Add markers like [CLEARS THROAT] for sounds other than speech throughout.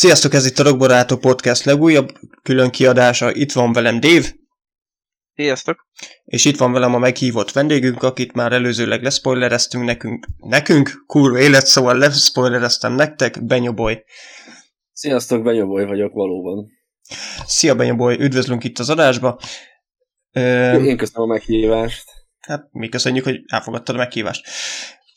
Sziasztok, ez itt a Rockborátó Podcast legújabb külön kiadása. Itt van velem Dave. Sziasztok! És itt van velem a meghívott vendégünk, akit már előzőleg leszpoilereztünk nekünk, nekünk, kurva élet, szóval leszpoilereztem nektek, Benyoboy. Sziasztok, Benyoboy vagyok valóban. Szia Benyoboy, üdvözlünk itt az adásba. Én köszönöm a meghívást. Hát mi köszönjük, hogy elfogadtad a meghívást.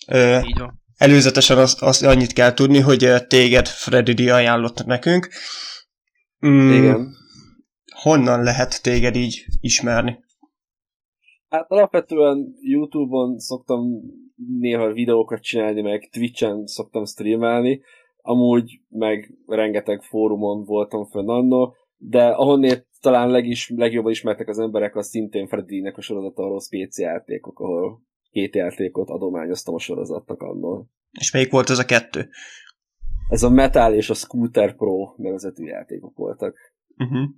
Ö, Így van. Előzetesen azt, azt annyit kell tudni, hogy téged Freddy D ajánlott nekünk. Mm, Igen. Honnan lehet téged így ismerni? Hát alapvetően Youtube-on szoktam néha videókat csinálni, meg Twitch-en szoktam streamelni, amúgy meg rengeteg fórumon voltam fönn annó, de ahonnét talán legis, legjobban ismertek az emberek, az szintén Freddy-nek a sorozata, a PC játékok, ahol két játékot adományoztam a sorozatnak annól. És melyik volt ez a kettő? Ez a Metal és a Scooter Pro nevezetű játékok voltak. Uh-huh.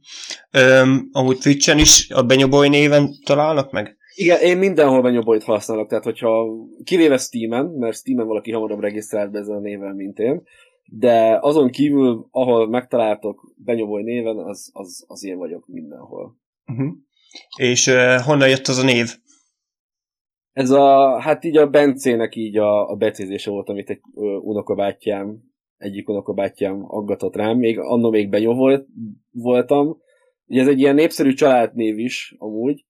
Öm, amúgy Twitch-en is a Benyoboy néven találnak meg? Igen, én mindenhol Benyoboyt használok, tehát hogyha kivéve Steam-en, mert Steam-en valaki hamarabb regisztrált be ezzel a néven, mint én, de azon kívül, ahol megtaláltok Benyoboy néven, az, az, az én vagyok mindenhol. Uh-huh. És uh, honnan jött az a név? Ez a, hát így a Bencének így a, a becézése volt, amit egy unokabátyám, egyik unokabátyám aggatott rám, még annól még benyó volt, voltam. Ugye ez egy ilyen népszerű családnév is, amúgy,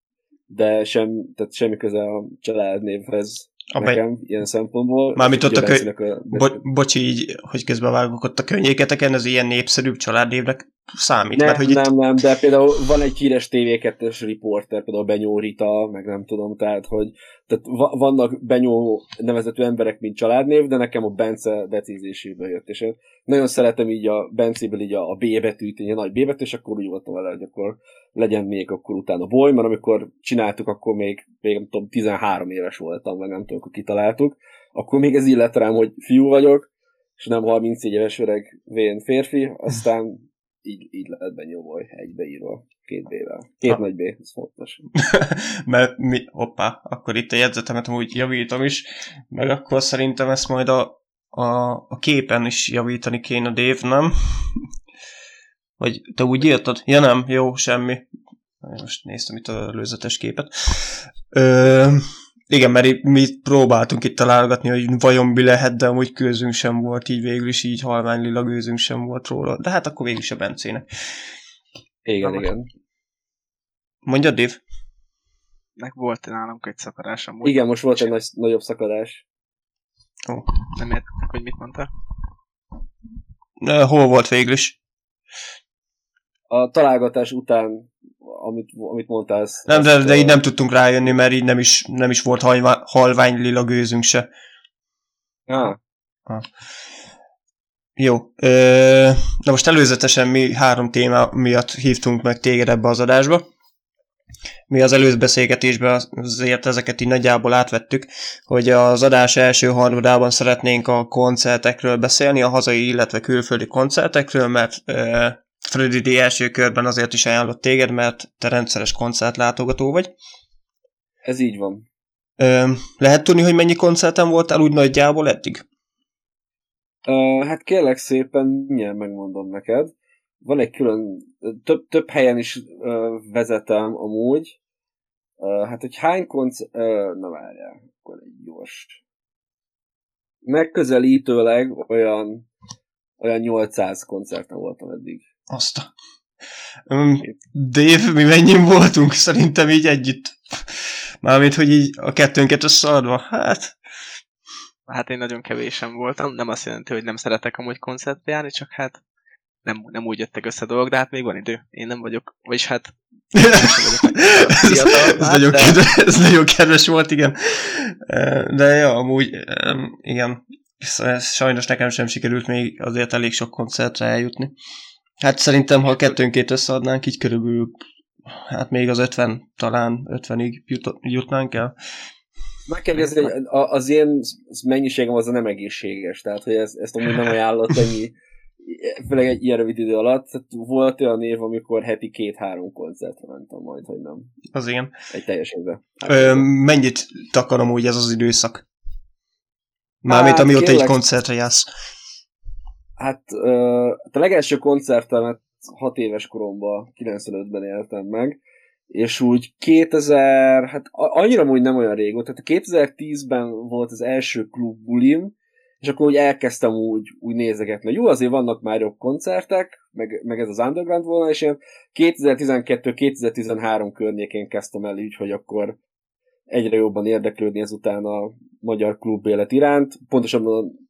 de sem, tehát semmi köze a családnévhez a nekem, be... ilyen szempontból. Mármint ott a, kö... a... Bo- bocsi, így, hogy közben vágok ott a könnyéketeken, ez ilyen népszerűbb családnévnek számít. Nem, mert, hogy nem, itt... nem, de például van egy híres TV2-es riporter, például Benyó Rita, meg nem tudom, tehát, hogy tehát vannak Benyó nevezetű emberek, mint családnév, de nekem a Bence decízéséből jött, és én nagyon szeretem így a Bencéből így a, a B betűt, így a nagy B betű, és akkor úgy voltam vele, hogy akkor legyen még akkor utána boly, mert amikor csináltuk, akkor még, még nem tudom, 13 éves voltam, meg nem tudom, akkor kitaláltuk, akkor még ez illet rám, hogy fiú vagyok, és nem 34 éves öreg vén férfi, aztán így, így lehet benyomolj egybeírva, két B-vel. Két ha. nagy B, ez fontos. [LAUGHS] Mert mi, hoppá, akkor itt a jegyzetemet úgy javítom is, meg akkor szerintem ezt majd a, a, a képen is javítani kéne, Dave, nem? [LAUGHS] Vagy te úgy írtad? Ja nem, jó, semmi. Most néztem itt a előzetes képet. Ö, igen, mert mi próbáltunk itt találgatni, hogy vajon mi lehet, de amúgy közünk sem volt, így végül is így halvány lila gőzünk sem volt róla. De hát akkor végül is a Bencének. Igen, Na, igen. Mondja, Div? Meg volt nálunk egy szakadás amúgy. Igen, most volt egy nagy, nagyobb szakadás. Ó. Nem értettek, hogy mit mondta? Hol volt végül is? A találgatás után amit, amit mondtál. Ez, nem, de, de így nem tudtunk rájönni, mert így nem is, nem is volt halvány, halvány lila gőzünk se. Ah. ah. Jó. Ö, na most előzetesen mi három téma miatt hívtunk meg téged ebbe az adásba. Mi az előbeszélgetésben azért ezeket így nagyjából átvettük, hogy az adás első harmadában szeretnénk a koncertekről beszélni, a hazai, illetve külföldi koncertekről, mert D első körben azért is ajánlott téged, mert te rendszeres koncertlátogató vagy. Ez így van. Ö, lehet tudni, hogy mennyi koncerten voltál úgy nagyjából eddig? Uh, hát kérlek szépen, mindjárt megmondom neked. Van egy külön, több, több helyen is uh, vezetem amúgy. Uh, hát, hogy hány koncert... Na várjál, akkor egy gyors. Megközelítőleg olyan, olyan 800 koncerten voltam eddig. Azt a... Um, Dave, mi mennyi voltunk szerintem így együtt? Mármint, hogy így a kettőnket összeadva, hát... Hát én nagyon kevésen voltam, nem azt jelenti, hogy nem szeretek amúgy koncertre járni, csak hát nem, nem úgy jöttek össze a dolgok, de hát még van idő. Én nem vagyok, vagyis hát... [LAUGHS] ez, ez, hát, nagyon de... kedves, ez nagyon kedves volt, igen. De jó, amúgy, igen, sajnos nekem sem sikerült még azért elég sok koncertre eljutni. Hát szerintem, ha kettőnkét összeadnánk, így körülbelül, hát még az 50, talán 50-ig jut, jutnánk el. Meg kell kérdezni, hogy az én mennyiségem az nem egészséges, tehát hogy ezt, ezt amúgy nem ajánlott ennyi, főleg egy ilyen rövid idő alatt. Tehát volt olyan év, amikor heti két-három koncertre mentem majd, hogy nem. Az én. Egy teljes évben. Ö, mennyit takarom úgy ez az időszak? Mármint hát, amióta egy koncertre jársz. Hát ö, a legelső koncertemet hat éves koromban, 95-ben éltem meg, és úgy 2000, hát annyira úgy nem olyan régóta, tehát 2010-ben volt az első klub bulim, és akkor úgy elkezdtem úgy, úgy nézegetni. Jó, azért vannak már jobb koncertek, meg, meg ez az underground volna, és én 2012-2013 környékén kezdtem el így, hogy akkor egyre jobban érdeklődni ezután a magyar klubélet iránt, pontosabban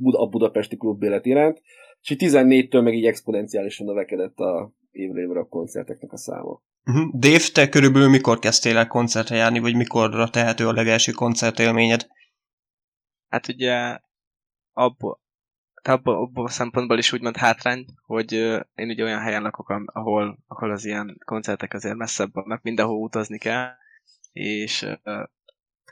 a budapesti klubélet iránt, és így 14-től meg így exponenciálisan növekedett a évre évre a koncerteknek a száma. Uh-huh. Dave, te körülbelül mikor kezdtél el koncertre járni, vagy mikorra tehető a legelső koncertélményed? Hát ugye abból, abból, abból a szempontból is úgymond hátrány, hogy én ugye olyan helyen lakok, ahol, ahol az ilyen koncertek azért messzebb vannak, mindenhol utazni kell, és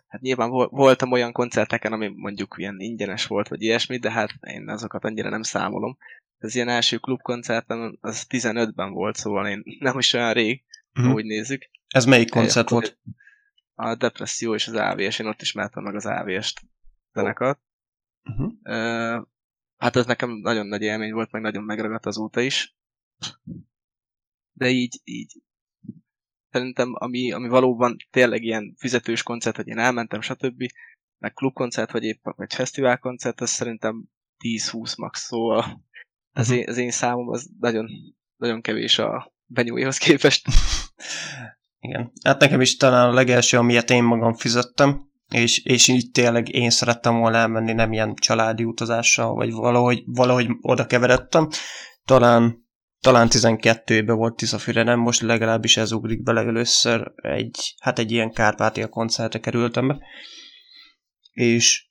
hát nyilván voltam olyan koncerteken, ami mondjuk ilyen ingyenes volt, vagy ilyesmi, de hát én azokat annyira nem számolom. Az ilyen első klubkoncertem az 15-ben volt, szóval én [LAUGHS] nem is olyan rég, uh-huh. úgy nézzük. Ez melyik koncert volt? A Depresszió és az AVS, én ott ismertem meg az AVS-t zenekart. Uh-huh. Uh, hát ez nekem nagyon nagy élmény volt, meg nagyon megragadt azóta is. De így, így szerintem, ami, ami valóban tényleg ilyen fizetős koncert, hogy én elmentem, stb., meg klubkoncert, vagy épp vagy fesztiválkoncert, az szerintem 10-20 max, szóval az, én, az én számom az nagyon, nagyon kevés a benyújhoz képest. [LAUGHS] Igen. Hát nekem is talán a legelső, amilyet én magam fizettem, és, és így tényleg én szerettem volna elmenni, nem ilyen családi utazással, vagy valahogy, valahogy oda keveredtem. Talán talán 12-ben volt Tiszafüre, nem most legalábbis ez ugrik bele először egy, hát egy ilyen Kárpátia koncertre kerültem be. És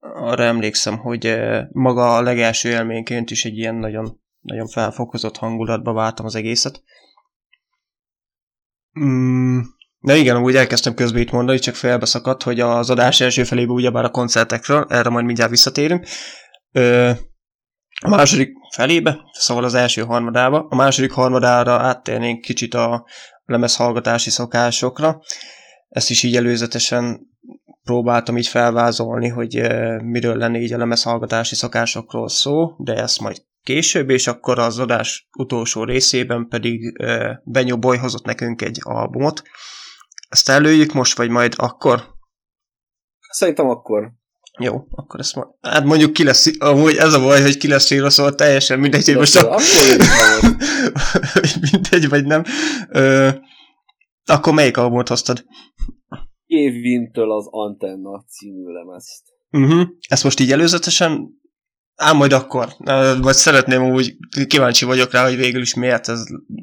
arra emlékszem, hogy eh, maga a legelső élményként is egy ilyen nagyon, nagyon felfokozott hangulatba váltam az egészet. Mm, de igen, úgy elkezdtem közben itt mondani, csak felbeszakadt, hogy az adás első felében ugyebár a koncertekről, erre majd mindjárt visszatérünk. A második felébe, szóval az első harmadába. A második harmadára áttérnénk kicsit a lemezhallgatási szokásokra. Ezt is így előzetesen próbáltam így felvázolni, hogy eh, miről lenne így a lemezhallgatási szokásokról szó, de ezt majd később, és akkor az adás utolsó részében pedig eh, Benyó Boy hozott nekünk egy albumot. Ezt előjük most, vagy majd akkor? Szerintem akkor. Jó, akkor ezt majd... Hát mondjuk ki lesz, amúgy ez a baj, hogy ki lesz írva, szóval teljesen mindegy, hogy most a... [LAUGHS] mindegy, vagy nem. Ö, akkor melyik albumot hoztad? Évintől az Antenna című lemezt. Uh-huh. Ezt most így előzetesen Ám majd akkor. Vagy szeretném úgy, kíváncsi vagyok rá, hogy végül is miért ez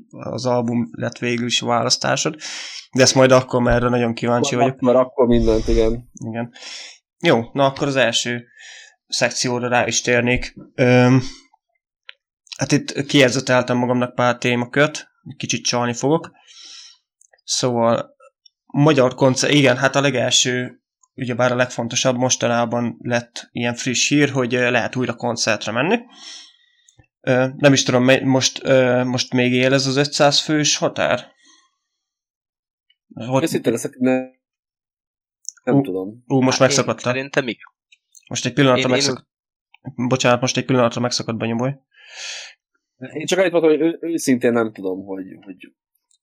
az album lett végül is a választásod. De ezt majd akkor, mert erre nagyon kíváncsi akkor, vagyok. Mert akkor mindent, igen. Igen. Jó, na akkor az első szekcióra rá is térnék. Öm, hát itt kiérzeteltem magamnak pár témakört, kicsit csalni fogok. Szóval magyar koncert, igen, hát a legelső, ugyebár a legfontosabb mostanában lett ilyen friss hír, hogy lehet újra koncertre menni. Nem is tudom, most, most még él ez az 500 fős határ? Hogy... Őszinte leszek, ne, nem ú, tudom. Ú, most hát megszakadtál. Szerintem mi? Most egy pillanatra megszakadt. Én... Bocsánat, most egy pillanatra megszakadt Banyoboly. Én csak annyit mondtam, hogy őszintén nem tudom, hogy, hogy,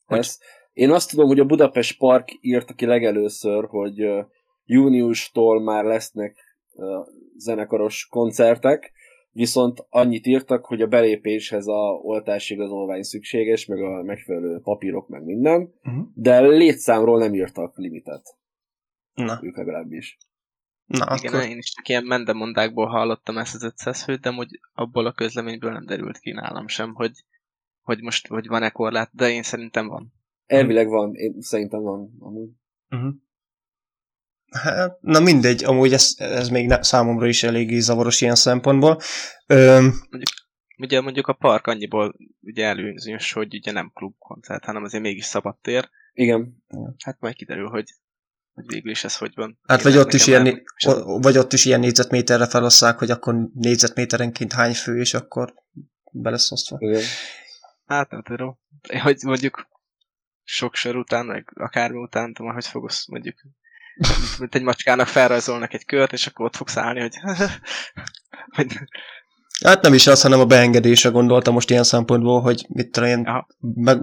hogy? Ez. Én azt tudom, hogy a Budapest Park írta ki legelőször, hogy júniustól már lesznek zenekaros koncertek, viszont annyit írtak, hogy a belépéshez a oltási igazolvány szükséges, meg a megfelelő papírok, meg minden, uh-huh. de létszámról nem írtak limitet. Na. Ők legalábbis. Na, Igen, akkor... én is csak ilyen mendemondákból hallottam ezt az 500 főt, de hogy abból a közleményből nem derült ki nálam sem, hogy, hogy most hogy van-e korlát, de én szerintem van. Elvileg van, én szerintem van amúgy. Uh-huh. Hát, na mindegy, amúgy ez, ez még ne, számomra is elég zavaros ilyen szempontból. Öm... Mondjuk, ugye mondjuk a park annyiból ugye előzős, hogy ugye nem klubkoncert, hanem azért mégis szabadtér. Igen. Hát majd kiderül, hogy hogy végül is ez hogy van. Hát vagy ott, is ilyen, vagy ott is ilyen négyzetméterre felosszák, hogy akkor négyzetméterenként hány fő, és akkor be lesz osztva. Igen. Hát nem tudom. Hogy mondjuk sok sor után, meg akármi után, tudom, hogy fogsz mondjuk mint egy macskának felrajzolnak egy kört, és akkor ott fogsz állni, hogy, [LAUGHS] hogy Hát nem is az, hanem a beengedésre gondoltam most ilyen szempontból, hogy mit tudom én, meg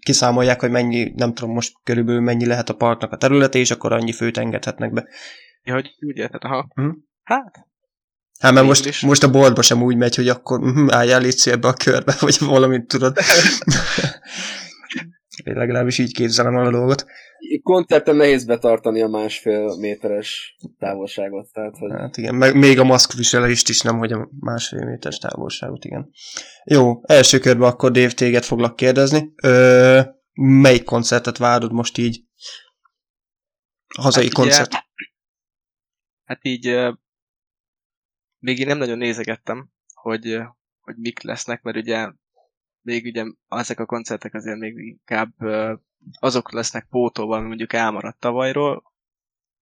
kiszámolják, hogy mennyi, nem tudom most körülbelül mennyi lehet a parknak a területe, és akkor annyi főt engedhetnek be. Ja, hogy úgy érted, aha. Hm? Hát, Hát mert most, most a boltba sem úgy megy, hogy akkor hm, álljál légy ebbe a körbe, [LAUGHS] vagy valamit tudod. [LAUGHS] Én legalábbis így képzelem el a dolgot. Koncerten nehéz betartani a másfél méteres távolságot. Tehát, hogy... Hát igen, meg még a maszkviselést is nem, hogy a másfél méteres távolságot, igen. Jó, első körben akkor Dave téged foglak kérdezni. Ö, melyik koncertet várod most így? Hazai hát koncert. Ugye, hát így még én nem nagyon nézegettem, hogy, hogy mik lesznek, mert ugye még ugye ezek a koncertek azért még inkább azok lesznek pótóval, ami mondjuk elmaradt tavalyról.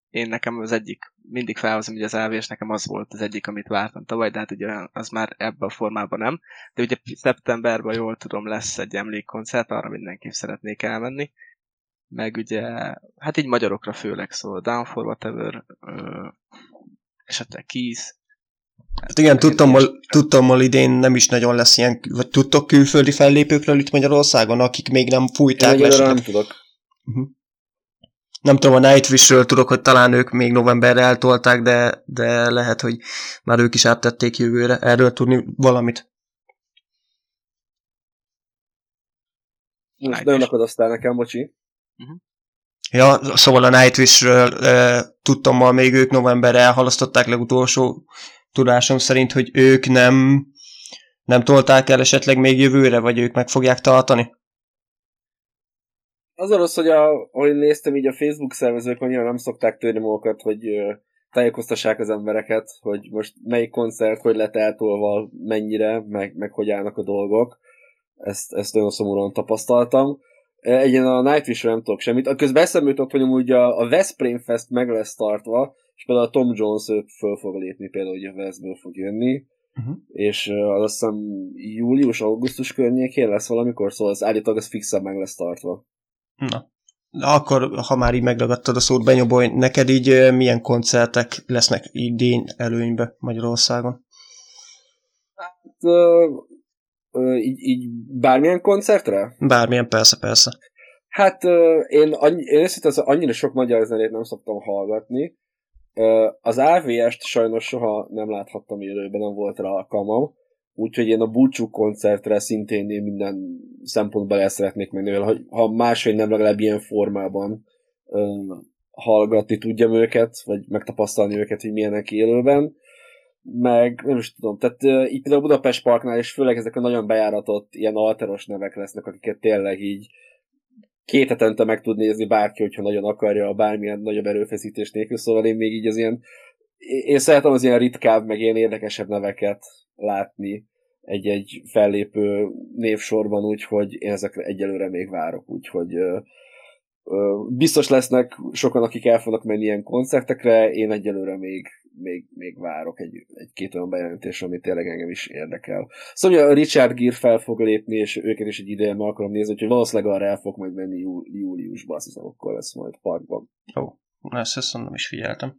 Én nekem az egyik, mindig felhozom, hogy az AVS nekem az volt az egyik, amit vártam tavaly, de hát ugye az már ebben a formában nem. De ugye szeptemberben jól tudom lesz egy emlékkoncert, arra mindenképp szeretnék elmenni. Meg ugye, hát így magyarokra főleg szól, Down for Whatever, esetleg Keys, Hát igen, tudtommal, tudtommal idén nem is nagyon lesz ilyen, vagy tudtok külföldi fellépőkről itt Magyarországon, akik még nem fújták le. Nem tudok. Uh-huh. Nem tudom, a Nightwish-ről tudok, hogy talán ők még novemberre eltolták, de, de lehet, hogy már ők is áttették jövőre. Erről tudni valamit? Most nagyon akadoztál nekem, bocsi. Uh-huh. Ja, szóval a Nightwish-ről e, tudtommal még ők novemberre elhalasztották legutolsó tudásom szerint, hogy ők nem, nem tolták el esetleg még jövőre, vagy ők meg fogják tartani? Az a rossz, hogy a, ahogy néztem, így a Facebook szervezők annyira nem szokták törni magukat, hogy tájékoztassák az embereket, hogy most melyik koncert, hogy lett eltolva, mennyire, meg, meg hogy állnak a dolgok. Ezt, ezt nagyon szomorúan tapasztaltam. Egyen a nightwish nem tudok semmit. Közben eszembe jutott, hogy amúgy a, a Veszprém Fest meg lesz tartva, és például a Tom Jones ő föl fog lépni, például, hogy a Westből fog jönni, uh-huh. és uh, azt hiszem július-augusztus környékén lesz valamikor, szóval az állítólag az fixen meg lesz tartva. Na. De akkor, ha már így megragadtad a szót, Benyoboly, neked így milyen koncertek lesznek idén előnybe Magyarországon? Hát, uh, uh, így, így bármilyen koncertre? Bármilyen, persze, persze. Hát uh, én, annyi, én az annyira sok magyar zenét nem szoktam hallgatni, az AVS-t sajnos soha nem láthattam élőben, nem volt rá alkalmam, úgyhogy én a búcsú koncertre szintén én minden szempontból el szeretnék menni, ha, ha máshogy nem legalább ilyen formában hallgatni tudjam őket, vagy megtapasztalni őket, hogy milyenek élőben, meg nem is tudom, tehát uh, itt a Budapest Parknál és főleg ezek a nagyon bejáratott ilyen alteros nevek lesznek, akiket tényleg így két hetente meg tud nézni bárki, hogyha nagyon akarja, bármilyen nagyobb erőfeszítés nélkül, szóval én még így az ilyen, én szeretem az ilyen ritkább, meg ilyen érdekesebb neveket látni egy-egy fellépő névsorban, úgyhogy én ezekre egyelőre még várok, úgyhogy ö, ö, biztos lesznek sokan, akik el fognak menni ilyen koncertekre, én egyelőre még még, még várok egy, egy-két olyan bejelentés, ami tényleg engem is érdekel. Szóval a Richard Gere fel fog lépni, és őket is egy ideje meg akarom nézni, hogy valószínűleg arra el fog majd menni jú, júliusban, azt hiszem, akkor lesz majd parkban. Ó, oh, ezt, ezt nem is figyeltem.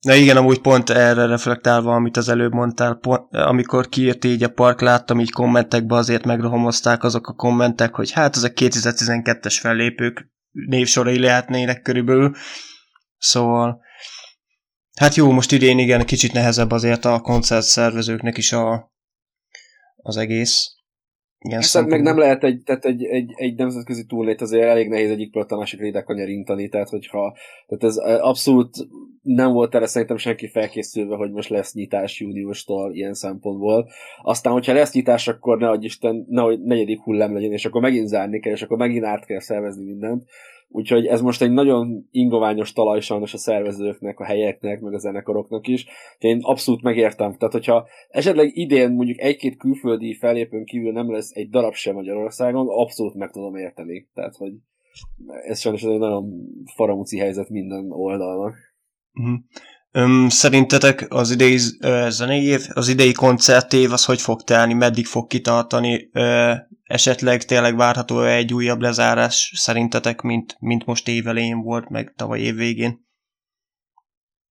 Na igen, amúgy pont erre reflektálva, amit az előbb mondtál, pont, amikor kiírt így a park, láttam így kommentekbe, azért megrohamozták azok a kommentek, hogy hát ezek 2012-es fellépők névsorai lehetnének körülbelül. Szóval Hát jó, most idén igen, kicsit nehezebb azért a koncert szervezőknek is a, az egész. Igen, Aztán meg nem lehet egy, tehát egy, egy, egy nemzetközi túlét azért elég nehéz egyik pillanat a másik rédek kanyarintani, tehát hogyha, tehát ez abszolút nem volt erre szerintem senki felkészülve, hogy most lesz nyitás júniustól ilyen szempontból. Aztán, hogyha lesz nyitás, akkor ne adj Isten, nehogy negyedik hullám legyen, és akkor megint zárni kell, és akkor megint át kell szervezni mindent. Úgyhogy ez most egy nagyon ingoványos talaj sajnos a szervezőknek, a helyeknek, meg a zenekaroknak is. Én abszolút megértem. Tehát, hogyha esetleg idén mondjuk egy-két külföldi fellépőn kívül nem lesz egy darab sem Magyarországon, abszolút meg tudom érteni. Tehát, hogy ez sajnos egy nagyon faramúci helyzet minden oldalnak. Uh-huh. Öm, szerintetek az idei uh, zenei év, az idei koncertév, az hogy fog telni, meddig fog kitartani, uh, esetleg tényleg várható egy újabb lezárás szerintetek, mint, mint most évelején volt, meg tavaly év végén?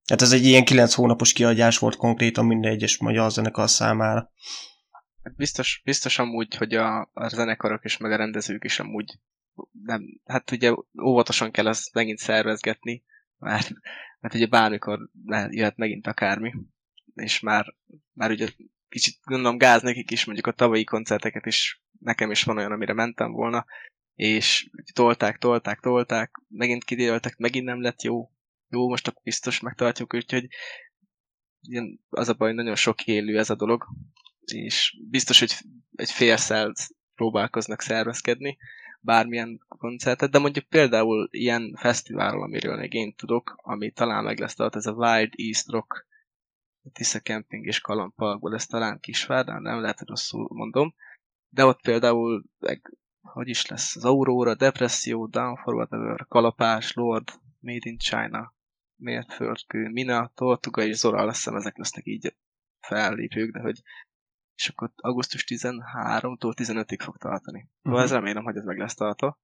Hát ez egy ilyen 9 hónapos kiadás volt konkrétan minden egyes magyar zenekar számára. Hát biztos, biztos amúgy, hogy a, a zenekarok és meg a rendezők is amúgy nem, hát ugye óvatosan kell ezt megint szervezgetni, mert, mert ugye bármikor jöhet megint akármi, és már, már ugye kicsit gondolom gáz nekik is, mondjuk a tavalyi koncerteket is, nekem is van olyan, amire mentem volna, és tolták, tolták, tolták, megint kidéltek, megint nem lett jó, jó, most akkor biztos megtartjuk, úgyhogy ilyen, az a baj, nagyon sok élő ez a dolog, és biztos, hogy egy félszel próbálkoznak szervezkedni, bármilyen koncertet, de mondjuk például ilyen fesztiválról, amiről még én tudok, ami talán meg lesz tart, ez a Wild East Rock Tisza Camping és Kaland Parkból, ez talán Kisvárdán, nem lehet, hogy rosszul mondom, de ott például meg, hogy is lesz, az Aurora, Depresszió, Down for Whatever, Kalapás, Lord, Made in China, Mértföldkő, Mina, Tortuga és Zora, azt hiszem ezek lesznek így fellépők, de hogy és akkor augusztus 13-tól 15-ig fog tartani. Uh-huh. ez remélem, hogy ez meg lesz tartva.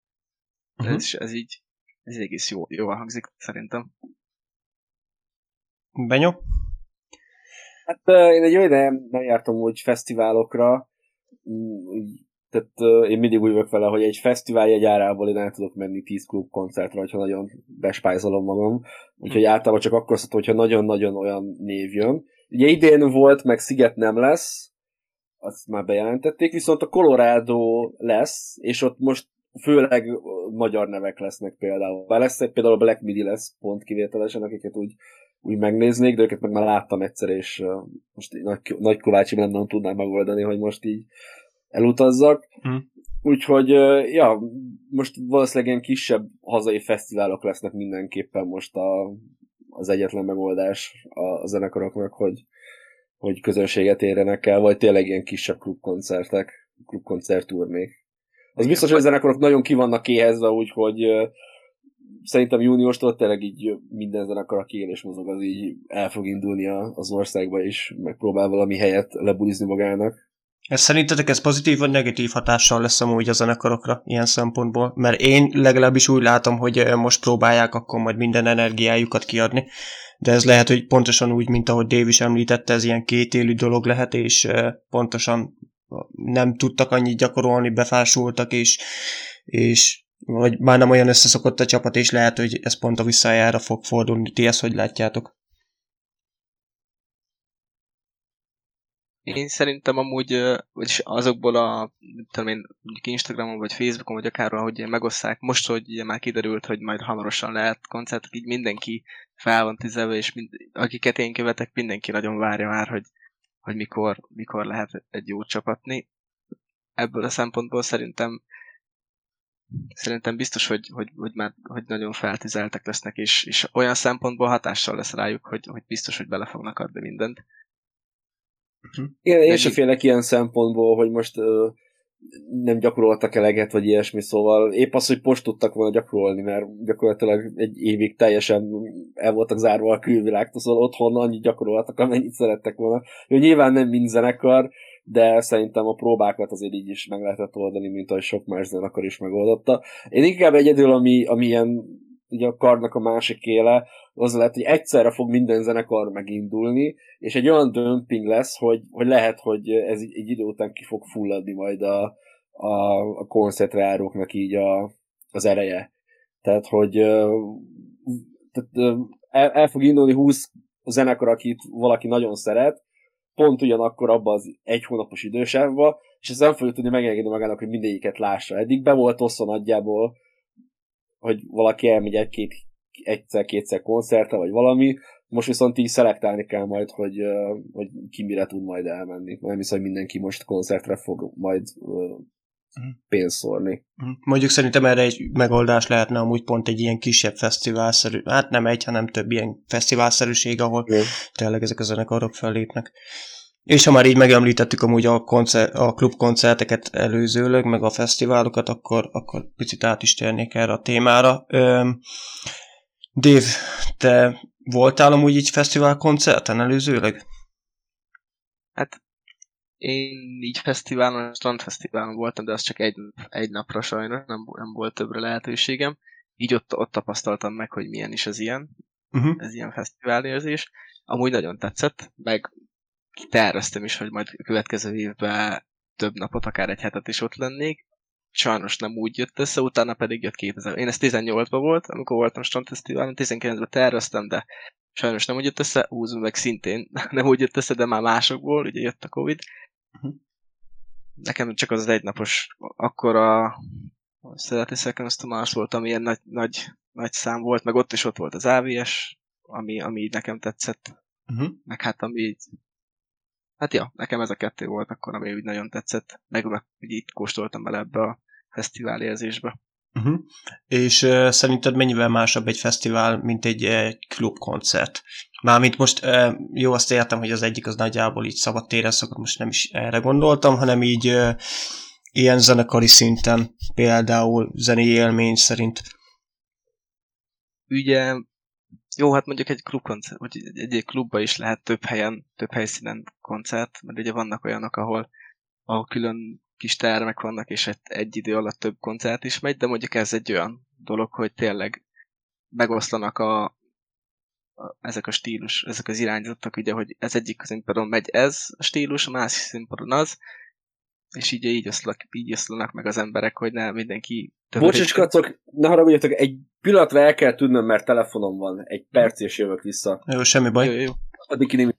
Uh-huh. Ez, ez így, ez egész jó, jól hangzik, szerintem. Benyó? Hát én egy olyan nem, nem jártam úgy fesztiválokra, mm, tehát uh, én mindig úgy vagyok vele, hogy egy fesztivál jegyárából én el tudok menni 10 klub koncertre, hogyha nagyon bespájzolom magam. Úgyhogy hm. általában csak akkor szokott, hogyha nagyon-nagyon olyan név jön. Ugye idén volt, meg Sziget nem lesz, azt már bejelentették, viszont a Colorado lesz, és ott most főleg magyar nevek lesznek például. Bár lesz például a Black Midi lesz pont kivételesen, akiket úgy, úgy megnéznék, de őket meg már láttam egyszer, és most nagy, nagy Kovácsi nem, nem tudnám megoldani, hogy most így elutazzak. Mm. Úgyhogy, ja, most valószínűleg ilyen kisebb hazai fesztiválok lesznek mindenképpen most a, az egyetlen megoldás a zenekaroknak, hogy, hogy közönséget érjenek el, vagy tényleg ilyen kisebb klubkoncertek, klubkoncertturnék. Az biztos, hogy a zenekarok nagyon ki vannak éhezve, úgyhogy szerintem júniustól tényleg így minden zenekar, aki él és mozog, az így el fog indulni az országba, és megpróbál valami helyet lebulizni magának. Ez szerintetek ez pozitív vagy negatív hatással lesz amúgy a zenekarokra ilyen szempontból? Mert én legalábbis úgy látom, hogy most próbálják akkor majd minden energiájukat kiadni, de ez lehet, hogy pontosan úgy, mint ahogy Dave is említette, ez ilyen kétélű dolog lehet, és pontosan nem tudtak annyit gyakorolni, befásultak, és, és vagy már nem olyan összeszokott a csapat, és lehet, hogy ez pont a visszajára fog fordulni. Ti ezt hogy látjátok? Én szerintem amúgy, vagyis azokból a, tudom én, mondjuk Instagramon, vagy Facebookon, vagy akárhol, hogy megosszák, most, hogy ugye már kiderült, hogy majd hamarosan lehet koncertek, így mindenki fel van tüzelve, és mind, akiket én követek, mindenki nagyon várja már, hogy, hogy mikor, mikor lehet egy jó csapatni. Ebből a szempontból szerintem szerintem biztos, hogy, hogy, hogy már hogy nagyon feltüzeltek lesznek, és, és olyan szempontból hatással lesz rájuk, hogy, hogy biztos, hogy bele fognak adni mindent. Uh-huh. Én, én sem félek ilyen szempontból, hogy most ö, nem gyakoroltak eleget, vagy ilyesmi, szóval épp az, hogy most tudtak volna gyakorolni, mert gyakorlatilag egy évig teljesen el voltak zárva a külvilágtól, szóval otthon annyit gyakoroltak, amennyit szerettek volna. Jó, nyilván nem mind zenekar, de szerintem a próbákat azért így is meg lehetett oldani, mint ahogy sok más zenekar is megoldotta. Én inkább egyedül, ami, ami ilyen ugye a karnak a másik éle, az lehet, hogy egyszerre fog minden zenekar megindulni, és egy olyan dömping lesz, hogy, hogy lehet, hogy ez egy, egy idő után ki fog fulladni majd a, a, a koncertráróknak így a, az ereje. Tehát, hogy tehát, el, el fog indulni 20 zenekar, akit valaki nagyon szeret, pont ugyanakkor abban az egy hónapos idősávban, és ez nem fogja tudni megengedni magának, hogy mindegyiket lássa. Eddig be volt osztva nagyjából hogy valaki elmegy egy-két egyszer-kétszer koncertre, vagy valami, most viszont így szelektálni kell majd, hogy, hogy ki mire tud majd elmenni. Nem hiszem, hogy mindenki most koncertre fog majd mhm. pénzt szórni. Mhm. Mondjuk szerintem erre egy megoldás lehetne amúgy pont egy ilyen kisebb fesztiválszerű, hát nem egy, hanem több ilyen fesztiválszerűség, ahol Igen. tényleg ezek a zenekarok fellépnek. És ha már így megemlítettük amúgy a, koncert, a klubkoncerteket előzőleg, meg a fesztiválokat, akkor, akkor picit át is térnék erre a témára. Öm, Dave, te voltál amúgy így fesztivál koncerten előzőleg? Hát én így fesztiválon, strandfesztiválon voltam, de az csak egy, egy napra sajnos, nem, nem volt többre lehetőségem. Így ott, ott tapasztaltam meg, hogy milyen is az ilyen. uh-huh. ez ilyen fesztiválérzés. Amúgy nagyon tetszett, meg terveztem is, hogy majd a következő évben több napot, akár egy hetet is ott lennék. Sajnos nem úgy jött össze, utána pedig jött 2000. Én ez 18-ban volt, amikor voltam Strandfesztiválon, 19-ben terveztem, de sajnos nem úgy jött össze, húzom meg szintén [LAUGHS] nem úgy jött össze, de már másokból, ugye jött a Covid. Uh-huh. Nekem csak az, az egynapos, akkor a Szeretni Seconds to Mars volt, ami ilyen nagy, nagy, nagy szám volt, meg ott is ott volt az AVS, ami, ami így nekem tetszett. Uh-huh. Meg hát ami így Hát ja, nekem ez a kettő volt akkor, ami úgy nagyon tetszett, meg, hogy itt kóstoltam bele ebbe a fesztivál érzésbe. Uh-huh. És uh, szerinted mennyivel másabb egy fesztivál, mint egy uh, klubkoncert? Mármint most uh, jó, azt értem, hogy az egyik az nagyjából így szabad téren szokott, most nem is erre gondoltam, hanem így uh, ilyen zenekari szinten, például zenei élmény szerint. Ugye jó, hát mondjuk egy klubkoncert, vagy egy, egy klubba is lehet több helyen, több helyszínen koncert, mert ugye vannak olyanok, ahol, ahol külön kis termek vannak, és egy, egy idő alatt több koncert is megy, de mondjuk ez egy olyan dolog, hogy tényleg megoszlanak a, a ezek a stílus, ezek az irányzatok, ugye, hogy ez egyik színpadon megy ez a stílus, a másik színpadon az, és így, így, oszlak, így oszlanak meg az emberek, hogy ne mindenki... Bocsáss, kacok, ne haragudjatok, egy pillanatra el kell tudnom, mert telefonom van. Egy perc és jövök vissza. Jó, semmi baj. Jó, jó. Addig nem...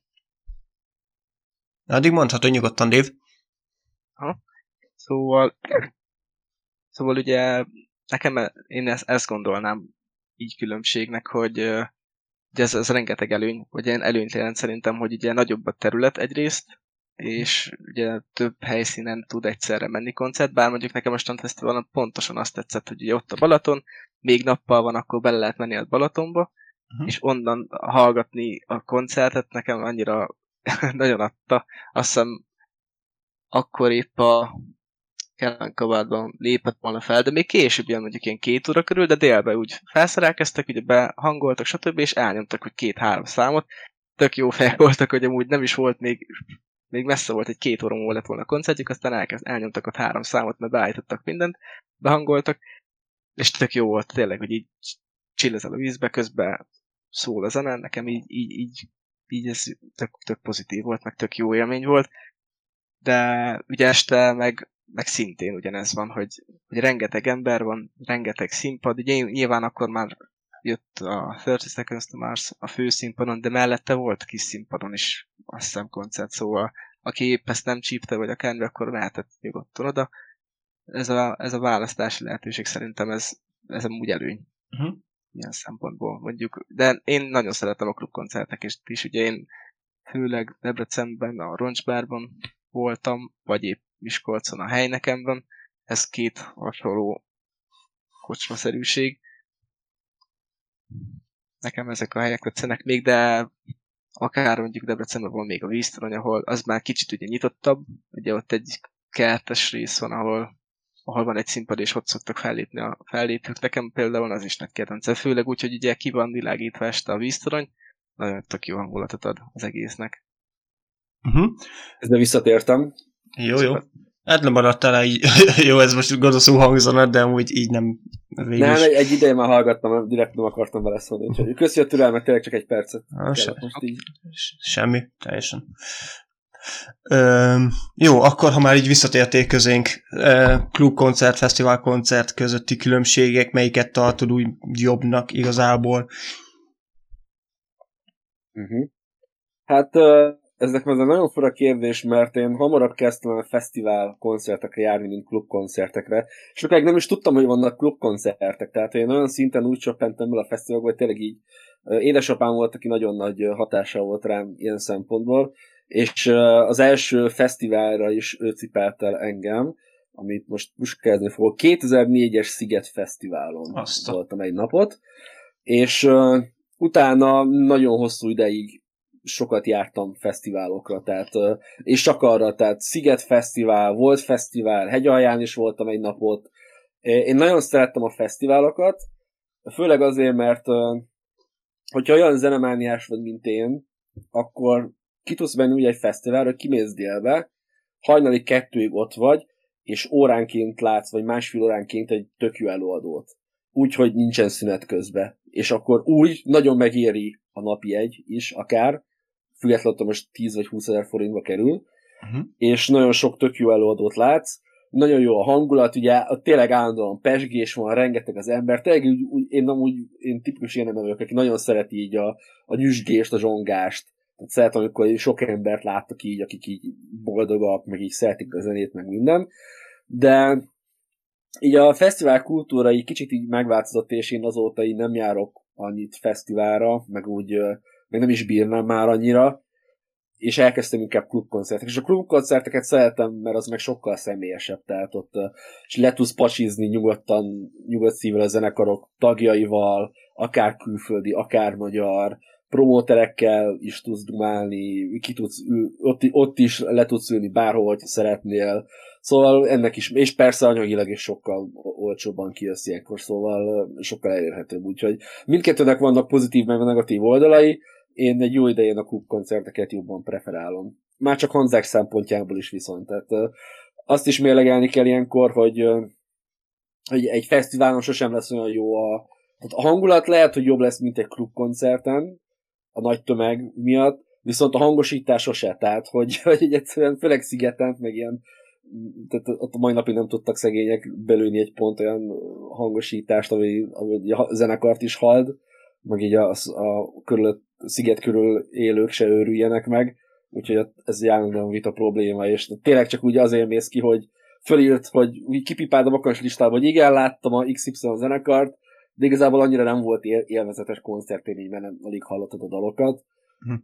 Addig mondhatod nyugodtan, Dév. Ha. Szóval... Szóval ugye nekem én ezt, ezt gondolnám így különbségnek, hogy ugye ez, ez rengeteg előny, vagy ilyen előnyt jelent szerintem, hogy ugye nagyobb a terület egyrészt, és ugye több helyszínen tud egyszerre menni koncert, bár mondjuk nekem a Strandfesztiválon pontosan azt tetszett, hogy ugye ott a Balaton, még nappal van, akkor bele lehet menni a Balatonba, uh-huh. és onnan hallgatni a koncertet nekem annyira [LAUGHS] nagyon adta. Azt hiszem akkor épp a Kellenkabádban lépett volna fel, de még később jön mondjuk ilyen két óra körül, de délben úgy felszerelkeztek, ugye behangoltak, stb. és elnyomtak, hogy két-három számot. Tök jó fel voltak, hogy amúgy nem is volt még még messze volt, egy két óra múlva lett volna a koncertjük, aztán elkezd, elnyomtak ott három számot, mert beállítottak mindent, behangoltak, és tök jó volt tényleg, hogy így csillezel a vízbe, közben szól a zene, nekem így, így, így, így ez tök, tök pozitív volt, meg tök jó élmény volt, de ugye este meg, meg szintén ugyanez van, hogy, hogy rengeteg ember van, rengeteg színpad, ugye nyilván akkor már jött a 30 Seconds to Mars a főszínpadon, de mellette volt kis színpadon is azt hiszem koncert, szóval aki épp ezt nem csípte, vagy akármi, akkor mehetett nyugodtan oda. Ez a, ez a választási lehetőség szerintem ez, ez amúgy előny. Uh-huh. Ilyen szempontból mondjuk. De én nagyon szeretem a klubkoncertek, és is ugye én főleg Debrecenben, a Roncsbárban voltam, vagy épp Miskolcon a helynekemben. Ez két hasonló kocsmaszerűség nekem ezek a helyek tetszenek még, de akár mondjuk Debrecenben van még a víztorony, ahol az már kicsit ugye nyitottabb, ugye ott egy kertes rész van, ahol, ahol van egy színpad, és ott szoktak fellépni a fellépők. Nekem például az is nagy kedvencem, főleg úgy, hogy ugye ki van világítva este a víztorony, nagyon tök jó hangulatot ad az egésznek. Uh-huh. Ezzel visszatértem. Jó, jó. Hát nem maradtál így, [LAUGHS] jó, ez most gonoszú hangzana, de amúgy így nem végül Nem, egy, egy ideje már hallgattam, direkt nem akartam vele szólni, úgyhogy köszi a türelmet, tényleg csak egy percet. Ah, se, most így. Semmi, teljesen. Ö, jó, akkor ha már így visszatérték közénk, klubkoncert, fesztiválkoncert közötti különbségek, melyiket tartod úgy jobbnak igazából? Uh-huh. Hát ez nekem ez egy nagyon fura kérdés, mert én hamarabb kezdtem a fesztivál koncertekre járni, mint klubkoncertekre. Sokáig nem is tudtam, hogy vannak klubkoncertek, tehát én olyan szinten úgy csöppentem el a fesztiválba, hogy tényleg így édesapám volt, aki nagyon nagy hatása volt rám ilyen szempontból, és az első fesztiválra is ő cipelt el engem, amit most, kezdeni fogok. 2004-es Sziget Fesztiválon Azt voltam egy napot, és utána nagyon hosszú ideig sokat jártam fesztiválokra, tehát, és csak arra, tehát Sziget Fesztivál, volt fesztivál, hegyalján is voltam egy napot. Én nagyon szerettem a fesztiválokat, főleg azért, mert hogyha olyan zenemániás vagy, mint én, akkor ki tudsz menni úgy egy fesztiválra, kimész délbe, hajnali kettőig ott vagy, és óránként látsz, vagy másfél óránként egy tök jó előadót. Úgyhogy nincsen szünet közben és akkor úgy nagyon megéri a napi egy is, akár, függetlenül most 10 vagy 20 ezer forintba kerül, uh-huh. és nagyon sok tök jó előadót látsz, nagyon jó a hangulat, ugye tényleg állandóan pesgés van, rengeteg az ember, tényleg úgy, úgy, én nem úgy, én tipikus ilyen ember vagyok, aki nagyon szereti így a, a nyüzsgést, a zsongást, tehát szeretem, amikor sok embert láttak így, akik így boldogak, meg így szeretik a zenét, meg minden, de így a fesztivál kultúra így kicsit így megváltozott, és én azóta így nem járok annyit fesztiválra, meg úgy, meg nem is bírnám már annyira, és elkezdtem inkább klubkoncertek. És a klubkoncerteket szeretem, mert az meg sokkal személyesebb, tehát ott és le tudsz pacsizni nyugodtan, nyugodt szívvel a zenekarok tagjaival, akár külföldi, akár magyar, promóterekkel is tudsz dumálni, ki tudsz ott, ott is le tudsz ülni bárhol, hogy szeretnél. Szóval ennek is, és persze anyagilag is sokkal olcsóbban kijössz ilyenkor, szóval sokkal elérhetőbb. Úgyhogy mindkettőnek vannak pozitív, meg negatív oldalai, én egy jó idején a klubkoncerteket jobban preferálom. Már csak Hanzák szempontjából is viszont. Tehát azt is mérlegelni kell ilyenkor, hogy, hogy egy fesztiválon sosem lesz olyan jó a, tehát a hangulat lehet, hogy jobb lesz, mint egy klubkoncerten, a nagy tömeg miatt, viszont a hangosítás sose, tehát hogy, [LAUGHS] hogy egyszerűen főleg szigeten, meg ilyen tehát ott a mai napig nem tudtak szegények belőni egy pont olyan hangosítást, ami, ami a zenekart is hald, meg így a, a, körülött, a sziget körül élők se őrüljenek meg, úgyhogy ez jelenleg vita probléma, és tényleg csak úgy azért mész ki, hogy fölírt, hogy kipipáld a listába, hogy igen, láttam a XY zenekart, de igazából annyira nem volt él- élvezetes koncertélmény, mert nem alig hallottad a dalokat. Hm.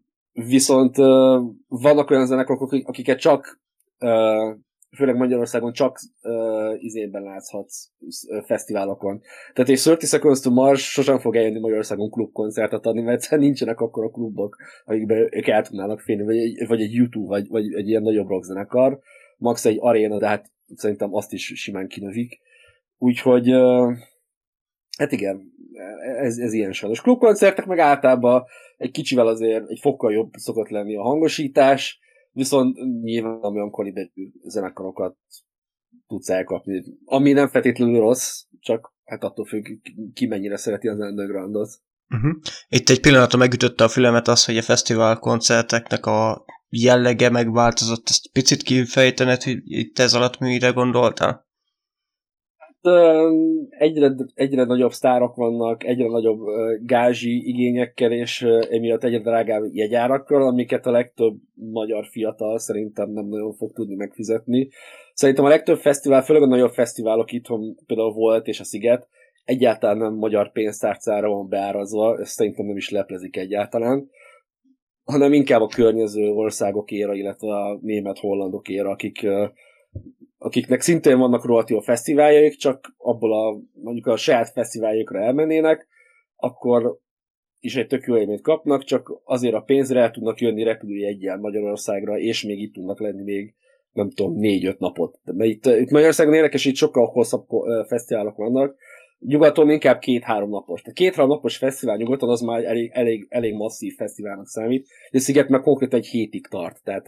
Viszont uh, vannak olyan zenekarok, akiket csak uh, főleg Magyarországon csak uh, izében láthatsz uh, fesztiválokon. Tehát egy 30 Seconds to Mars sosem fog eljönni Magyarországon klubkoncertet adni, mert nincsenek akkor a klubok, amikben ők el tudnának félni, vagy egy, vagy egy YouTube, vagy, vagy egy ilyen nagyobb rockzenekar. Max egy aréna, de hát szerintem azt is simán kinövik. Úgyhogy uh, hát igen, ez, ez ilyen sajnos. Klubkoncertek meg általában egy kicsivel azért egy fokkal jobb szokott lenni a hangosítás, viszont nyilván olyan kaliberű zenekarokat tudsz elkapni. Ami nem feltétlenül rossz, csak hát attól függ, ki mennyire szereti az undergroundot. Uh-huh. Itt egy pillanatra megütötte a fülemet az, hogy a fesztivál koncerteknek a jellege megváltozott. Ezt picit kifejtened, hogy itt ez alatt mire gondoltál? Egyre, egyre nagyobb sztárok vannak, egyre nagyobb gázsi igényekkel, és emiatt egyre drágább jegyárakkal, amiket a legtöbb magyar fiatal szerintem nem nagyon fog tudni megfizetni. Szerintem a legtöbb fesztivál, főleg a nagyobb fesztiválok itthon például volt, és a Sziget, egyáltalán nem magyar pénztárcára van beárazva, ezt szerintem nem is leplezik egyáltalán, hanem inkább a környező országok éra, illetve a német-hollandok éra, akik akiknek szintén vannak rohadt fesztiváljaik, csak abból a, mondjuk a saját fesztiváljukra elmennének, akkor is egy tök jó élményt kapnak, csak azért a pénzre el tudnak jönni repülőjegyen Magyarországra, és még itt tudnak lenni még nem tudom, négy-öt napot. De itt, itt Magyarországon érdekes, itt sokkal hosszabb fesztiválok vannak, nyugaton inkább két-három napos. Tehát két-három napos fesztivál nyugaton az már elég, elég, elég masszív fesztiválnak számít, de Sziget meg konkrétan egy hétig tart. Tehát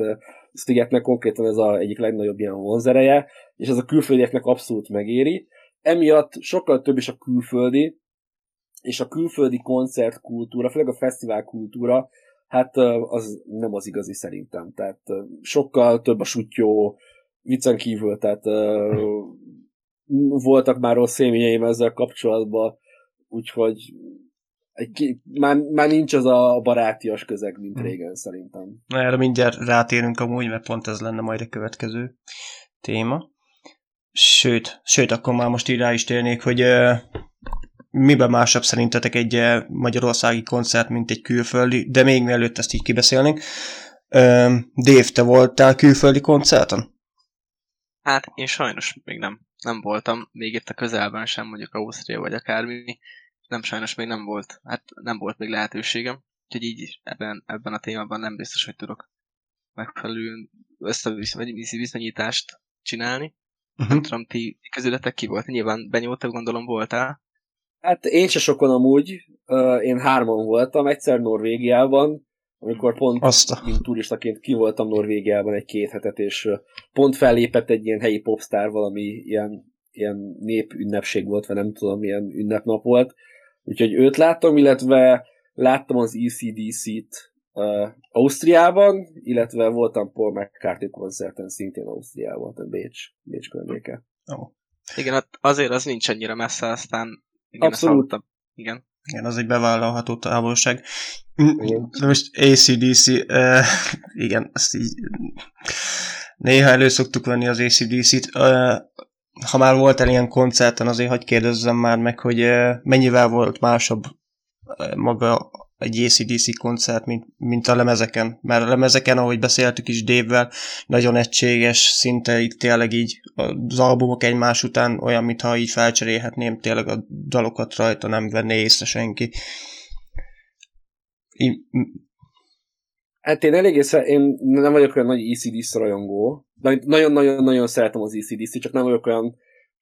Szigetnek konkrétan ez a egyik legnagyobb ilyen vonzereje, és ez a külföldieknek abszolút megéri. Emiatt sokkal több is a külföldi, és a külföldi koncertkultúra, főleg a fesztivál kultúra, hát az nem az igazi szerintem. Tehát sokkal több a sutyó, viccen kívül, tehát [LAUGHS] voltak már rossz élményeim ezzel kapcsolatban, úgyhogy egy, már, már nincs az a barátias közeg, mint hmm. régen szerintem. Na erre mindjárt rátérünk amúgy, mert pont ez lenne majd a következő téma. Sőt, sőt, akkor már most így rá is térnék, hogy uh, miben másabb szerintetek egy uh, magyarországi koncert, mint egy külföldi, de még mielőtt ezt így kibeszélnénk. Uh, Dave, te voltál külföldi koncerten? Hát én sajnos még nem nem voltam, még itt a közelben sem, mondjuk Ausztria vagy akármi, nem sajnos még nem volt, hát nem volt még lehetőségem, úgyhogy így ebben, ebben a témában nem biztos, hogy tudok megfelelő összeviszonyítást csinálni. Uh-huh. Nem tudom, ti közületek ki volt? Nyilván benyúltak, gondolom voltál. Hát én se sokon amúgy, én hárman voltam, egyszer Norvégiában, amikor pont Azt. mint turistaként ki voltam Norvégiában egy két hetet, és pont fellépett egy ilyen helyi popstar, valami ilyen, ilyen népünnepség volt, vagy nem tudom, milyen ünnepnap volt. Úgyhogy őt láttam, illetve láttam az ECDC-t uh, Ausztriában, illetve voltam Paul McCarthy koncerten szintén Ausztriában, tehát Bécs, Bécs környéke. Oh. Igen, hát azért az nincs annyira messze, aztán igen, Abszolút. Igen. Igen, az egy bevállalható távolság. Igen. De most ACDC, uh, igen, azt így néha elő szoktuk venni az ACDC-t. Uh, ha már volt el ilyen koncerten, azért hagyj kérdezzem már meg, hogy uh, mennyivel volt másabb uh, maga egy ACDC koncert, mint, mint a lemezeken. Mert a lemezeken, ahogy beszéltük is Dave-vel, nagyon egységes, szinte itt tényleg így az albumok egymás után olyan, mintha így felcserélhetném tényleg a dalokat rajta, nem venné észre senki. Így... Hát én elég észre, én nem vagyok olyan nagy ECDC rajongó. Nagyon-nagyon-nagyon szeretem az ECDC, csak nem vagyok olyan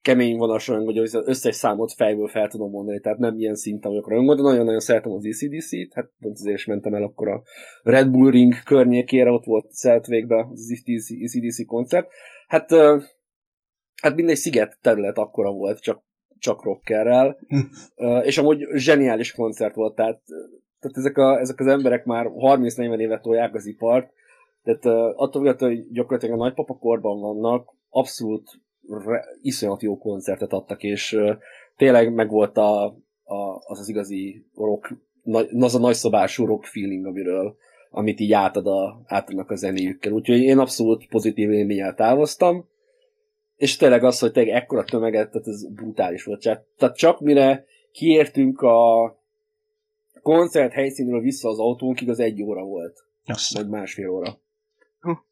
kemény vonas rajongó, hogy az összes számot fejből fel tudom mondani, tehát nem ilyen szinten vagyok rajongó, de nagyon-nagyon szeretem az ECDC-t, hát pont azért is mentem el akkor a Red Bull Ring környékére, ott volt végbe az ECDC koncert. Hát, hát mindegy sziget terület akkora volt, csak, csak rockerrel, [LAUGHS] és amúgy zseniális koncert volt, tehát, tehát ezek, a, ezek az emberek már 30-40 évet tolják az ipart, tehát attól, hogy gyakorlatilag a nagypapakorban vannak, abszolút iszonyat jó koncertet adtak, és tényleg megvolt a, a, az az igazi rock, az a nagyszobású rock feeling, amiről amit így átad a, átadnak a zenéjükkel. Úgyhogy én abszolút pozitív élménnyel távoztam, és tényleg az, hogy tényleg ekkora tömeget, tehát ez brutális volt. Tehát csak mire kiértünk a koncert helyszínről vissza az autónkig, az egy óra volt. Azt. Vagy másfél óra.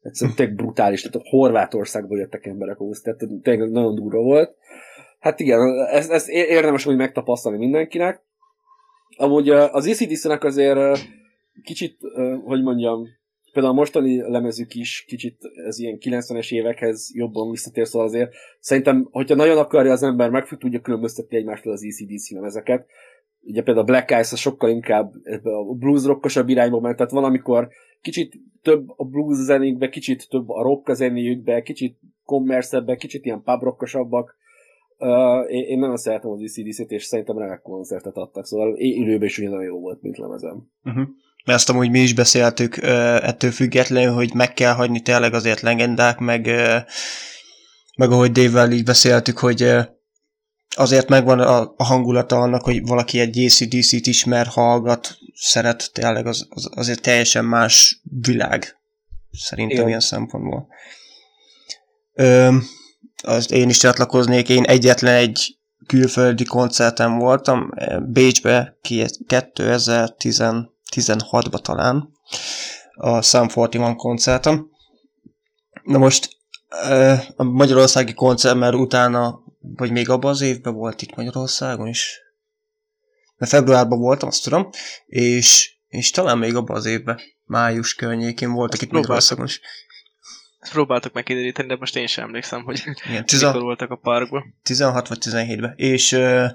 Egyszerűen tényleg brutális, tehát Horvátországból jöttek emberek ahhoz, tehát tényleg nagyon durva volt. Hát igen, ez, ez érdemes hogy megtapasztalni mindenkinek. Amúgy az ECDC-nek azért kicsit, hogy mondjam, például a mostani lemezük is kicsit ez ilyen 90-es évekhez jobban visszatér, szóval azért szerintem, hogyha nagyon akarja az ember, meg tudja különböztetni egymástól az ECDC lemezeket. Ugye például a Black Eyes sokkal inkább a blues rockosabb irányba ment, tehát van, amikor kicsit több a blues zenékbe, kicsit több a rock zenéjükbe, kicsit kommerszebben, kicsit ilyen pubrockosabbak. Uh, én, én nagyon szeretem az ECDC-t, és szerintem remek koncertet adtak, szóval élőben is ugyanolyan jó volt, mint lemezem. Uh-huh. Mert azt amúgy mi is beszéltük uh, ettől függetlenül, hogy meg kell hagyni tényleg azért legendák, meg, uh, meg ahogy Dave-vel így beszéltük, hogy uh, azért megvan a, a hangulata annak, hogy valaki egy ACDC-t ismer, hallgat, szeret, tényleg az, az azért teljesen más világ, szerintem Igen. ilyen szempontból. Ö, azt én is csatlakoznék, én egyetlen egy külföldi koncerten voltam, Bécsbe 2016-ban talán, a Sam 41 koncerten. Na most a magyarországi koncert, mert utána vagy még abban az évben volt itt Magyarországon is. Mert februárban voltam, azt tudom, és, és talán még abban az évben, május környékén voltak itt Magyarországon is. Ezt próbáltuk megkideríteni, de most én sem emlékszem, hogy Igen, tizen... mikor voltak a parkban. 16 vagy 17-ben. És uh,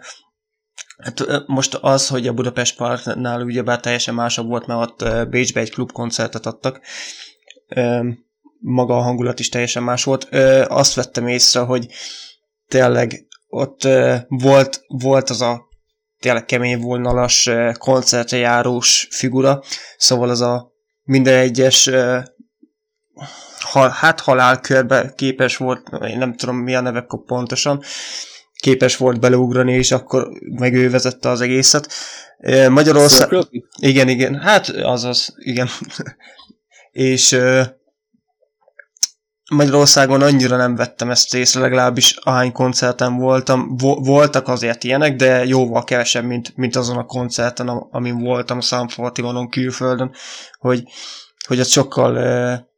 hát, most az, hogy a Budapest Parknál ugyebár teljesen másabb volt, mert ott Bécsbe egy klubkoncertet adtak, maga a hangulat is teljesen más volt. Azt vettem észre, hogy tényleg ott uh, volt, volt az a tényleg kemény vonalas uh, koncertre járós figura, szóval az a minden egyes uh, hal, hát halálkörbe képes volt, én nem tudom mi a neve pontosan, képes volt beleugrani, és akkor meg ő vezette az egészet. Magyarország... Igen, igen, hát azaz, igen. [LAUGHS] és Magyarországon annyira nem vettem ezt észre, legalábbis ahány koncerten voltam. Vo- voltak azért ilyenek, de jóval kevesebb, mint, mint azon a koncerten, amin voltam a Sanfortigonon külföldön, hogy, hogy ott sokkal,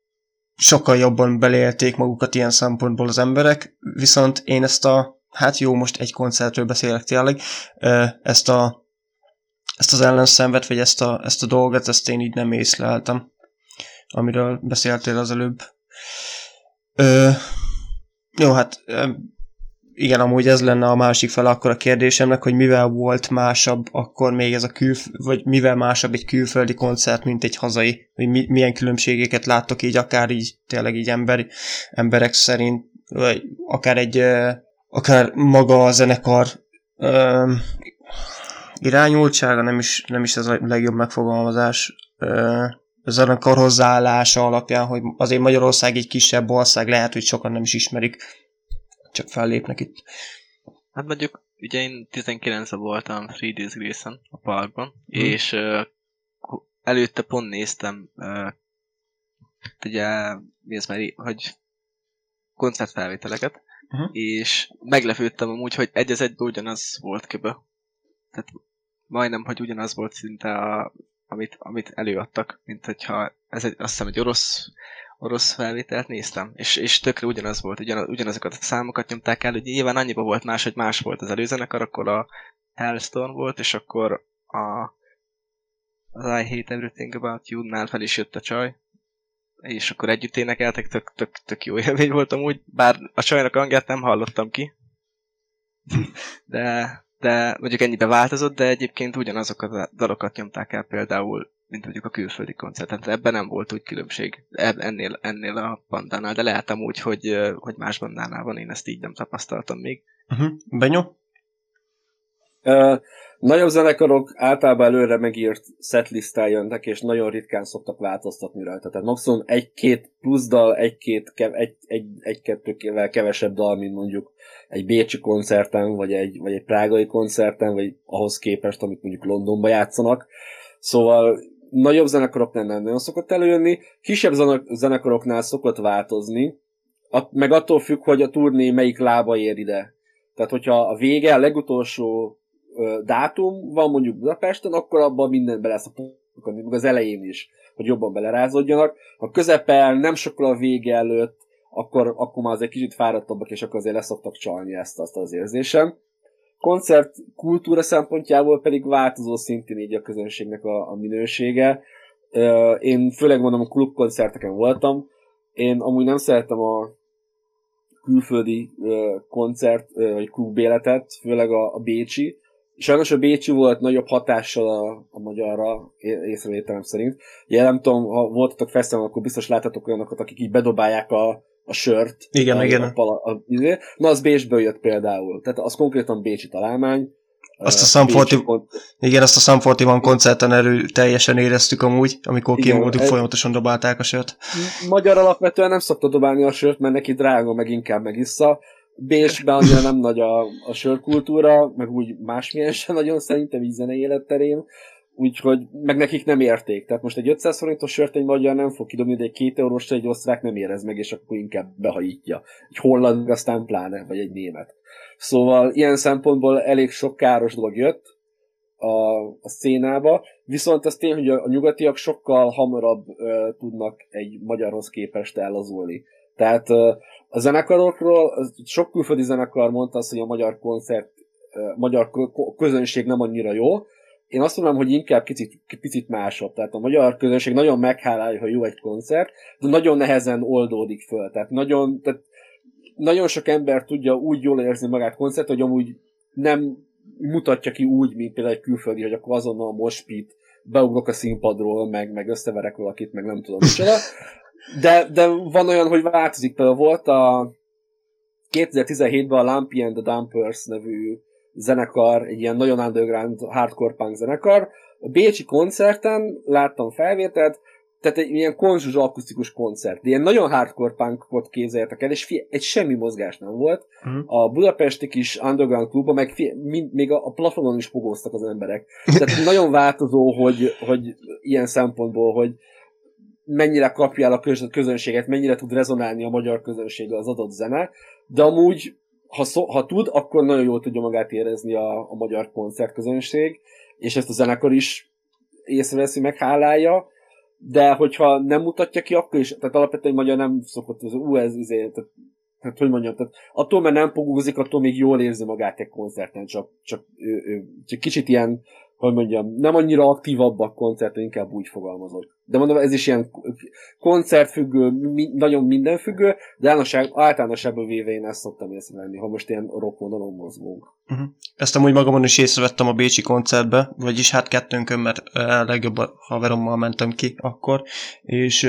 sokkal jobban belélték magukat ilyen szempontból az emberek, viszont én ezt a, hát jó, most egy koncertről beszélek tényleg, ezt a ezt az ellenszenvet, vagy ezt a, ezt a dolgot, ezt én így nem észleltem, amiről beszéltél az előbb. Ö, jó, hát igen, amúgy ez lenne a másik fel akkor a kérdésemnek, hogy mivel volt másabb akkor még ez a kül, vagy mivel másabb egy külföldi koncert, mint egy hazai, hogy mi, milyen különbségeket láttok így, akár így tényleg így emberi, emberek szerint, vagy akár egy, akár maga a zenekar irányultsága nem is, nem is ez a legjobb megfogalmazás. A zenekar hozzáállása alapján, hogy azért Magyarország egy kisebb ország, lehet, hogy sokan nem is ismerik, csak fellépnek itt. Hát mondjuk, ugye én 19 voltam Three Days Grace-en a parkban, hmm. és uh, előtte pont néztem uh, ugye, mi ez már, hogy koncertfelvételeket, uh-huh. és meglepődtem amúgy, hogy egy az egyben ugyanaz volt köbö. Tehát majdnem, hogy ugyanaz volt szinte, a, amit, amit előadtak, mint hogyha ez egy, azt hiszem egy orosz, orosz felvételt néztem, és, és tökre ugyanaz volt, ugyanaz, ugyanazokat a számokat nyomták el, hogy nyilván annyiba volt más, hogy más volt az előzenekar, akkor a Hellstorm volt, és akkor a az I Hate Everything About You-nál fel is jött a csaj, és akkor együtt énekeltek, tök, tök, tök jó élmény volt amúgy, bár a csajnak hangját nem hallottam ki, de, de mondjuk ennyibe változott, de egyébként ugyanazokat a dalokat nyomták el például, mint mondjuk a külföldi koncerten. Tehát ebben nem volt úgy különbség ennél, ennél a bandánál, de lehetem úgy, hogy, hogy más bandánál van, én ezt így nem tapasztaltam még. Uh-huh. Benyó? Uh, Nagyobb zenekarok általában előre megírt setlisttel jönnek, és nagyon ritkán szoktak változtatni rajta. Tehát maximum egy-két plusz dal, egy-két, egy, egy, egy-kettővel kevesebb dal, mint mondjuk egy bécsi koncerten, vagy egy, vagy egy prágai koncerten, vagy ahhoz képest, amit mondjuk Londonba játszanak. Szóval nagyobb zenekaroknál nem nagyon szokott előjönni, kisebb zenekaroknál szokott változni, meg attól függ, hogy a turné melyik lába ér ide. Tehát, hogyha a vége, a legutolsó dátum van mondjuk Budapesten, akkor abban minden bele lesz a meg az elején is, hogy jobban belerázódjanak. Ha közepen, nem sokkal a vége előtt, akkor, akkor már azért kicsit fáradtabbak, és akkor azért leszoktak csalni ezt azt az érzésem. Koncert kultúra szempontjából pedig változó szintén így a közönségnek a, a minősége. Én főleg mondom, a klubkoncerteken voltam. Én amúgy nem szeretem a külföldi koncert vagy klub életet, főleg a, a Bécsi, Sajnos a Bécsi volt nagyobb hatással a, a magyarra, észrevételem szerint. Ugye tudom, ha voltatok fesztiválon, akkor biztos láttatok olyanokat, akik így bedobálják a, a sört. Igen, a, igen. A, a, a, izé. Na, az Bécsből jött például. Tehát az konkrétan Bécsi találmány. Azt a Samforti, igen, azt a Samforti van koncerten erő teljesen éreztük amúgy, amikor kimódjuk, folyamatosan dobálták a sört. Magyar alapvetően nem szokta dobálni a sört, mert neki drága, meg inkább megissza. Bécsben annyira nem nagy a, a sörkultúra, meg úgy másmilyen sem nagyon szerintem így zenei életterén, úgyhogy meg nekik nem érték. Tehát most egy 500 forintos sört egy magyar nem fog kidobni, de egy két eurós egy osztrák nem érez meg, és akkor inkább behajítja. Egy holland aztán pláne, vagy egy német. Szóval ilyen szempontból elég sok káros dolog jött a, a szénába, viszont az tény, hogy a, a nyugatiak sokkal hamarabb uh, tudnak egy magyarhoz képest ellazulni. Tehát a zenekarokról, sok külföldi zenekar mondta azt, hogy a magyar koncert, magyar közönség nem annyira jó. Én azt mondom, hogy inkább kicsit, picit másabb. Tehát a magyar közönség nagyon meghálálja, hogy jó egy koncert, de nagyon nehezen oldódik föl. Tehát nagyon, tehát nagyon sok ember tudja úgy jól érzni magát koncert, hogy amúgy nem mutatja ki úgy, mint például egy külföldi, hogy akkor azonnal mospit, beugrok a színpadról, meg, meg összeverek valakit, meg nem tudom micsoda, de, de van olyan, hogy változik. Például volt a 2017-ben a Lumpy and the Dumpers nevű zenekar, egy ilyen nagyon underground hardcore punk zenekar. A Bécsi koncerten láttam felvételt, tehát egy ilyen konzsuzs akusztikus koncert. Ilyen nagyon hardcore punkot képzeljetek el, és fie, egy semmi mozgás nem volt. Uh-huh. A budapesti kis underground klubban meg fie, mind, még a, a plafonon is fogóztak az emberek. Tehát [LAUGHS] nagyon változó, hogy, hogy ilyen szempontból, hogy mennyire kapja el a közönséget, mennyire tud rezonálni a magyar közönséggel az adott zene, de amúgy, ha, szó, ha tud, akkor nagyon jól tudja magát érezni a, a magyar koncertközönség, és ezt a zenekar is észreveszi, meg hálálja, de hogyha nem mutatja ki, akkor is, tehát alapvetően magyar nem szokott, az, ú, ez izé, tehát, tehát hogy mondjam, tehát attól, mert nem pogózik, attól még jól érzi magát egy koncerten, csak, csak, ő, ő, csak kicsit ilyen hogy mondjam, nem annyira aktívabbak koncert, inkább úgy fogalmazok. De mondom, ez is ilyen koncertfüggő, mi, nagyon mindenfüggő, de általánosság, általánosságban véve én ezt szoktam észrevenni, ha most ilyen rockvonalon mozgunk. Uh-huh. Ezt amúgy magamon is észrevettem a Bécsi koncertbe, vagyis hát kettőnkön, mert a legjobb haverommal mentem ki akkor, és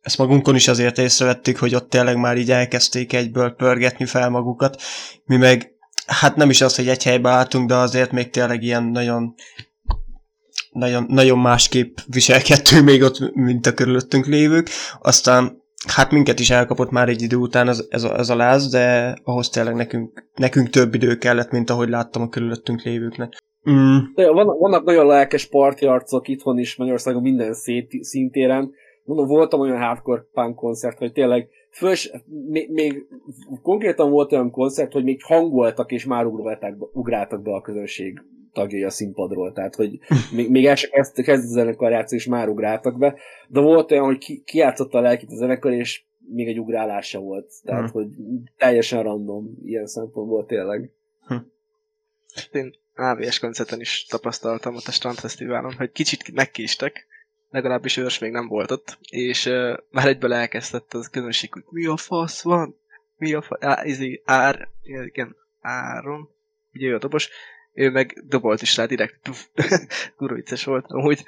ezt magunkon is azért észrevettük, hogy ott tényleg már így elkezdték egyből pörgetni fel magukat, mi meg hát nem is az, hogy egy helybe álltunk, de azért még tényleg ilyen nagyon nagyon, nagyon másképp viselkedtünk még ott, mint a körülöttünk lévők. Aztán hát minket is elkapott már egy idő után ez, ez, a, ez a láz, de ahhoz tényleg nekünk, nekünk több idő kellett, mint ahogy láttam a körülöttünk lévőknek. Mm. Vannak, vannak nagyon lelkes arcok itthon is Magyarországon minden szét, szintéren. Mondom, voltam olyan hardcore punk koncert, hogy tényleg fős, még, még, konkrétan volt olyan koncert, hogy még hangoltak és már ugráltak be a közönség tagjai a színpadról, tehát hogy még, még el sem kezd, kezd a zenekar játszani, és már ugráltak be, de volt olyan, hogy ki, kijátszotta a lelkit a zenekar, és még egy ugrálás se volt, tehát hmm. hogy teljesen random ilyen szempontból tényleg. Hm. Én AVS koncerten is tapasztaltam ott a Strandfesztiválon, hogy kicsit megkéstek, legalábbis ős még nem volt ott, és uh, már egyből elkezdett az közönség, hogy mi a fasz van? Mi a fasz? Á, izé, ár, igen, áron, ugye ő a dobos, ő meg dobolt is rá direkt. [LAUGHS] Kurva vicces volt, amúgy.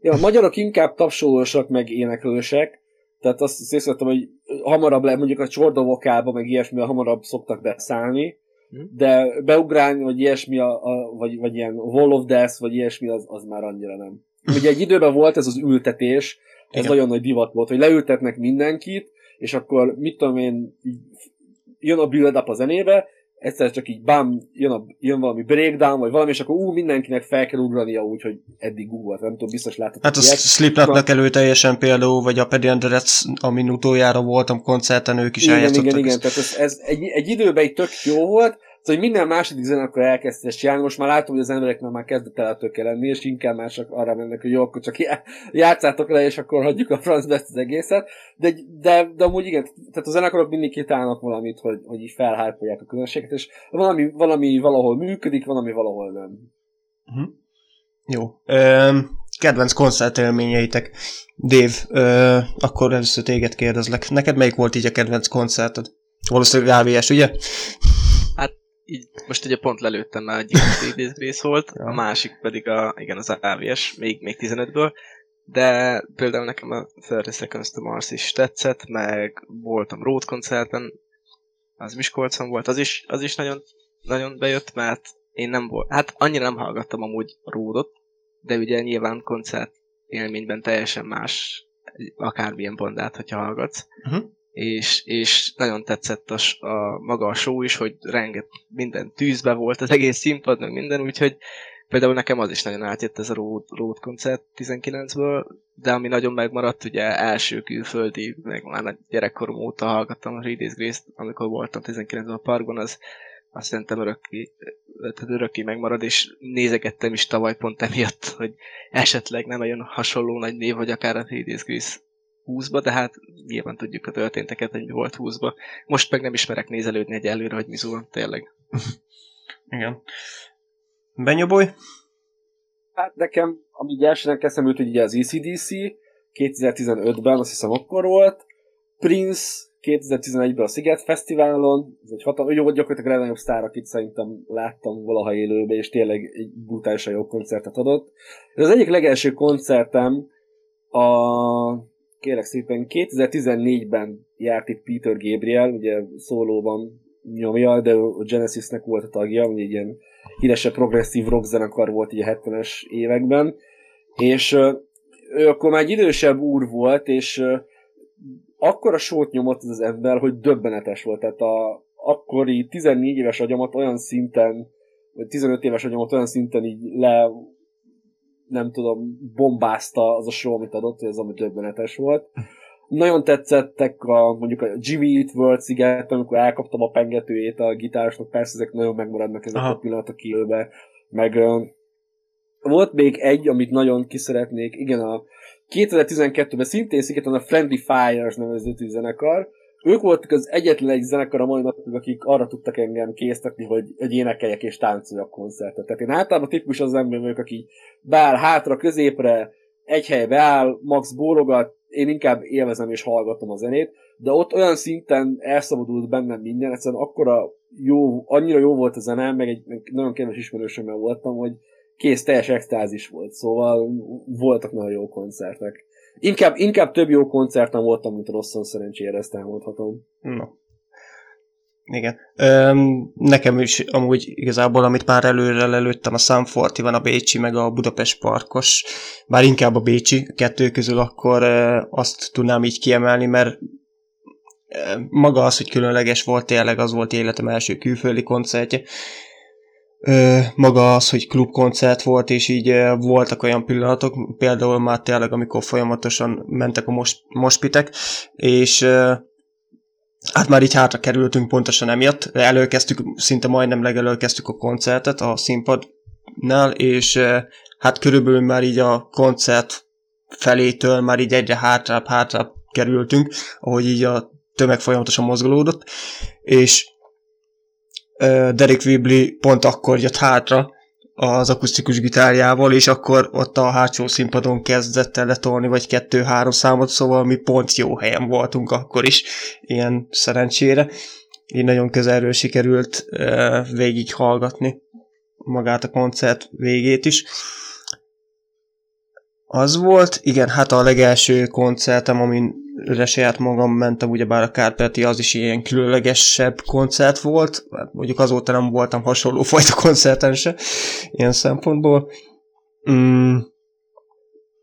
Ja, a magyarok inkább tapsolósak, meg éneklősek, tehát azt észrevettem, hogy hamarabb le, mondjuk a csordovokába, meg ilyesmi, hamarabb szoktak beszállni, hm? de beugrálni, vagy ilyesmi, a, a, vagy, vagy ilyen Wall of Death, vagy ilyesmi, az, az már annyira nem. Ugye egy időben volt ez az ültetés, ez Igen. nagyon nagy divat volt, hogy leültetnek mindenkit, és akkor mit tudom én, jön a build up a zenébe, egyszer csak így bám, jön, a, jön valami breakdown, vagy valami, és akkor ú, mindenkinek fel kell ugrania úgy, hogy eddig ugort, nem tudom, biztos láttad. Hát a Slipknotnak elő teljesen például, vagy a Pedianderets, amin utoljára voltam koncerten, ők is igen, Igen, igen, tehát ez, ez egy, egy időben egy tök jó volt, Szóval, hogy minden második zenekar elkezdte ezt csinálni, most már látom, hogy az embereknek már kezdett el töke lenni, és inkább mások arra mennek, hogy jó, akkor csak játszátok le, és akkor hagyjuk a francba ezt az egészet. De, de, de amúgy igen, tehát a zenekarok mindig kitálnak valamit, hogy, hogy így felhárpolják a közönséget, és valami, valami valahol működik, valami valahol nem. Uh-huh. Jó. Ö, kedvenc koncertélményeitek. Dave, ö, akkor először téged kérdezlek. Neked melyik volt így a kedvenc koncerted? Valószínűleg AVS, ugye? Így most ugye pont lelőttem már egy ilyen rész volt, ja. a másik pedig a, igen, az AVS, még, még 15-ből, de például nekem a 30 Seconds to Mars is tetszett, meg voltam Road koncerten, az Miskolcon volt, az is, az is nagyon, nagyon bejött, mert én nem volt, hát annyira nem hallgattam amúgy Roadot, de ugye nyilván koncert élményben teljesen más akármilyen bandát, hogyha hallgatsz. Uh-huh és, és nagyon tetszett a, a maga a show is, hogy renget minden tűzbe volt az egész színpad, meg minden, úgyhogy például nekem az is nagyon átjött ez a Road, Road koncert 19-ből, de ami nagyon megmaradt, ugye első külföldi, meg már gyerekkorom óta hallgattam a Reed Grace-t, amikor voltam 19-ben a parkban, az azt szerintem örökké, tehát örökké megmarad, és nézegettem is tavaly pont emiatt, hogy esetleg nem olyan hasonló nagy név, hogy akár a Reed Grace 20-ba, de hát nyilván tudjuk a történteket, hogy mi volt 20-ba. Most meg nem ismerek nézelődni egy előre, hogy mi zúl, tényleg. [LAUGHS] Igen. Benyoboly? Hát nekem, ami elsőnek eszembe jut, ugye az ECDC, 2015-ben, azt hiszem akkor volt, Prince 2011-ben a Sziget Fesztiválon, ez egy hatalmas, jó, gyakorlatilag a legnagyobb sztár, akit szerintem láttam valaha élőbe, és tényleg egy brutálisan jó koncertet adott. Ez az egyik legelső koncertem a kérlek szépen 2014-ben járt itt Peter Gabriel, ugye szólóban nyomja, de a Genesisnek volt a tagja, ugye egy ilyen híresebb progresszív rock zenekar volt így a 70-es években, és ő akkor már egy idősebb úr volt, és akkor a sót nyomott ez az ember, hogy döbbenetes volt. Tehát a akkori 14 éves agyamat olyan szinten, vagy 15 éves agyamat olyan szinten így le nem tudom, bombázta az a show, amit adott, ez ami döbbenetes volt. Nagyon tetszettek a, mondjuk a Jimmy Eat World sziget, amikor elkaptam a pengetőjét a gitárosnak, persze ezek nagyon megmaradnak ezek Aha. a pillanatok élőbe. Meg uh, volt még egy, amit nagyon ki szeretnék, igen, a 2012-ben szintén szigeten a Friendly Fires nevezetű zenekar, ők voltak az egyetlen egy zenekar a mai napig, akik arra tudtak engem késztetni, hogy, egy énekeljek és táncoljak koncertet. Tehát én általában tipikus az ember vagyok, aki beáll hátra, középre, egy helybe áll, max bólogat, én inkább élvezem és hallgatom a zenét, de ott olyan szinten elszabadult bennem minden, egyszerűen akkora jó, annyira jó volt a zene, meg egy meg nagyon kedves ismerősömmel voltam, hogy kész teljes extázis volt, szóval voltak nagyon jó koncertek. Inkább, inkább több jó koncerten voltam, mint rosszon szerencsére, ezt elmondhatom. Na. Igen. Öm, nekem is amúgy igazából, amit már előre lelőttem, a Sun van a Bécsi, meg a Budapest Parkos, bár inkább a Bécsi, a kettő közül akkor e, azt tudnám így kiemelni, mert e, maga az, hogy különleges volt, tényleg az volt életem első külföldi koncertje. Ö, maga az, hogy klubkoncert volt, és így e, voltak olyan pillanatok, például már tényleg, amikor folyamatosan mentek a most, mospitek, és e, Hát már így hátra kerültünk pontosan emiatt. Előkezdtük, szinte majdnem legelőkeztük a koncertet a színpadnál, és eh, hát körülbelül már így a koncert felétől már így egyre hátrább, hátrább kerültünk, ahogy így a tömeg folyamatosan mozgolódott, és Derek Weebly pont akkor jött hátra, az akusztikus gitárjával, és akkor ott a hátsó színpadon kezdett el letolni, vagy kettő-három számot, szóval mi pont jó helyen voltunk akkor is, ilyen szerencsére. Így nagyon közelről sikerült végig hallgatni magát a koncert végét is. Az volt, igen, hát a legelső koncertem, amin saját magam mentem, ugyebár a Kárpeti az is ilyen különlegesebb koncert volt, hát mondjuk azóta nem voltam hasonló fajta koncerten se, ilyen szempontból. Mm,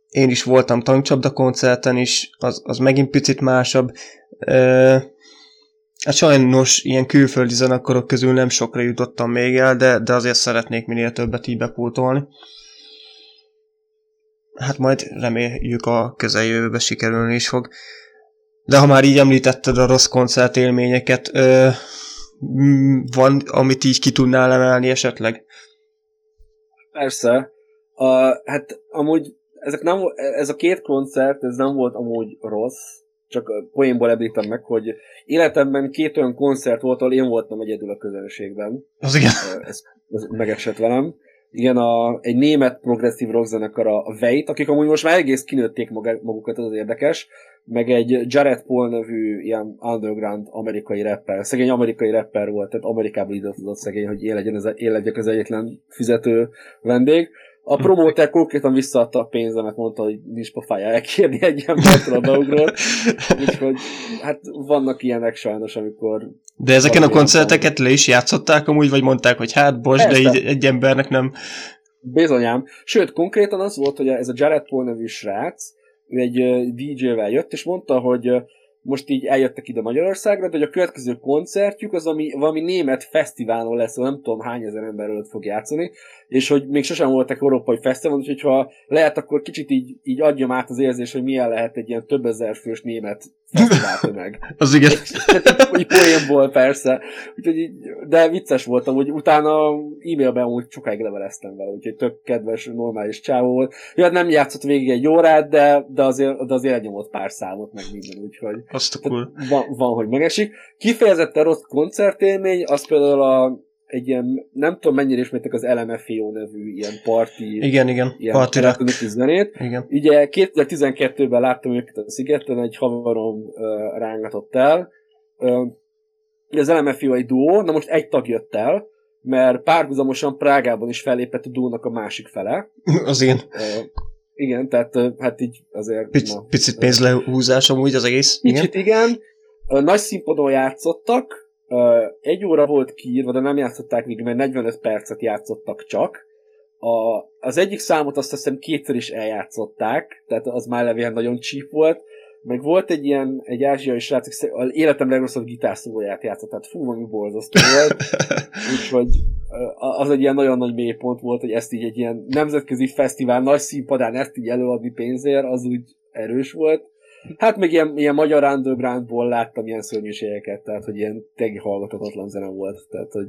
én is voltam tankcsapda koncerten is, az, az megint picit másabb. E, hát sajnos ilyen külföldi zenekarok közül nem sokra jutottam még el, de, de azért szeretnék minél többet így bepótolni. Hát majd reméljük a közeljövőben sikerülni is fog. De ha már így említetted a rossz koncertélményeket, ö, van, amit így ki tudnál emelni esetleg? Persze. A, hát amúgy ezek nem, ez a két koncert, ez nem volt amúgy rossz, csak poénból említem meg, hogy életemben két olyan koncert volt, ahol én voltam egyedül a közönségben. Az igen. Ez, ez megesett velem. Igen, a, egy német progresszív rockzenekar, a Veit, akik amúgy most már egész kinőtték magukat, ez az érdekes meg egy Jared Paul nevű ilyen underground amerikai rapper. Szegény amerikai rapper volt, tehát Amerikából időzött szegény, hogy én, legyen ez, én legyek az egyetlen fizető vendég. A promóter konkrétan visszaadta a pénzemet, mondta, hogy nincs pofája elkérni egy embertől a beugról. Úgyhogy hát vannak ilyenek sajnos, amikor... De ezeken a koncerteket le is játszották amúgy, vagy mondták, hogy hát bocs, de így egy embernek nem... Bizonyám. Sőt, konkrétan az volt, hogy ez a Jared Paul nevű srác, ő egy DJ-vel jött, és mondta, hogy most így eljöttek ide Magyarországra, de hogy a következő koncertjük az, ami valami német fesztiválon lesz, nem tudom hány ezer ember előtt fog játszani, és hogy még sosem voltak európai fesztiválon, úgyhogy ha lehet, akkor kicsit így, így adjam át az érzés, hogy milyen lehet egy ilyen több ezer fős német meg. [LAUGHS] az igen. Úgy [LAUGHS] poénból persze. Úgyhogy így, de vicces voltam, hogy utána e-mailben úgy sokáig leveleztem vele, úgyhogy tök kedves, normális csávó volt. Ja, hát nem játszott végig egy órát, de, de azért, de azért elnyomott pár számot, meg minden, úgyhogy Azt cool. van, van, hogy megesik. Kifejezetten rossz koncertélmény, az például a egy ilyen, nem tudom mennyire ismertek az LMFAO nevű ilyen parti igen, igen, ilyen parti zenét. Igen. Ugye 2012-ben láttam őket a szigeten, egy havarom uh, rángatott el. Uh, az LMFAO egy duó, na most egy tag jött el, mert párhuzamosan Prágában is fellépett a duónak a másik fele. [LAUGHS] Az én. Uh, igen, tehát uh, hát így azért... Pic, na, picit pénzlehúzás amúgy az egész. Kicsit igen. igen. Uh, nagy színpadon játszottak, egy óra volt kiírva, de nem játszották még, mert 45 percet játszottak csak. A, az egyik számot azt hiszem kétszer is eljátszották, tehát az már levél nagyon csíp volt. Meg volt egy ilyen, egy ázsiai srác, az életem legrosszabb gitárszólóját játszott, tehát fú, valami borzasztó volt. [LAUGHS] Úgyhogy az egy ilyen nagyon nagy mélypont volt, hogy ezt így egy ilyen nemzetközi fesztivál nagy színpadán ezt így előadni pénzért, az úgy erős volt. Hát meg ilyen, ilyen magyar undergroundból láttam ilyen szörnyűségeket, tehát hogy ilyen tényleg hallgathatatlan zene volt. Tehát, hogy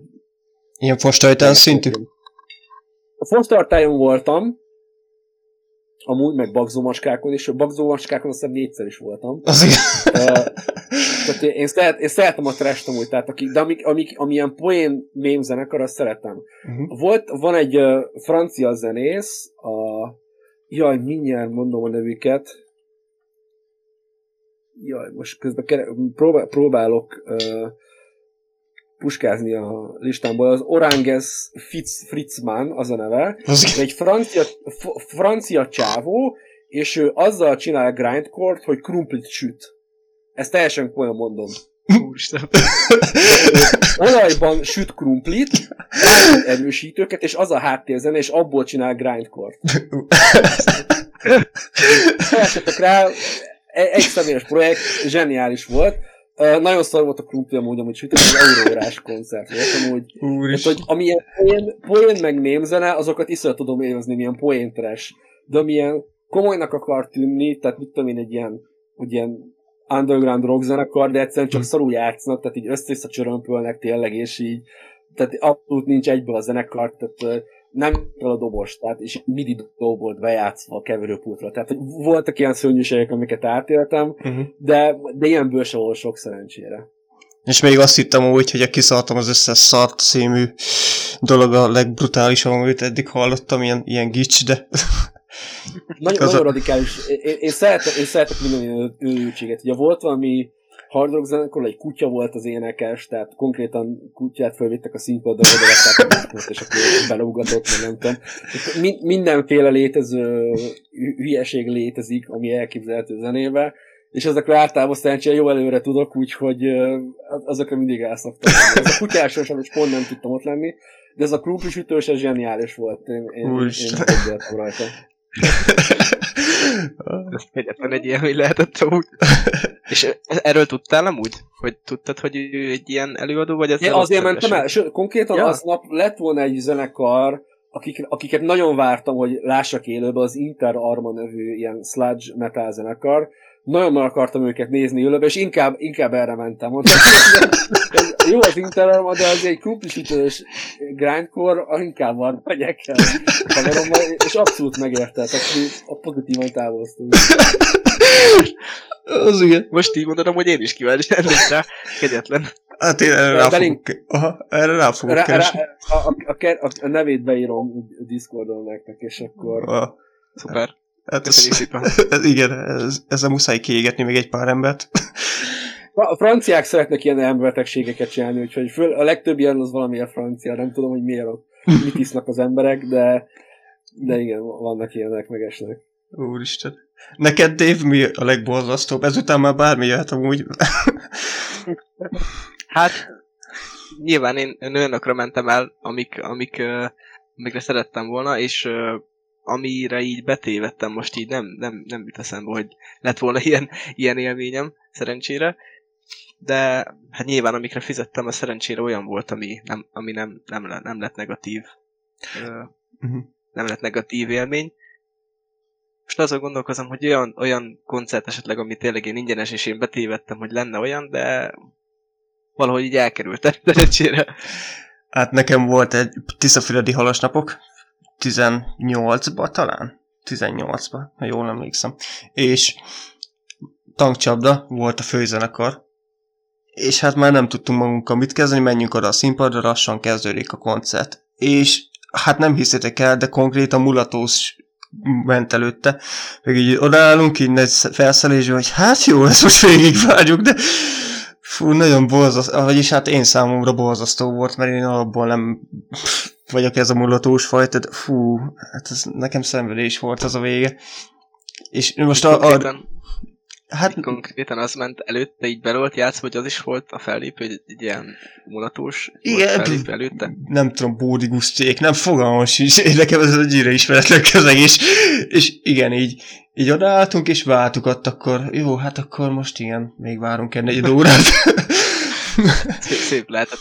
ilyen fostajtán szintű? A fostartájon voltam, amúgy, meg bagzómaskákon is. A bagzómaskákon azt hiszem négyszer is voltam. Az igen. Uh, tehát én, szeret, én szeretem a trash amúgy, tehát aki, de amik, amik, amilyen poén mém zenekar, azt szeretem. Uh-huh. Volt, van egy uh, francia zenész, a, jaj, mindjárt mondom a nevüket, jaj, most közben kere, próbál, próbálok uh, puskázni a listámból, az Oranges Fitz, Fritzmann, az a neve, az egy francia, francia csávó, és ő azzal csinál grindcore hogy krumplit süt. Ezt teljesen komolyan mondom. Úristen. olajban süt krumplit, erősítőket, és az a háttérzene, és abból csinál grindcore Keresetek [LAUGHS] rá, egy személyes projekt, zseniális volt. Uh, nagyon szar volt a krumpli amúgy, amit sütött, az euróórás koncert volt amúgy. Hát, hogy amilyen poén, poén meg némzene, azokat iszonyat tudom élvezni, milyen poéntres. De amilyen komolynak akar tűnni, tehát mit tudom én, egy ilyen, hogy ilyen underground rock zenekar, de egyszerűen csak hm. szarul játszanak, tehát így össze csörömpölnek tényleg, és így tehát abszolút nincs egyből a zenekar, tehát nem a dobos, tehát és midi dobolt bejátszva a keverőpultra. Tehát hogy voltak ilyen szörnyűségek, amiket átéltem, uh-huh. de, de ilyenből se volt sok szerencsére. És még azt hittem úgy, hogy a kiszartam az összes szart szímű dolog a legbrutálisabb, amit eddig hallottam, ilyen, ilyen gics, de... nagyon, nagyon a... radikális. Én, én, szeretek, én szeretek minden őrültséget. Ugye volt valami hard rock zenekar, egy kutya volt az énekes, tehát konkrétan kutyát fölvittek a színpadra, oda a és akkor beleugatott, meg nem tudom. Mi, mindenféle létező hülyeség létezik, ami elképzelhető zenébe, és ezekre általában szerencsére jó előre tudok, úgyhogy azokra mindig elszoktam. Ez a kutyásra sem, és pont nem tudtam ott lenni, de ez a krumpli sütős, ez zseniális volt. Én, én, én, én rajta. Ez egyetlen egy ilyen, hogy lehetett úgy. [LAUGHS] És erről tudtál amúgy? Hogy tudtad, hogy ő egy ilyen előadó, vagy ez Én azért mentem el, sőt, konkrétan ja. aznap lett volna egy zenekar, akik, akiket nagyon vártam, hogy lássak élőbe, az Inter Arma nevű ilyen sludge metal zenekar, nagyon meg akartam őket nézni ülőbe, és inkább, inkább erre mentem. Mondtam, jó az Inter, de az egy kuplisítős grindcore, inkább van, megyek el haverommal, és abszolút megérte, tehát a pozitívan távoztunk. Az igen. Most így mondanom, hogy én is kíváncsi lennék rá. Kegyetlen. Hát én erre rá, fogok, aha, erre rá fogok rá, keresni. Rá, a, a, a, a, nevét beírom Discordon nektek, és akkor... Aha. Szuper. Hát ez, [LAUGHS] ez, igen, ez, ezzel muszáj kiégetni még egy pár embert. A franciák szeretnek ilyen emberbetegségeket csinálni, úgyhogy föl, a legtöbb ilyen az valamilyen francia, nem tudom, hogy miért mit isznak az emberek, de, de igen, vannak ilyenek, megesnek. Úristen. Neked, Dave, mi a legborzasztóbb? Ezután már bármi jöhet amúgy. [LAUGHS] hát, nyilván én olyanokra mentem el, amik, amik, amikre szerettem volna, és amire így betévettem, most így nem, nem, nem jut eszembe, hogy lett volna ilyen, ilyen élményem, szerencsére. De hát nyilván amikre fizettem, a szerencsére olyan volt, ami nem, ami nem, nem, nem lett negatív. Uh-huh. Nem lett negatív élmény. Most azon gondolkozom, hogy olyan, olyan koncert esetleg, ami tényleg én ingyenes, és én betévettem, hogy lenne olyan, de valahogy így elkerültem [LAUGHS] szerencsére. Hát nekem volt egy Tiszafüredi halasnapok, 18-ba talán? 18-ba, ha jól emlékszem. És tankcsapda volt a főzenekar, és hát már nem tudtunk magunkkal mit kezdeni, menjünk oda a színpadra, lassan kezdődik a koncert. És hát nem hiszitek el, de konkrétan mulatós ment előtte, meg így odaállunk, így egy felszerelésben, hogy hát jó, ezt most végigvárjuk, de fú, nagyon borzasztó, vagyis hát én számomra borzasztó volt, mert én alapból nem vagyok ez a mulatós fajta, fú, hát ez nekem szenvedés volt az a vége. És most a, a, Hát konkrétan az ment előtte, így be volt játszva, hogy az is volt a fellépő, egy, egy ilyen mulatós igen, fellépő előtte. Nem tudom, bódiguszték, nem fogalmam sincs, nekem ez egyre ismeretlen közeg, és, és igen, így, így odaálltunk, és váltuk ott, akkor jó, hát akkor most igen, még várunk egy órát. [LAUGHS] szép, szép lehetett.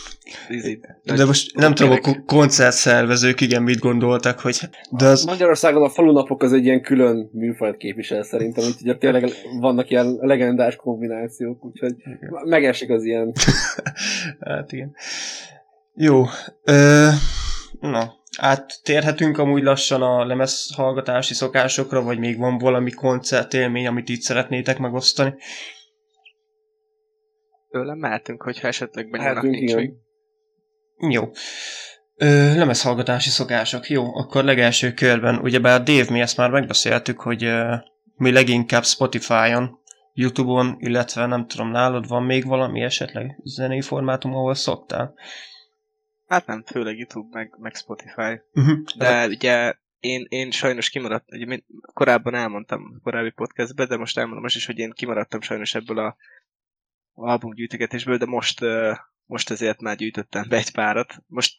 De most nem tudom, a koncertszervezők igen mit gondoltak, hogy... De az... Magyarországon a falunapok az egy ilyen külön műfajt képvisel szerintem, hogy ugye tényleg vannak ilyen legendás kombinációk, úgyhogy igen. megesik az ilyen. [LAUGHS] hát igen. Jó. Ö, na, áttérhetünk amúgy lassan a lemezhallgatási szokásokra, vagy még van valami koncertélmény, amit itt szeretnétek megosztani? Tőlem mehetünk, hogyha esetleg benyúlnak nincs még. Jó. Ö, lemezhallgatási szokások. Jó, akkor legelső körben, ugyebár Dave, mi ezt már megbeszéltük, hogy ö, mi leginkább Spotify-on, Youtube-on, illetve nem tudom, nálad van még valami esetleg zenei formátum, ahol szoktál? Hát nem, főleg YouTube, meg, meg Spotify. Uh-huh. De ugye én, én sajnos kimaradtam, ugye korábban elmondtam a korábbi podcastben, de most elmondom most is, hogy én kimaradtam sajnos ebből a albumgyűjtögetésből, de most, most ezért már gyűjtöttem be egy párat. Most,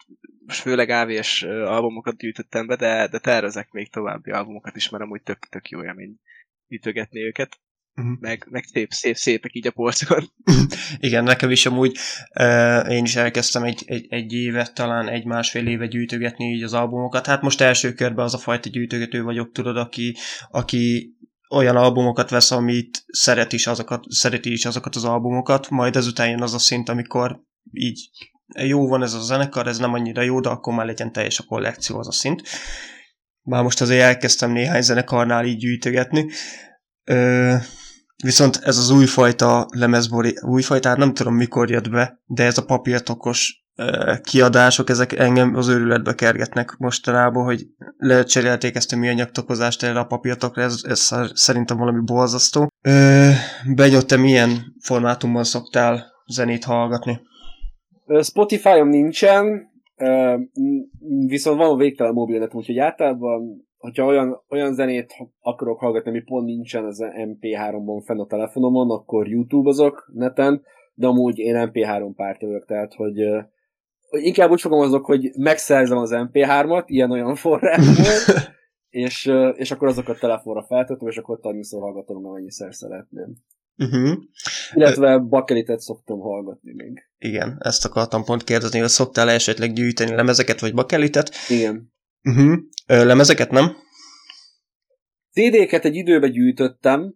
most főleg AVS albumokat gyűjtöttem be, de, de tervezek még további albumokat is, mert amúgy tök, tök jó élmény gyűjtögetni őket. Uh-huh. Meg, meg szép, szép, szépek így a polcokon. [LAUGHS] Igen, nekem is amúgy uh, én is elkezdtem egy, egy, egy évet, talán egy-másfél éve gyűjtögetni így az albumokat. Hát most első körben az a fajta gyűjtögető vagyok, tudod, aki, aki olyan albumokat vesz, amit szeret is azokat, szereti is azokat az albumokat, majd ezután jön az a szint, amikor így jó van ez a zenekar, ez nem annyira jó, de akkor már legyen teljes a kollekció az a szint. Már most azért elkezdtem néhány zenekarnál így gyűjtögetni. Ö, viszont ez az újfajta lemezbori, újfajta, hát nem tudom mikor jött be, de ez a papírtokos kiadások, ezek engem az őrületbe kergetnek mostanában, hogy lecserélték ezt a műanyagtokozást erre a papírtokra, ez, ez szerintem valami borzasztó. Benyott, te milyen formátumban szoktál zenét hallgatni? Spotify-om nincsen, viszont van végtelen mobilnet, úgyhogy általában, hogyha olyan, olyan zenét akarok hallgatni, ami pont nincsen az MP3-ban fenn a telefonomon, akkor YouTube-ozok neten, de amúgy én MP3 párt vagyok, tehát hogy, hogy inkább úgy fogalmazok, hogy megszerzem az MP3-at, ilyen-olyan forrásból, [LAUGHS] és, és akkor azokat telefonra feltöltöm, és akkor annyiszor hallgatom, amennyiszer szeretném. Uh-huh. Illetve bakelitet szoktam hallgatni még. Igen, ezt akartam pont kérdezni, hogy szoktál esetleg gyűjteni lemezeket vagy bakelitet? Igen. Uh-huh. lemezeket nem? CD-ket egy időbe gyűjtöttem,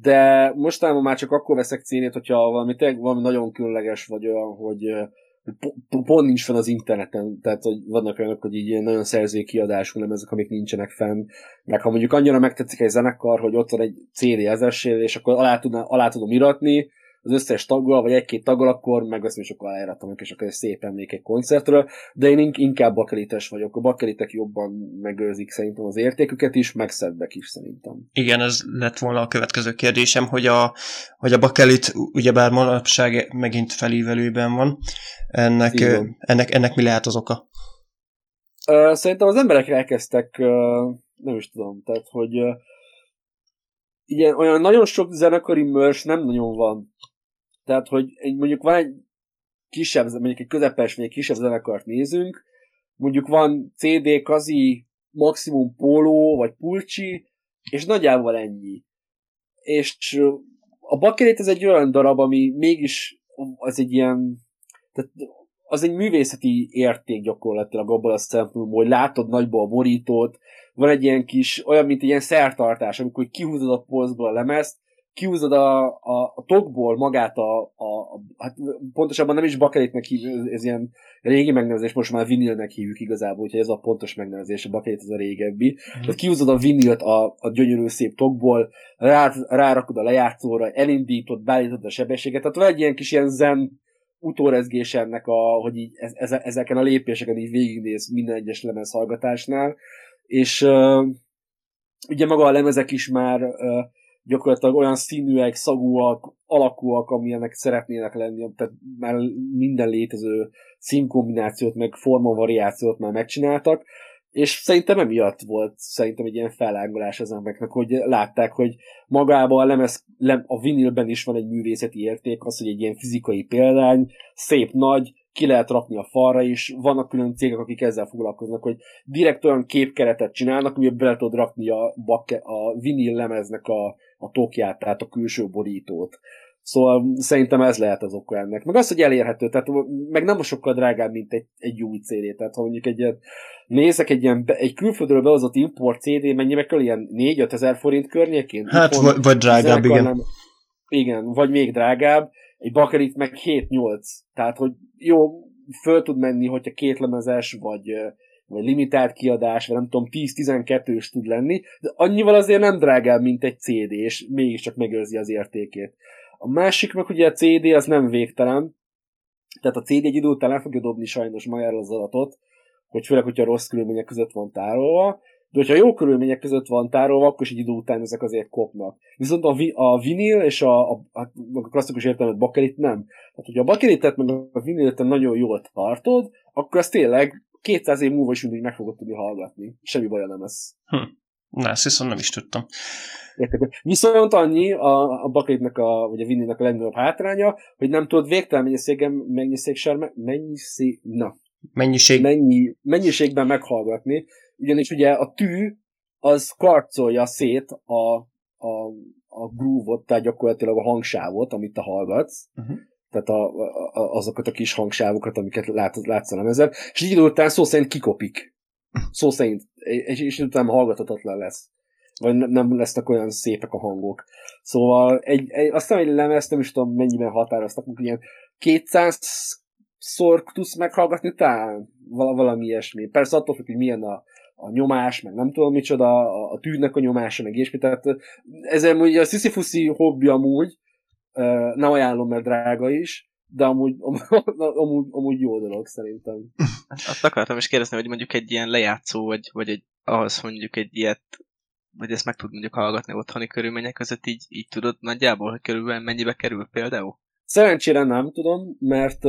de mostanában már csak akkor veszek CD-t, hogyha valami, valami nagyon különleges, vagy olyan, hogy pont nincs fenn az interneten, tehát hogy vannak olyanok, hogy így nagyon szerzői kiadású nem ezek, amik nincsenek fenn, meg ha mondjuk annyira megtetszik egy zenekar, hogy ott van egy CD ezersél, és akkor alá, tudná, alá tudom iratni, az összes taggal, vagy egy-két taggal, akkor megveszem és akkor aláíratom, és akkor ez szép emlék egy koncertről, de én inkább bakelites vagyok. A bakelitek jobban megőrzik szerintem az értéküket is, meg szebbek is szerintem. Igen, ez lett volna a következő kérdésem, hogy a, hogy a bakelit ugyebár manapság megint felívelőben van, ennek, ennek, ennek mi lehet az oka? Szerintem az emberek elkezdtek, nem is tudom, tehát, hogy igen, olyan nagyon sok zenekari mörs nem nagyon van. Tehát, hogy mondjuk van egy kisebb, mondjuk egy közepes, vagy egy kisebb zenekart nézünk, mondjuk van CD, kazi, maximum póló, vagy pulcsi, és nagyjából ennyi. És a bakelét ez egy olyan darab, ami mégis az egy ilyen, tehát az egy művészeti érték gyakorlatilag abban a szempontból, hogy látod nagyból a borítót, van egy ilyen kis, olyan, mint egy ilyen szertartás, amikor kihúzod a polcból a lemezt, kihúzod a, a, a tokból magát a, a, a, hát pontosabban nem is bakelitnek hívjuk, ez, ez ilyen régi megnevezés, most már vinilnek hívjuk igazából, úgyhogy ez a pontos megnevezés, a bakelit ez a régebbi. Mm. Tehát kihúzod a vinilt a, a gyönyörű szép tokból, rá, rárakod a lejátszóra, elindítod, beállítod a sebességet, tehát van egy ilyen kis ilyen zen utórezgés ennek, a, hogy így ez, ezeken a lépéseken így végignéz minden egyes lemez hallgatásnál, és uh, ugye maga a lemezek is már uh, gyakorlatilag olyan színűek, szagúak, alakúak, amilyenek szeretnének lenni, tehát már minden létező színkombinációt, meg formavariációt már megcsináltak, és szerintem emiatt volt szerintem egy ilyen felángolás az embereknek, hogy látták, hogy magában a lemez, lem, a vinilben is van egy művészeti érték, az, hogy egy ilyen fizikai példány, szép nagy, ki lehet rakni a falra is, vannak külön cégek, akik ezzel foglalkoznak, hogy direkt olyan képkeretet csinálnak, amiben bele tudod rakni a, bakke, a vinil lemeznek a, a tokját, tehát a külső borítót. Szóval szerintem ez lehet az oka ennek. Meg az, hogy elérhető, tehát meg nem sokkal drágább, mint egy, egy új CD. Tehát ha mondjuk egy ilyen, nézek egy ilyen, egy külföldről behozott import CD, mennyibe kell ilyen 4-5 ezer forint környékén? Hát, vagy, vagy drágább, igen. Nem, igen, vagy még drágább. Egy bakerit meg 7-8. Tehát, hogy jó, föl tud menni, hogyha kétlemezes, vagy, vagy limitált kiadás, vagy nem tudom, 10-12 is tud lenni, de annyival azért nem drágább, mint egy CD, és mégiscsak megőrzi az értékét. A másik meg ugye a CD az nem végtelen, tehát a CD egy idő után el fogja dobni sajnos magáról az adatot, hogy főleg, hogyha rossz körülmények között van tárolva, de hogyha jó körülmények között van tárolva, akkor is egy idő után ezek azért kopnak. Viszont a, vi- a vinil és a, a, a, a klasszikus értelmet bakelit nem. Tehát, hogyha a bakelitet meg a vinilet nagyon jól tartod, akkor az tényleg 200 év múlva is mindig meg fogod tudni hallgatni. Semmi baj nem ez. Hm. Na, ezt viszont nem is tudtam. Viszont annyi a, a Buckettnek, a, vagy a Vinny-nek a legnagyobb hátránya, hogy nem tudod végtelen mennyiségen, mennyiség, mennyiség, na, Mennyiség. Mennyi, mennyiségben meghallgatni, ugyanis ugye a tű az karcolja szét a, a, a groove-ot, tehát gyakorlatilag a hangsávot, amit te hallgatsz, uh-huh. Tehát a, a, azokat a kis hangsávokat, amiket lát, látsz a lemezen, és így idő után szó szerint kikopik. Szó szerint, és, és utána hallgathatatlan lesz. Vagy nem, nem lesznek olyan szépek a hangok. Szóval egy, egy, aztán egy lemez, nem is tudom mennyiben határoztak, ilyen 200 szor tudsz meghallgatni talán valami ilyesmi. Persze attól függ, hogy milyen a, a nyomás, meg nem tudom micsoda, a, a tűnek a nyomása, meg ilyesmi. Tehát ezzel ugye a sziszifuszi hobbi amúgy, nem ajánlom, mert drága is, de amúgy, [LAUGHS] amúgy, amúgy jó dolog szerintem. Azt akartam is kérdezni, hogy mondjuk egy ilyen lejátszó, vagy, vagy egy, ahhoz mondjuk egy ilyet, vagy ezt meg tud mondjuk hallgatni otthoni körülmények között, így, így tudod nagyjából, hogy körülbelül mennyibe kerül például? Szerencsére nem tudom, mert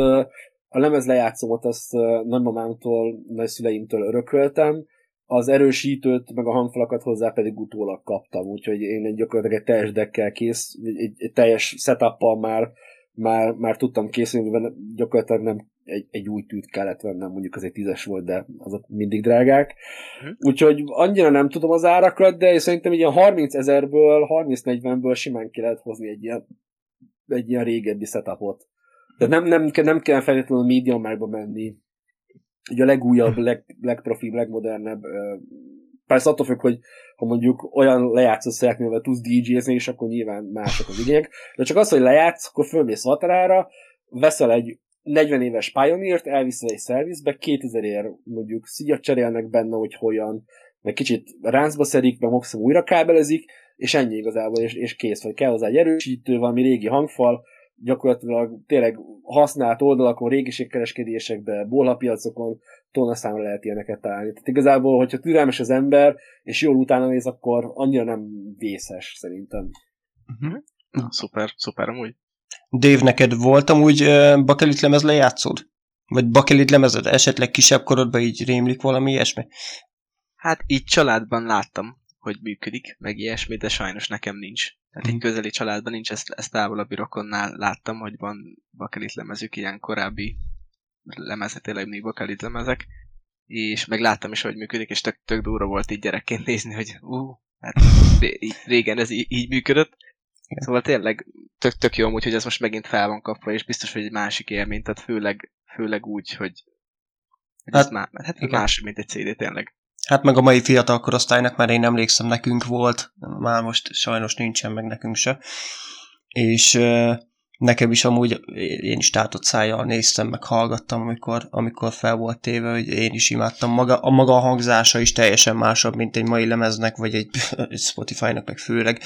a lemez lejátszómat azt nagymamámtól, nagyszüleimtől örököltem, az erősítőt, meg a hangfalakat hozzá pedig utólag kaptam, úgyhogy én egy gyakorlatilag egy teljes deckkel kész, egy, egy teljes setuppal már, már, már tudtam készülni, mert gyakorlatilag nem egy, egy új tűt kellett vennem, mondjuk az egy tízes volt, de azok mindig drágák. Uh-huh. Úgyhogy annyira nem tudom az árakat, de szerintem ilyen 30 ezerből, 30-40-ből simán ki lehet hozni egy ilyen, egy ilyen régebbi setupot. De nem, nem, nem kell feltétlenül medium megbe menni. Ugye a legújabb, leg, legprofibb, legmodernebb persze attól függ, hogy ha mondjuk olyan lejátszó szeretnél, hogy tudsz DJ-zni, és akkor nyilván mások az igények. De csak az, hogy lejátsz, akkor fölmész Vaterára, veszel egy 40 éves Pioneer-t, elviszel egy szervizbe, 2000 ér mondjuk szíjat cserélnek benne, hogy hogyan, meg kicsit ráncba szedik, meg maximum újra kábelezik, és ennyi igazából, és, és kész, vagy kell hozzá egy erősítő, valami régi hangfal, gyakorlatilag tényleg használt oldalakon, régiségkereskedésekben, bolhapiacokon számra lehet ilyeneket találni. Tehát igazából, hogyha türelmes az ember, és jól utána néz, akkor annyira nem vészes szerintem. Uh-huh. Na, szuper, szuper amúgy. Dave, neked volt amúgy uh, bakelit lemez lejátszód? Vagy bakelit lemezed esetleg kisebb korodban így rémlik valami ilyesmi? Hát így családban láttam, hogy működik, meg ilyesmi, de sajnos nekem nincs. Tehát egy mhm. közeli családban nincs, ezt, ezt távolabbi rokonnál láttam, hogy van bakelit lemezük, ilyen korábbi lemezet, tényleg még bakelit lemezek, és meg láttam is, hogy működik, és tök, tök durva volt így gyerekként nézni, hogy ú, hát régen ez így, így működött. Igen. Szóval tényleg tök, tök jó amúgy, hogy ez most megint fel van kapva, és biztos, hogy egy másik élmény, tehát főleg, főleg úgy, hogy, hogy hát, ez má, hát más, mint egy CD tényleg. Hát meg a mai fiatal korosztálynak, mert én emlékszem, nekünk volt, már most sajnos nincsen meg nekünk se. És nekem is amúgy, én is tátott szájjal néztem, meg hallgattam, amikor, amikor fel volt téve, hogy én is imádtam. Maga, a maga a hangzása is teljesen másabb, mint egy mai lemeznek, vagy egy, [LAUGHS] egy Spotify-nak, meg főleg.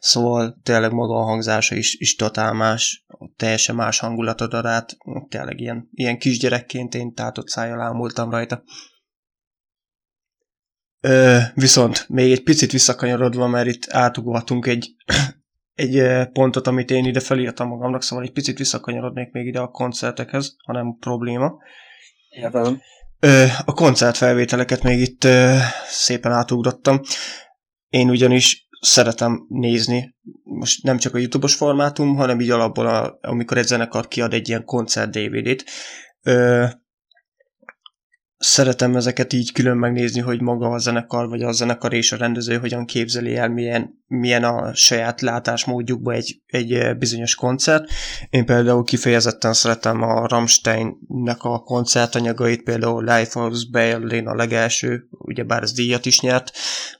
Szóval tényleg maga a hangzása is, is totál más, teljesen más hangulatot ad át. Tényleg ilyen, ilyen kisgyerekként én tátott szájjal ámultam rajta. Ö, viszont még egy picit visszakanyarodva, mert itt átugolhatunk egy, [CLEARS THROAT] egy pontot, amit én ide felírtam magamnak, szóval egy picit visszakanyarodnék még ide a koncertekhez, ha nem probléma. Értem. A koncertfelvételeket még itt ö, szépen átugrottam. Én ugyanis szeretem nézni, most nem csak a YouTube-os formátum, hanem így alapból, a, amikor egy zenekar kiad egy ilyen koncert DVD-t. Ö, szeretem ezeket így külön megnézni, hogy maga a zenekar, vagy a zenekar és a rendező hogyan képzeli el, milyen, milyen a saját látásmódjukba egy, egy bizonyos koncert. Én például kifejezetten szeretem a Rammsteinnek a koncertanyagait, például Life of Berlin a legelső, ugyebár ez díjat is nyert,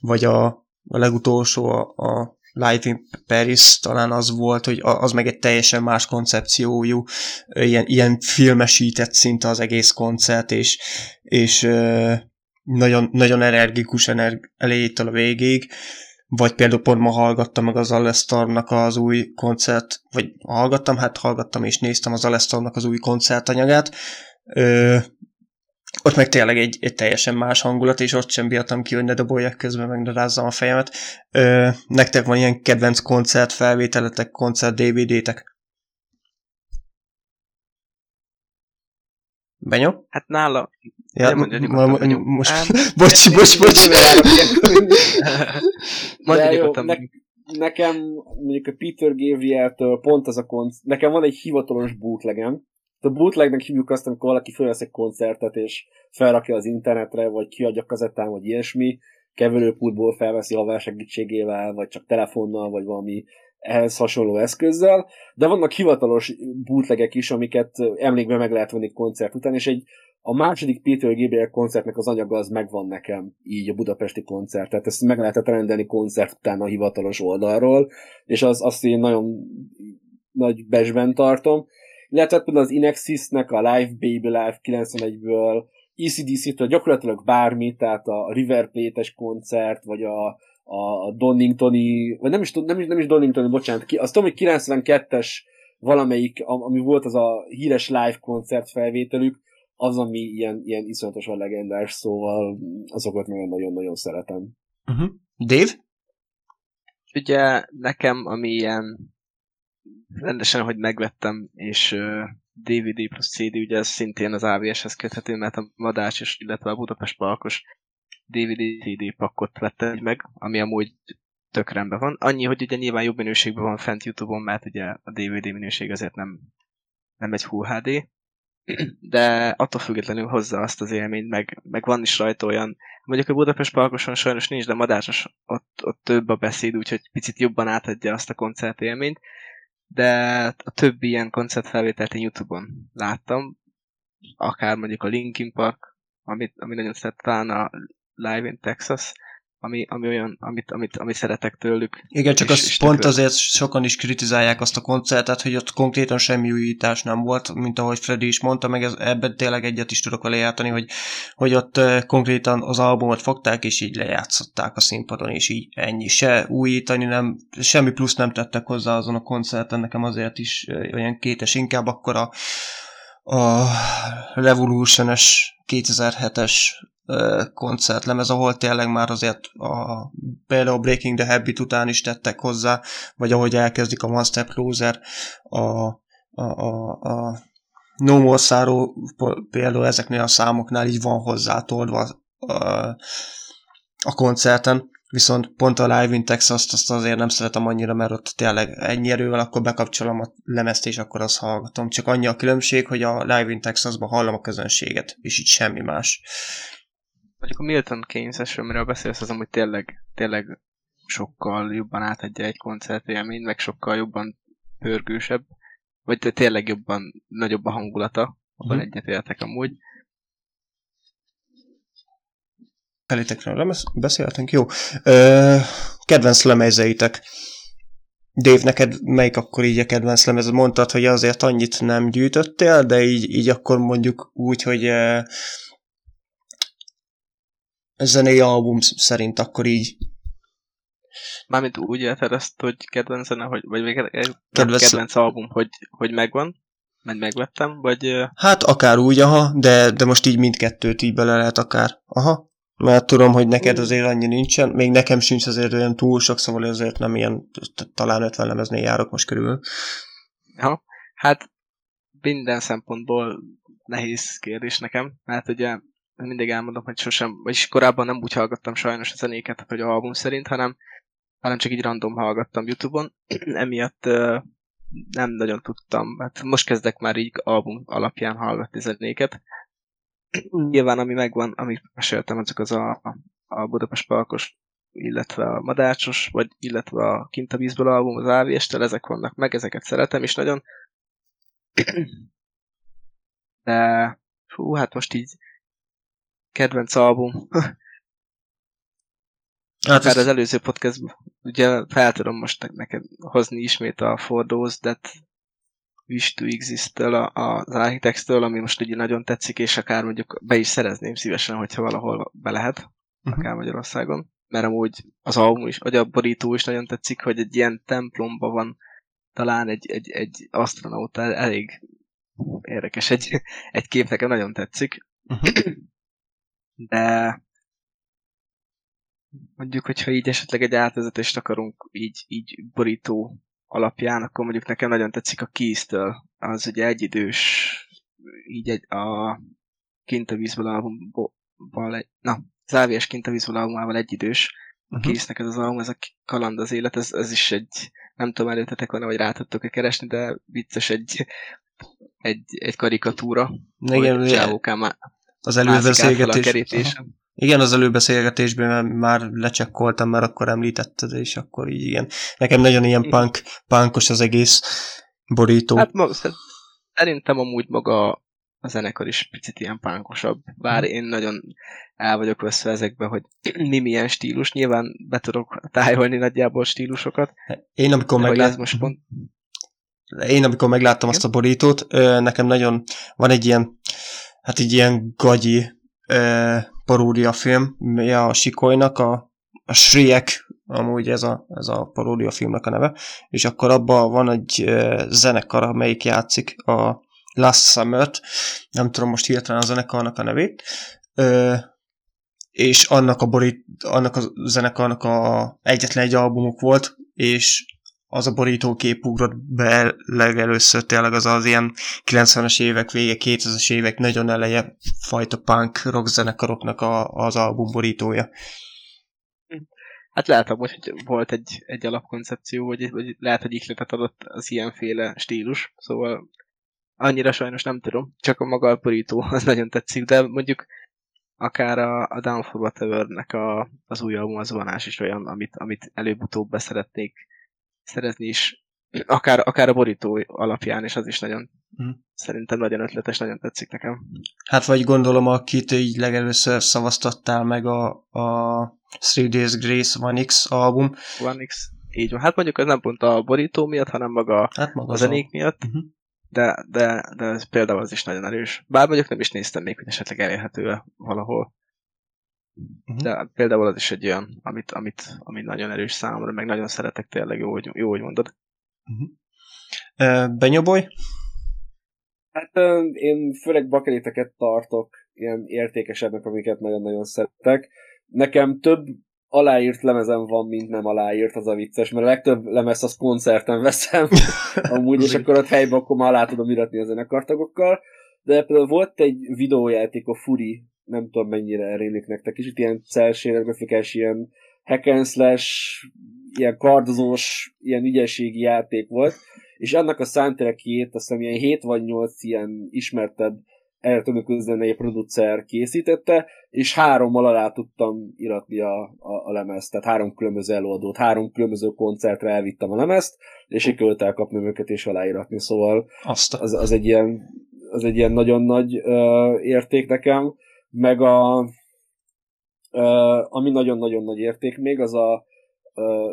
vagy a, a legutolsó a, a Live in Paris talán az volt, hogy az meg egy teljesen más koncepciójú, ilyen, ilyen filmesített szinte az egész koncert, és, és nagyon, nagyon energikus energ- elejétől a végéig, vagy például pont ma hallgattam meg az Alestornak az új koncert, vagy hallgattam, hát hallgattam és néztem az Alestornak az új koncertanyagát, ott meg tényleg egy, egy teljesen más hangulat, és ott sem bírtam ki, hogy ne doboljak közben, meg ne rázzam a fejemet. Ö, nektek van ilyen kedvenc koncert felvételetek, koncert DVD-tek? Benyom? Hát nála... Ja, Nem mondja, nyugodtan, mo- benyom. most, Hát- [LAUGHS] bocs, bocs, bocs. [LAUGHS] De jó, ne- nekem mondjuk a Peter Gabriel-től pont az a koncert, nekem van egy hivatalos bootlegem. A bootlegnek hívjuk azt, amikor valaki felvesz egy koncertet, és felrakja az internetre, vagy kiadja kazettán, vagy ilyesmi, keverőpultból felveszi haver segítségével, vagy csak telefonnal, vagy valami ehhez hasonló eszközzel, de vannak hivatalos bootlegek is, amiket emlékben meg lehet venni koncert után, és egy a második Peter Gabriel koncertnek az anyaga az megvan nekem, így a budapesti koncert, tehát ezt meg lehetett rendelni koncert után a hivatalos oldalról, és az, azt én nagyon nagy besben tartom. Illetve például az Inexisnek a Live Baby Live 91-ből, ECDC-től gyakorlatilag bármi, tehát a River Plate-es koncert, vagy a, a Doningtoni, vagy nem is, nem is, nem is Doningtoni, bocsánat, ki, azt tudom, hogy 92-es valamelyik, am- ami volt az a híres live koncert felvételük, az, ami ilyen, ilyen iszonyatosan legendás, szóval azokat nagyon-nagyon-nagyon szeretem. Uh-huh. Dave? Ugye nekem, ami ilyen rendesen, hogy megvettem, és DVD plusz CD, ugye ez szintén az AVS-hez köthető, mert a Madács és illetve a Budapest Parkos DVD CD pakkot vettem meg, ami amúgy tök rendben van. Annyi, hogy ugye nyilván jobb minőségben van fent Youtube-on, mert ugye a DVD minőség azért nem, nem egy HD, de attól függetlenül hozza azt az élményt, meg, meg van is rajta olyan, mondjuk a Budapest Parkoson sajnos nincs, de Madácsos ott, ott több a beszéd, úgyhogy picit jobban átadja azt a koncertélményt, de a többi ilyen koncertfelvételt én Youtube-on láttam, akár mondjuk a Linkin Park, amit, ami nagyon szeret, talán a Live in Texas, ami, ami olyan, amit, amit, amit szeretek tőlük. Igen, csak És- az és pont azért sokan is kritizálják azt a koncertet, hogy ott konkrétan semmi újítás nem volt, mint ahogy Freddy is mondta, meg ez, ebben tényleg egyet is tudok vele jártani, hogy, hogy ott eh, konkrétan az albumot fogták, és így lejátszották a színpadon, és így ennyi. Se újítani nem, semmi plusz nem tettek hozzá azon a koncerten, nekem azért is eh, olyan kétes, inkább akkor a, a Revolution-es 2007-es ö, koncertlemez, ahol tényleg már azért a, például Breaking the Habit után is tettek hozzá, vagy ahogy elkezdik a One Step Closer, a, a, a, a No More Sorrow például ezeknél a számoknál így van hozzátolva a, a koncerten, viszont pont a Live in Texas azt azért nem szeretem annyira, mert ott tényleg ennyi erővel akkor bekapcsolom a lemezt, és akkor azt hallgatom. Csak annyi a különbség, hogy a Live in Texasban hallom a közönséget, és így semmi más. Mondjuk a Milton Keynes-es, amiről beszélsz, az amúgy tényleg, tényleg sokkal jobban átadja egy koncertélményt, meg sokkal jobban pörgősebb, vagy tényleg jobban, nagyobb a hangulata, abban Mhm. egyetértek amúgy. Felétekről beszéltünk? Jó. Ö, kedvenc lemezeitek. Dave, neked melyik akkor így a kedvenc lemez? Mondtad, hogy azért annyit nem gyűjtöttél, de így, így akkor mondjuk úgy, hogy zenei album szerint akkor így Mármint úgy érted ezt, hogy kedvenc zene, hogy, vagy még kedvenc, Kedvenc- album, hogy, hogy megvan, meg megvettem, vagy Hát akár úgy, aha, de, de most így mindkettőt így bele lehet akár. Aha. Mert tudom, hogy neked azért annyi nincsen, még nekem sincs azért olyan túl sok, szóval azért nem ilyen, talán 50 lemeznél járok most körül. ja, hát minden szempontból nehéz kérdés nekem, mert ugye mindig elmondom, hogy sosem, vagyis korábban nem úgy hallgattam sajnos a zenéket, hogy a album szerint, hanem, hanem csak így random hallgattam Youtube-on, [CLEARS THROAT] emiatt nem nagyon tudtam, hát most kezdek már így album alapján hallgatni zenéket. [CLEARS THROAT] Nyilván ami megvan, amit meséltem, azok az a, a Budapest Parkos, illetve a Madácsos, vagy illetve a Kint a vízből album, az AVS-tel, ezek vannak meg, ezeket szeretem is nagyon. [CLEARS THROAT] De, hú, hát most így kedvenc album. Hát Akár ez, az előző podcastban, ugye fel tudom most ne- neked hozni ismét a For Those That Wish to Exist-től, az Architects-től, ami most ugye nagyon tetszik, és akár mondjuk be is szerezném szívesen, hogyha valahol be lehet, Mhm. akár Magyarországon. Mert amúgy az album is, vagy a borító is nagyon tetszik, hogy egy ilyen templomban van talán egy, egy, egy astronauta, elég érdekes egy, egy kép, nekem nagyon tetszik. Mhm. De mondjuk, hogyha így esetleg egy átvezetést akarunk így, így borító alapján, akkor mondjuk nekem nagyon tetszik a Keys-től. Az ugye egyidős, így egy, a Kint a vízből albumból, egy, na, AVS Kint a vízből albumával egyidős, a uh-huh. késznek ez az album, ez a kaland az élet, ez, ez is egy, nem tudom előttetek volna, hogy rá tudtok-e keresni, de vicces egy, egy, egy karikatúra. Igen, hogy az előbeszélgetés. Igen, az előbeszélgetésben már lecsekkoltam, mert akkor említetted, és akkor így igen. Nekem nagyon ilyen punk, punkos az egész borító. Hát maga, szerintem amúgy maga a zenekar is picit ilyen pánkosabb. Bár mhm. én nagyon el vagyok veszve ezekbe, hogy [CLEARS THROAT] mi milyen stílus. Nyilván be tudok tájolni nagyjából stílusokat. Én amikor megláttam... Most pont... Én amikor megláttam Igen? azt a borítót, nekem nagyon van egy ilyen, hát egy ilyen gagyi paródia film, a Sikolynak, a, a Shrek, amúgy ez a, ez a paródia filmnek a neve, és akkor abban van egy zenekar, amelyik játszik a Last Summer-t, nem tudom most hirtelen a zenekarnak a nevét, ö, és annak a, borít, annak a zenekarnak a egyetlen egy albumuk volt, és az a borítókép ugrott be legelőször tényleg az az ilyen 90-es évek vége, 2000-es évek nagyon eleje fajta punk rock zenekaroknak a, az album borítója. Hát lehet hogy volt egy, egy alapkoncepció, vagy, vagy lehet, hogy ihletet adott az ilyenféle stílus, szóval annyira sajnos nem tudom, csak a maga a borító, az nagyon tetszik, de mondjuk akár a, a Down for Whatever-nek a, az új album, az vonás is olyan, amit, amit előbb-utóbb beszeretnék szeretni is, akár, akár a borító alapján is, az is nagyon, hmm. szerintem nagyon ötletes, nagyon tetszik nekem. Hát vagy gondolom, akit így legelőször szavaztattál meg a, a Three Days Grace One X album. One X, így van. Hát mondjuk ez nem pont a borító miatt, hanem maga, hát maga a zenék a... miatt. Uh-huh de, de, de ez például az is nagyon erős. Bár mondjuk nem is néztem még, hogy esetleg elérhető -e valahol. Uh-huh. De például az is egy olyan, amit, amit, amit nagyon erős számomra, meg nagyon szeretek tényleg, jó, hogy, jó, hogy mondod. Uh-huh. Uh, Benyoboly? Hát uh, én főleg bakeléteket tartok ilyen értékesebbnek, amiket nagyon-nagyon szeretek. Nekem több aláírt lemezem van, mint nem aláírt, az a vicces, mert a legtöbb lemez az koncerten veszem, [LAUGHS] amúgy, és akkor ott helyben akkor már alá tudom iratni a zenekartagokkal, de például volt egy videójáték, a Furi, nem tudom mennyire rémlik nektek, kicsit ilyen celsének grafikás, ilyen hack and slash, ilyen kardozós, ilyen ügyességi játék volt, és annak a soundtrackjét azt hiszem ilyen 7 vagy 8 ilyen ismertebb elektronikus zenei producer készítette, és hárommal alá tudtam iratni a, a, a lemezt, tehát három különböző előadót, három különböző koncertre elvittem a lemezt, és sikerült elkapni őket és aláíratni, szóval Azt. Az, az, egy ilyen, az egy ilyen nagyon nagy uh, érték nekem, meg a ami nagyon-nagyon nagy érték még, az a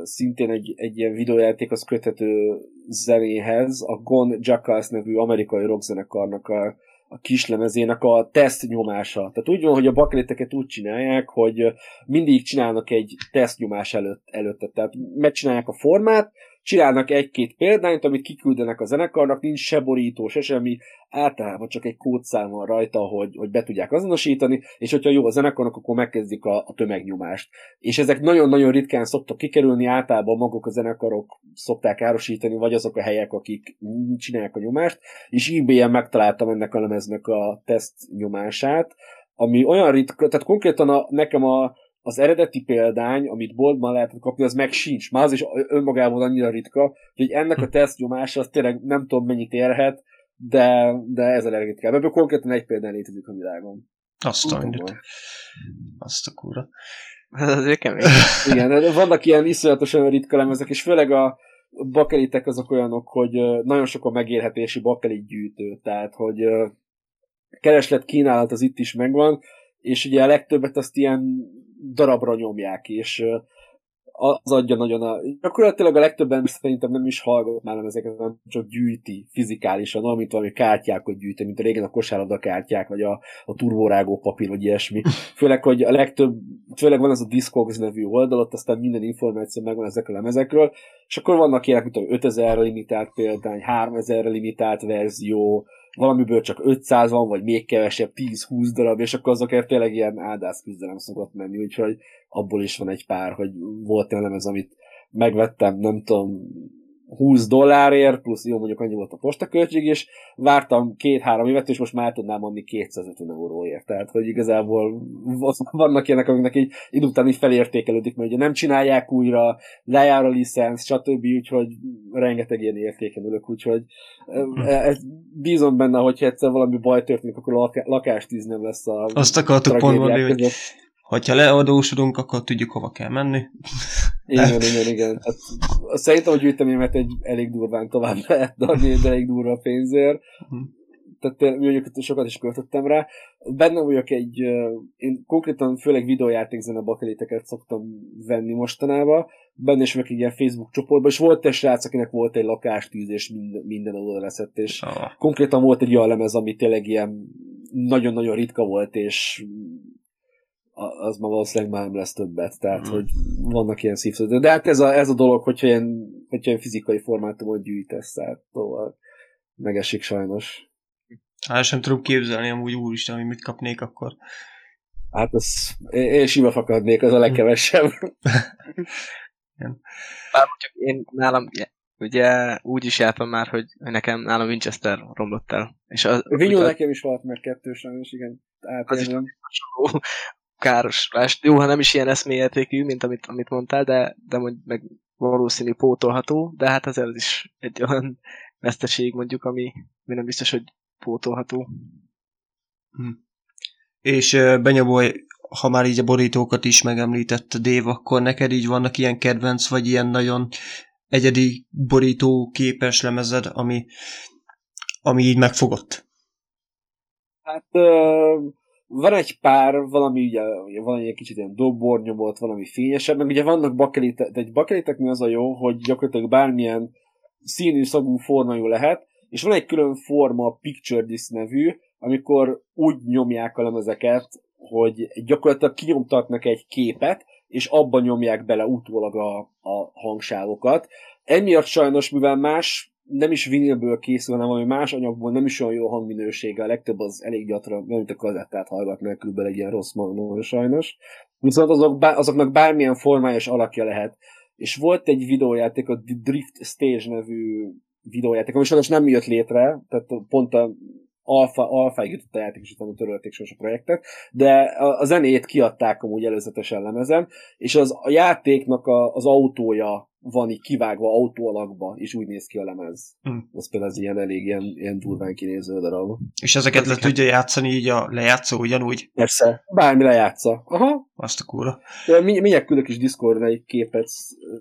szintén egy, egy ilyen videójáték, az köthető zenéhez, a Gone Jackals nevű amerikai rockzenekarnak a a kislemezének a teszt nyomása. Tehát úgy van, hogy a bakléteket úgy csinálják, hogy mindig csinálnak egy teszt nyomás előtt, előtte. Tehát megcsinálják a formát, csinálnak egy-két példányt, amit kiküldenek a zenekarnak, nincs se borító, se semmi, általában csak egy kódszám van rajta, hogy, hogy be tudják azonosítani, és hogyha jó a zenekarnak, akkor megkezdik a, a tömegnyomást. És ezek nagyon-nagyon ritkán szoktak kikerülni, általában maguk a zenekarok szokták árosítani, vagy azok a helyek, akik csinálják a nyomást, és eBay-en megtaláltam ennek a lemeznek a teszt nyomását, ami olyan ritka, tehát konkrétan a, nekem a, az eredeti példány, amit boltban lehetett kapni, az meg sincs. Már az is önmagában annyira ritka, hogy ennek a teszt nyomása az tényleg nem tudom mennyit érhet, de, de ez a legritkább. Ebből konkrétan egy példány létezik a világon. Azt a Azt a kura. Ez azért kemény. [LAUGHS] Igen, de vannak ilyen iszonyatosan ritka lemezek, és főleg a bakelitek azok olyanok, hogy nagyon sok a megélhetési bakelit gyűjtő, tehát hogy kereslet kínálat az itt is megvan, és ugye a legtöbbet azt ilyen darabra nyomják, és az adja nagyon a... Gyakorlatilag a legtöbben szerintem nem is hallgat már ezeket, hanem csak gyűjti fizikálisan, amit valami kártyákat gyűjti, mint a régen a kosárlabda kártyák, vagy a, a turborágó papír, vagy ilyesmi. [LAUGHS] Főleg, hogy a legtöbb, főleg van az a Discogs nevű oldal, ott aztán minden információ megvan ezek a lemezekről, és akkor vannak ilyenek, mint a 5000 limitált példány, 3000 limitált verzió, valamiből csak 500 van, vagy még kevesebb, 10-20 darab, és akkor azokért tényleg ilyen áldász küzdelem szokott menni, úgyhogy abból is van egy pár, hogy volt olyan lemez, amit megvettem, nem tudom, 20 dollárért, plusz jó mondjuk annyi volt a postaköltség, és vártam két-három évet, és most már tudnám adni 250 euróért. Tehát, hogy igazából vannak ilyenek, amiknek így idő után így felértékelődik, mert ugye nem csinálják újra, lejár a licensz, stb. Úgyhogy rengeteg ilyen értéken ülök, úgyhogy ez, bízom benne, hogyha egyszer valami baj történik, akkor a lakástíz nem lesz a Azt akartuk pont mondani, hogy hogyha leadósodunk, akkor tudjuk, hova kell menni. Igen, igen, igen. Tehát, szerintem a gyűjteményemet egy elég durván tovább [LAUGHS] lehet adni, egy elég durva pénzért. Uh-huh. Tehát mondjuk sokat is költöttem rá. Benne vagyok egy, én konkrétan főleg videójátékzene bakeliteket szoktam venni mostanában. Benne is vagyok egy ilyen Facebook csoportban, és volt egy srác, akinek volt egy lakástűz, és minden, minden oda leszett, és oh. konkrétan volt egy olyan lemez, ami tényleg ilyen nagyon-nagyon ritka volt, és az ma valószínűleg már nem lesz többet, tehát mm. hogy vannak ilyen szívszöldök. De hát ez a, ez a dolog, hogyha ilyen, hogyha ilyen fizikai formátumot gyűjtesz, tehát tovább megesik sajnos. Hát sem tudom képzelni, amúgy úristen, hogy mit kapnék akkor. Hát az, én, én sima fakadnék, az a legkevesebb. [LAUGHS] Bár mondjuk én nálam, ugye úgy is jártam már, hogy nekem nálam Winchester romlott el. És az, Vinyó nekem is volt meg kettős, sajnos, igen. Az is károsulást. Jó, ha nem is ilyen eszmélyértékű, mint amit, amit mondtál, de, de mondjuk meg valószínű pótolható, de hát azért az is egy olyan veszteség mondjuk, ami, ami nem biztos, hogy pótolható. Hm. És Benyabó, ha már így a borítókat is megemlített Dév, akkor neked így vannak ilyen kedvenc, vagy ilyen nagyon egyedi borító képes lemezed, ami, ami így megfogott? Hát uh van egy pár, valami ugye, valami egy kicsit ilyen dobornyomott, valami fényesebb, meg ugye vannak bakelitek, de egy bakeliteknél az a jó, hogy gyakorlatilag bármilyen színű, szagú, formájú lehet, és van egy külön forma, Picture Disc nevű, amikor úgy nyomják a lemezeket, hogy gyakorlatilag kinyomtatnak egy képet, és abban nyomják bele utólag a, a hangsávokat. Emiatt sajnos, mivel más nem is vinilből készül, hanem valami más anyagból nem is olyan jó hangminősége, a legtöbb az elég gyatra, mint a kazettát hallgatnák körülbelül egy ilyen rossz magnón sajnos. Viszont azok, azoknak bármilyen formája és alakja lehet. És volt egy videójáték, a Drift Stage nevű videójáték, ami sajnos nem jött létre, tehát pont a alfa, alfáig jutott a játék, és utána törölték a projektet, de a, a zenét kiadták amúgy előzetesen lemezen, és az a játéknak a, az autója van így kivágva autó alakba, és úgy néz ki a lemez. Hm. Az például az ilyen elég ilyen, ilyen durván kinéző darab. És ezeket le tudja játszani így a lejátszó ugyanúgy? Persze, bármi lejátsza. Aha. Azt a kúra. Mindjárt küldök is Discordra egy képet,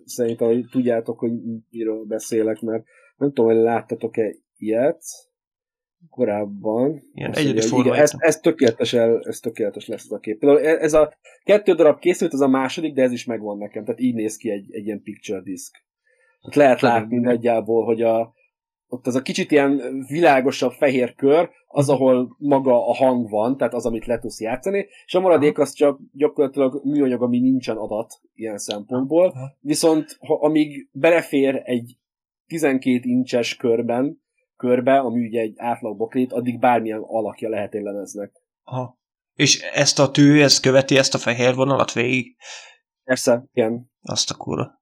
szerintem, hogy tudjátok, hogy miről beszélek, mert nem tudom, hogy láttatok-e ilyet korábban. Ilyen egyedi igen, ez, ez, tökéletes, el, ez tökéletes lesz az a kép. Például e- ez a kettő darab készült, ez a második, de ez is megvan nekem. Tehát így néz ki egy, egy ilyen picture disk. Tehát lehet látni nagyjából, hogy a, ott az a kicsit ilyen világosabb fehér kör, az, ahol maga a hang van, tehát az, amit le tudsz játszani, és a maradék az csak gyakorlatilag műanyag, ami nincsen adat ilyen szempontból, viszont ha, amíg belefér egy 12 incses körben, körbe, ami ugye egy átlag bokrét, addig bármilyen alakja lehet egy lemeznek. Aha. És ezt a tű, ez követi ezt a fehér vonalat végig? Persze, igen. Azt a kurva.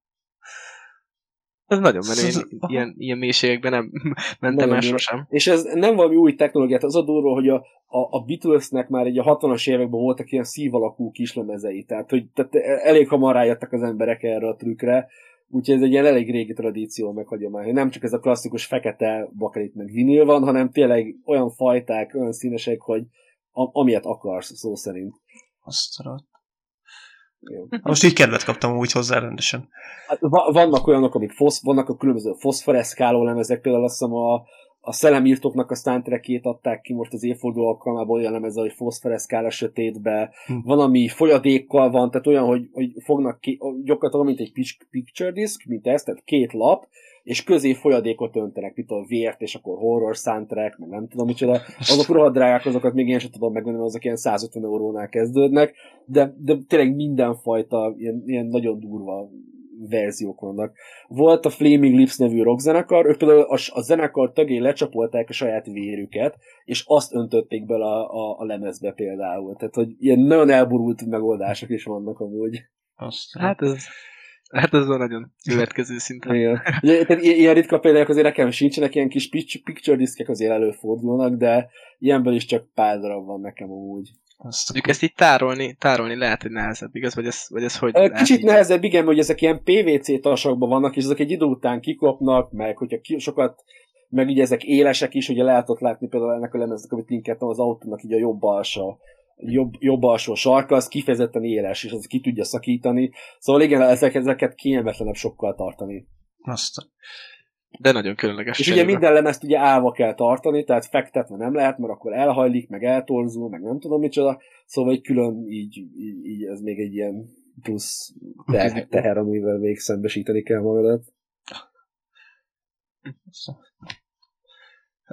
Ez nagyon menő, én ilyen, ilyen mélységekben nem [LAUGHS] mentem el sosem. És ez nem valami új technológiát, az a durva, hogy a, a, a Beatlesnek már egy a 60-as években voltak ilyen szívalakú kislemezei, tehát, hogy tehát elég hamar rájöttek az emberek erre a trükkre, Úgyhogy ez egy ilyen elég régi tradíció, meg hagyomány, hogy nem csak ez a klasszikus fekete bakelit meg vinil van, hanem tényleg olyan fajták, olyan színesek, hogy a, amilyet akarsz, szó szerint. Azt Most így kedvet kaptam úgy hozzá rendesen. Hát, vannak olyanok, amik fosz, vannak a különböző foszforeszkáló lemezek, például azt hiszem a, a szellemírtóknak a soundtrackét adták ki most az évforduló alkalmából olyan lemez, hogy foszfereszkál a sötétbe, hm. van, ami folyadékkal van, tehát olyan, hogy, hogy fognak ki, gyakorlatilag mint egy picture disk, mint ez, tehát két lap, és közé folyadékot öntenek, mint a vért, és akkor horror soundtrack, meg nem tudom micsoda. Azok rohadt drágák, azokat még én sem tudom megvenni, azok ilyen 150 eurónál kezdődnek, de, de tényleg mindenfajta ilyen, ilyen nagyon durva verziók vannak. Volt a Flaming Lips nevű rockzenekar, ők például a, a zenekar tagjai lecsapolták a saját vérüket, és azt öntötték bele a, a, a lemezbe például. Tehát, hogy ilyen nagyon elborult megoldások is vannak amúgy. Azt hát ez Hát ez van nagyon következő szinten. Igen. tehát ilyen ritka példák azért nekem sincsenek, ilyen kis picture diszkek azért előfordulnak, de ilyenből is csak pár darab van nekem amúgy. Azt Mondjuk ezt így tárolni, tárolni lehet, hogy nehezebb, igaz? Vagy ez, vagy ez hogy Kicsit nehezebb, igen, hogy ezek ilyen PVC tasakban vannak, és ezek egy idő után kikopnak, meg hogyha ki, sokat, meg ugye ezek élesek is, ugye lehet ott látni például ennek a lemeznek, amit linkeltem az autónak így a jobb alsó, jobb, jobb alsó sarka, az kifejezetten éles, és az ki tudja szakítani. Szóval igen, ezek, ezeket kényelmetlenebb sokkal tartani. Azt. De nagyon különleges. És ugye minden lemezt ugye állva kell tartani, tehát fektetve nem lehet, mert akkor elhajlik, meg eltorzul, meg nem tudom micsoda. Szóval egy külön így, így, így ez még egy ilyen plusz teher, teher amivel még szembesíteni kell magadat.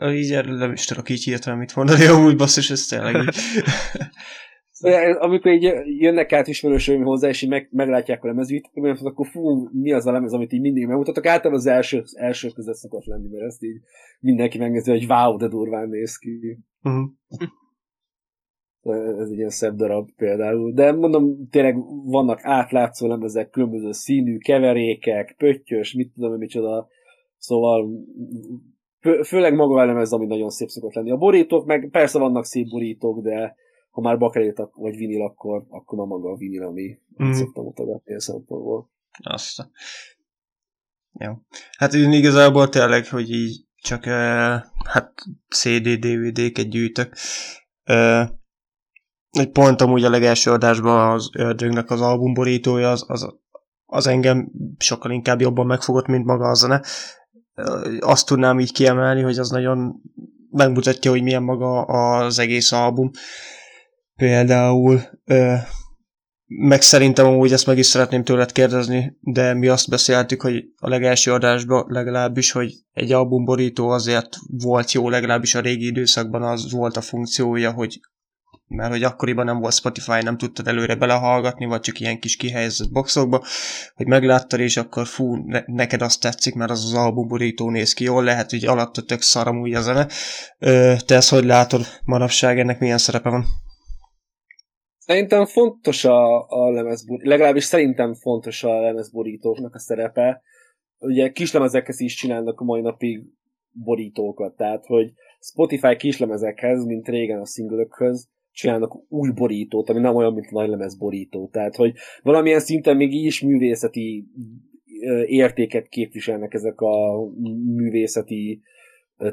Így erről nem is tudok így hirtelen mit mondani, amúgy basszus, ez tényleg így. [LAUGHS] amikor így jönnek át ismerősöim hozzá, és így meg, meglátják a lemezűt, akkor fú, mi az a lemez, amit így mindig megmutatok. Általában az első, első között szokott lenni, mert ezt így mindenki megnézi, hogy wow, de durván néz ki. Uh-huh. Ez egy ilyen szebb darab például. De mondom, tényleg vannak átlátszó lemezek, különböző színű keverékek, pöttyös, mit tudom, hogy micsoda. Szóval fő, főleg maga a lemez, ami nagyon szép szokott lenni. A borítók, meg persze vannak szép borítók, de ha már bakelit vagy vinil, akkor, akkor már maga a vinil, ami mm. szoktam mutogatni a szempontból. Azt. Jó. Hát én igazából tényleg, hogy így csak uh, hát CD, DVD-ket gyűjtök. Uh, egy pont amúgy a legelső adásban az ördögnek az albumborítója, az, az, az engem sokkal inkább jobban megfogott, mint maga a zene. Azt tudnám így kiemelni, hogy az nagyon megmutatja, hogy milyen maga az egész album. Például, ö, meg szerintem amúgy ezt meg is szeretném tőled kérdezni, de mi azt beszéltük, hogy a legelső adásban legalábbis, hogy egy albumborító azért volt jó, legalábbis a régi időszakban az volt a funkciója, hogy mert hogy akkoriban nem volt Spotify, nem tudtad előre belehallgatni, vagy csak ilyen kis kihelyezett boxokba, hogy megláttad, és akkor fú, ne, neked azt tetszik, mert az az albumborító néz ki jól, lehet, hogy alatta tök szaram úgy a zene. Ö, te ezt hogy látod manapság, ennek milyen szerepe van? Szerintem fontos a, a lemezborító, legalábbis szerintem fontos a lemezborítóknak a szerepe. Ugye kislemezekhez is csinálnak a mai napig borítókat, tehát hogy Spotify kislemezekhez, mint régen a szinglökhöz, csinálnak új borítót, ami nem olyan, mint nagy lemez borító. Tehát, hogy valamilyen szinten még így is művészeti értéket képviselnek ezek a művészeti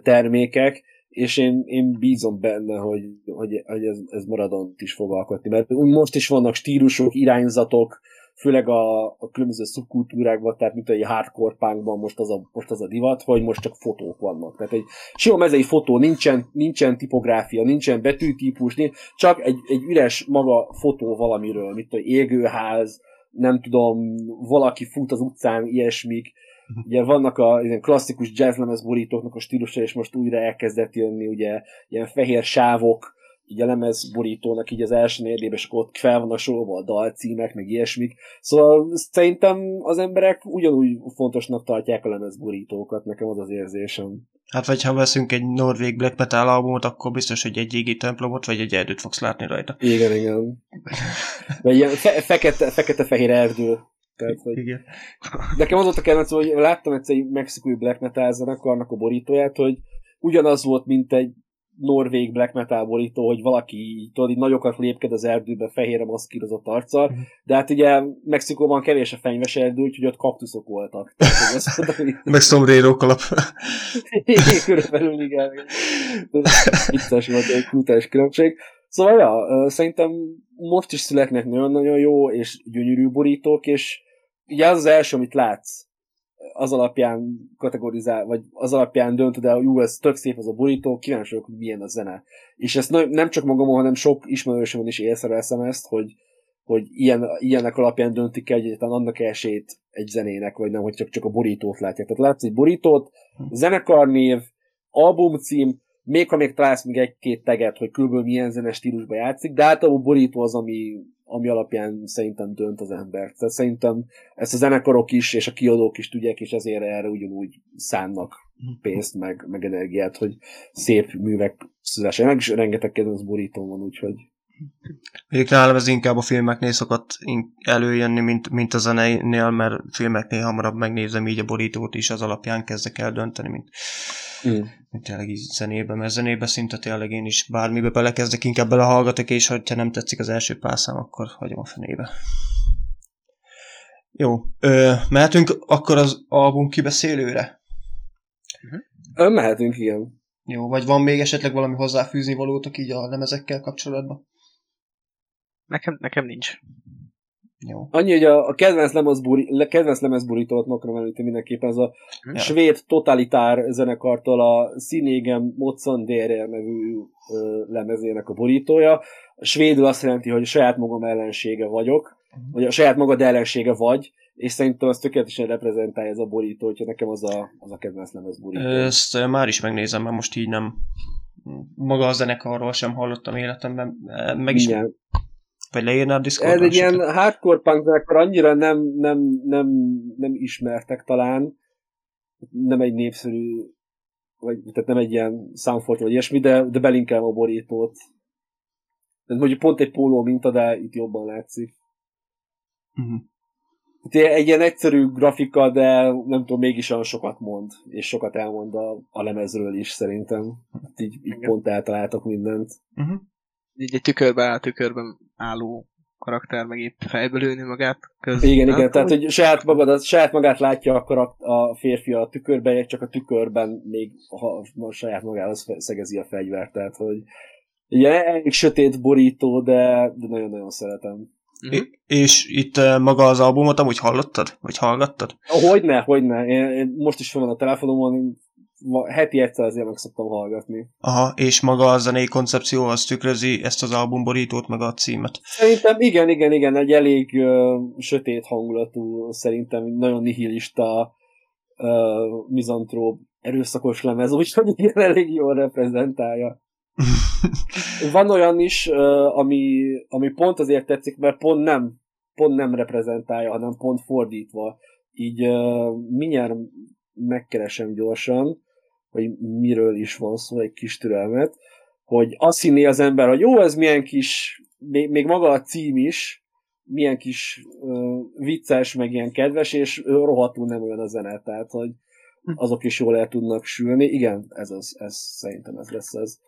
termékek, és én, én bízom benne, hogy, hogy, hogy ez, ez maradont is fog alkotni, mert most is vannak stílusok, irányzatok, főleg a, a különböző szubkultúrákban, tehát mint egy hardcore punkban most az, a, most az a divat, hogy most csak fotók vannak. Tehát egy sima mezei fotó, nincsen, nincsen tipográfia, nincsen betűtípus, nincs, csak egy, egy üres maga fotó valamiről, mint egy égőház, nem tudom, valaki fut az utcán, ilyesmik, Ugye vannak a ilyen klasszikus jazzlemez borítóknak a stílusa, és most újra elkezdett jönni, ugye ilyen fehér sávok, így a lemez borítónak így az első nérdében, és ott fel vannak sorolva a dalcímek, meg ilyesmik. Szóval szerintem az emberek ugyanúgy fontosnak tartják a lemezborítókat, nekem az az érzésem. Hát vagy ha veszünk egy norvég black metal albumot, akkor biztos, hogy egy égi templomot, vagy egy erdőt fogsz látni rajta. Igen, igen. Vagy ilyen fe- fekete, fekete-fehér erdő. Tehát, hogy... Igen. Nekem az volt a kedvenc, hogy láttam egyszer egy mexikói black metal zenekarnak a borítóját, hogy ugyanaz volt, mint egy norvég black metal borító, hogy valaki tudod, így nagyokat lépked az erdőbe fehérre maszkírozott arccal, uh-huh. de hát ugye Mexikóban kevés a fenyves erdő, úgyhogy ott kaktuszok voltak. Meg szomrérok alap. Körülbelül igen. Vicces volt egy kultúrás különbség. Szóval ja, szerintem most is születnek nagyon-nagyon jó és gyönyörű borítók, és ugye az az első, amit látsz, az alapján kategorizál, vagy az alapján döntöd el, hogy jó, ez tök szép az a borító, kíváncsi vagyok, hogy milyen a zene. És ezt nem csak magamon, hanem sok ismerősömön is észreveszem ezt, hogy, hogy ilyen, ilyenek alapján döntik el, hogy egyáltalán annak esélyt egy zenének, vagy nem, hogy csak, csak a borítót látják. Tehát látsz egy borítót, zenekarnév, albumcím, még ha még találsz még egy-két teget, hogy körülbelül milyen zenes stílusban játszik, de általában borító az, ami, ami alapján szerintem dönt az ember. Tehát szerintem ezt a zenekarok is, és a kiadók is tudják, és ezért erre ugyanúgy szánnak pénzt, meg, meg energiát, hogy szép művek szülesenek, és rengeteg kedvenc borító van, úgyhogy Még nálam ez inkább a filmeknél szokott előjönni, mint, mint a zenénél, mert filmeknél hamarabb megnézem így a borítót is, az alapján kezdek el dönteni, mint, mm. mint tényleg így zenébe, mert zenébe szinte tényleg én is bármibe belekezdek, inkább belehallgatok, és ha nem tetszik az első pár szám, akkor hagyom a fenébe. Jó, ö, mehetünk akkor az album kibeszélőre? Uh-huh. Mehetünk, igen. Jó, vagy van még esetleg valami hozzáfűzni valótok így a lemezekkel kapcsolatban? Nekem, nekem nincs. Jó. Annyi, hogy a, a kedvenc, lemezburi, kedvenc lemezburítót akarom említeni mindenképpen, ez a ja. svéd totalitár zenekartól a Színégem Mozzandere nevű ö, lemezének a borítója. A svédül azt jelenti, hogy a saját magam ellensége vagyok, uh-huh. vagy a saját magad ellensége vagy, és szerintem az tökéletesen reprezentálja ez a borító, hogyha nekem az a, az a kedvenc lemez borító. Ezt már is megnézem, mert most így nem maga a zenekarról sem hallottam életemben. Meg is Igen. Vagy leírnád Discordon? Ez egy ilyen hardcore punk zenekar, annyira nem, nem, nem, nem ismertek talán. Nem egy népszerű, vagy tehát nem egy ilyen Soundfort vagy ilyesmi, de, de belinkelem a borítót. Ez mondjuk pont egy póló minta, de itt jobban látszik. Uh-huh. Egy ilyen egyszerű grafika, de nem tudom, mégis olyan sokat mond, és sokat elmond a, a lemezről is szerintem. Így, így pont eltaláltak mindent. Uh-huh így egy tükörbe áll, tükörben álló karakter meg épp fejbe lőni magát közben. Igen, igen, tehát hogy saját, magad, saját magát látja a, karakt, a férfi a tükörben, csak a tükörben még ha, a saját magához szegezi a fegyvert, tehát hogy igen, elég sötét borító, de, de nagyon-nagyon szeretem. Uh-huh. És itt maga az albumot amúgy hallottad? Vagy hallgattad? Hogyne, hogyne. Én, én most is van a telefonomon, heti egyszer azért meg szoktam hallgatni. Aha, és maga a zenei koncepció az tükrözi ezt az albumborítót, meg a címet? Szerintem igen, igen, igen, egy elég uh, sötét hangulatú, szerintem nagyon nihilista, uh, mizantróp, erőszakos lemez, úgyhogy igen, elég jól reprezentálja. [LAUGHS] Van olyan is, uh, ami, ami pont azért tetszik, mert pont nem, pont nem reprezentálja, hanem pont fordítva. Így uh, mindjárt megkeresem gyorsan hogy miről is van szó, egy kis türelmet, hogy azt hinné az ember, hogy jó, ez milyen kis, még, még maga a cím is, milyen kis uh, vicces, meg ilyen kedves, és rohadtul nem olyan a zene, tehát, hogy hm. azok is jól el tudnak sülni. Igen, ez az, ez szerintem ez lesz ez.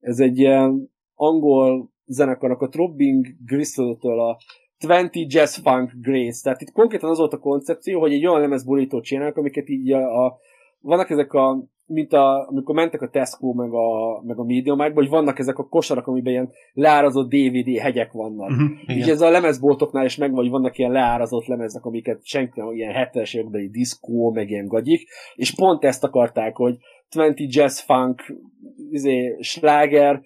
Ez egy ilyen angol zenekarnak a Throbbing Gristle-től a 20 Jazz Funk Grace. Tehát itt konkrétan az volt a koncepció, hogy egy olyan lemezborítót csinálnak, amiket így a, a vannak ezek a mint a, amikor mentek a Tesco meg a, meg a Mediamarktba, hogy vannak ezek a kosarak, amiben ilyen leárazott DVD hegyek vannak. Uh-huh, Így ez a lemezboltoknál is megvan, hogy vannak ilyen leárazott lemezek, amiket senki nem, ilyen 70-es évekbeli diszkó, meg ilyen gagyik, és pont ezt akarták, hogy 20 jazz funk, izé, sláger,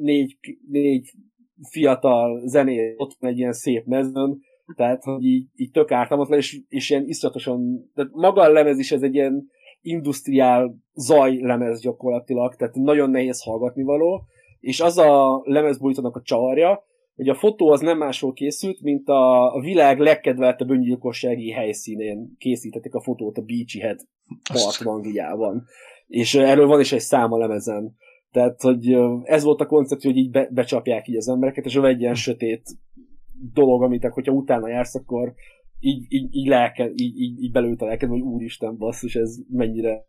négy, négy fiatal zené ott van egy ilyen szép mezőn, tehát, hogy így, így tök ártalmatlan, és, és ilyen iszonyatosan, tehát maga a lemez is ez egy ilyen industriál zaj lemez gyakorlatilag, tehát nagyon nehéz hallgatni való, és az a lemezbújtónak a csavarja, hogy a fotó az nem máshol készült, mint a világ legkedveltebb öngyilkossági helyszínén készítették a fotót a Beachy Head Park Angliában. És erről van is egy szám a lemezen. Tehát, hogy ez volt a koncepció, hogy így be, becsapják így az embereket, és van egy ilyen sötét dolog, amit hogyha utána jársz, akkor így, így, így, lelke, így, így, így belőtt a lelked, hogy úristen basszus, ez mennyire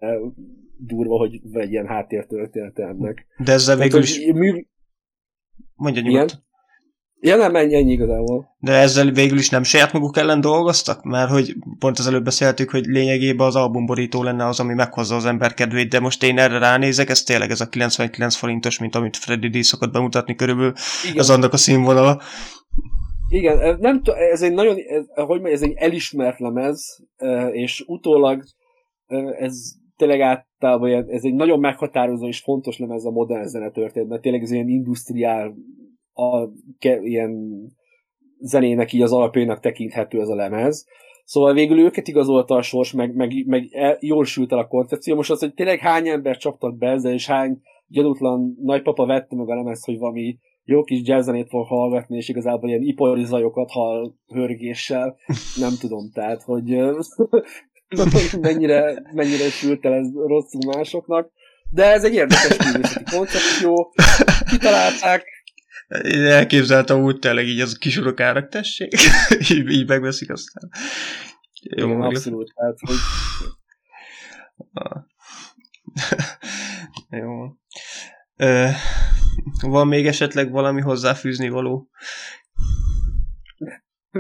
durva, hogy egy ilyen háttértörténete ennek. De ezzel végül is... Mű... Mondja nyugodt. Ja, nem, ennyi, ennyi igazából. De ezzel végül is nem saját maguk ellen dolgoztak? Mert hogy pont az előbb beszéltük, hogy lényegében az albumborító lenne az, ami meghozza az ember kedvét, de most én erre ránézek, ez tényleg ez a 99 forintos, mint amit Freddy D szokott bemutatni körülbelül, Igen. az annak a színvonala. Igen, nem t- ez egy nagyon, ez, hogy mondjam, ez egy elismert lemez, és utólag ez tényleg általában ez egy nagyon meghatározó és fontos lemez a modern zene történetben, tényleg ez ilyen industriál, a, ke, ilyen zenének így az alapjának tekinthető ez a lemez. Szóval végül őket igazolta a sors, meg, meg, meg jól sült el a koncepció. Most az, hogy tényleg hány ember csaptak be ezzel, és hány gyanútlan nagypapa vette meg a lemezt, hogy valami jó kis jazzzenét fog hallgatni, és igazából ilyen ipari zajokat hall hörgéssel, nem tudom, tehát, hogy [LAUGHS] mennyire, mennyire sült el ez rosszul másoknak, de ez egy érdekes művészeti koncepció, kitalálták, Én elképzeltem úgy tényleg így az kis urokának, tessék. [LAUGHS] így, így megveszik aztán. Jó, Igen, abszolút. Tehát, hogy... [LAUGHS] Jó. Ö, van még esetleg valami hozzáfűzni való?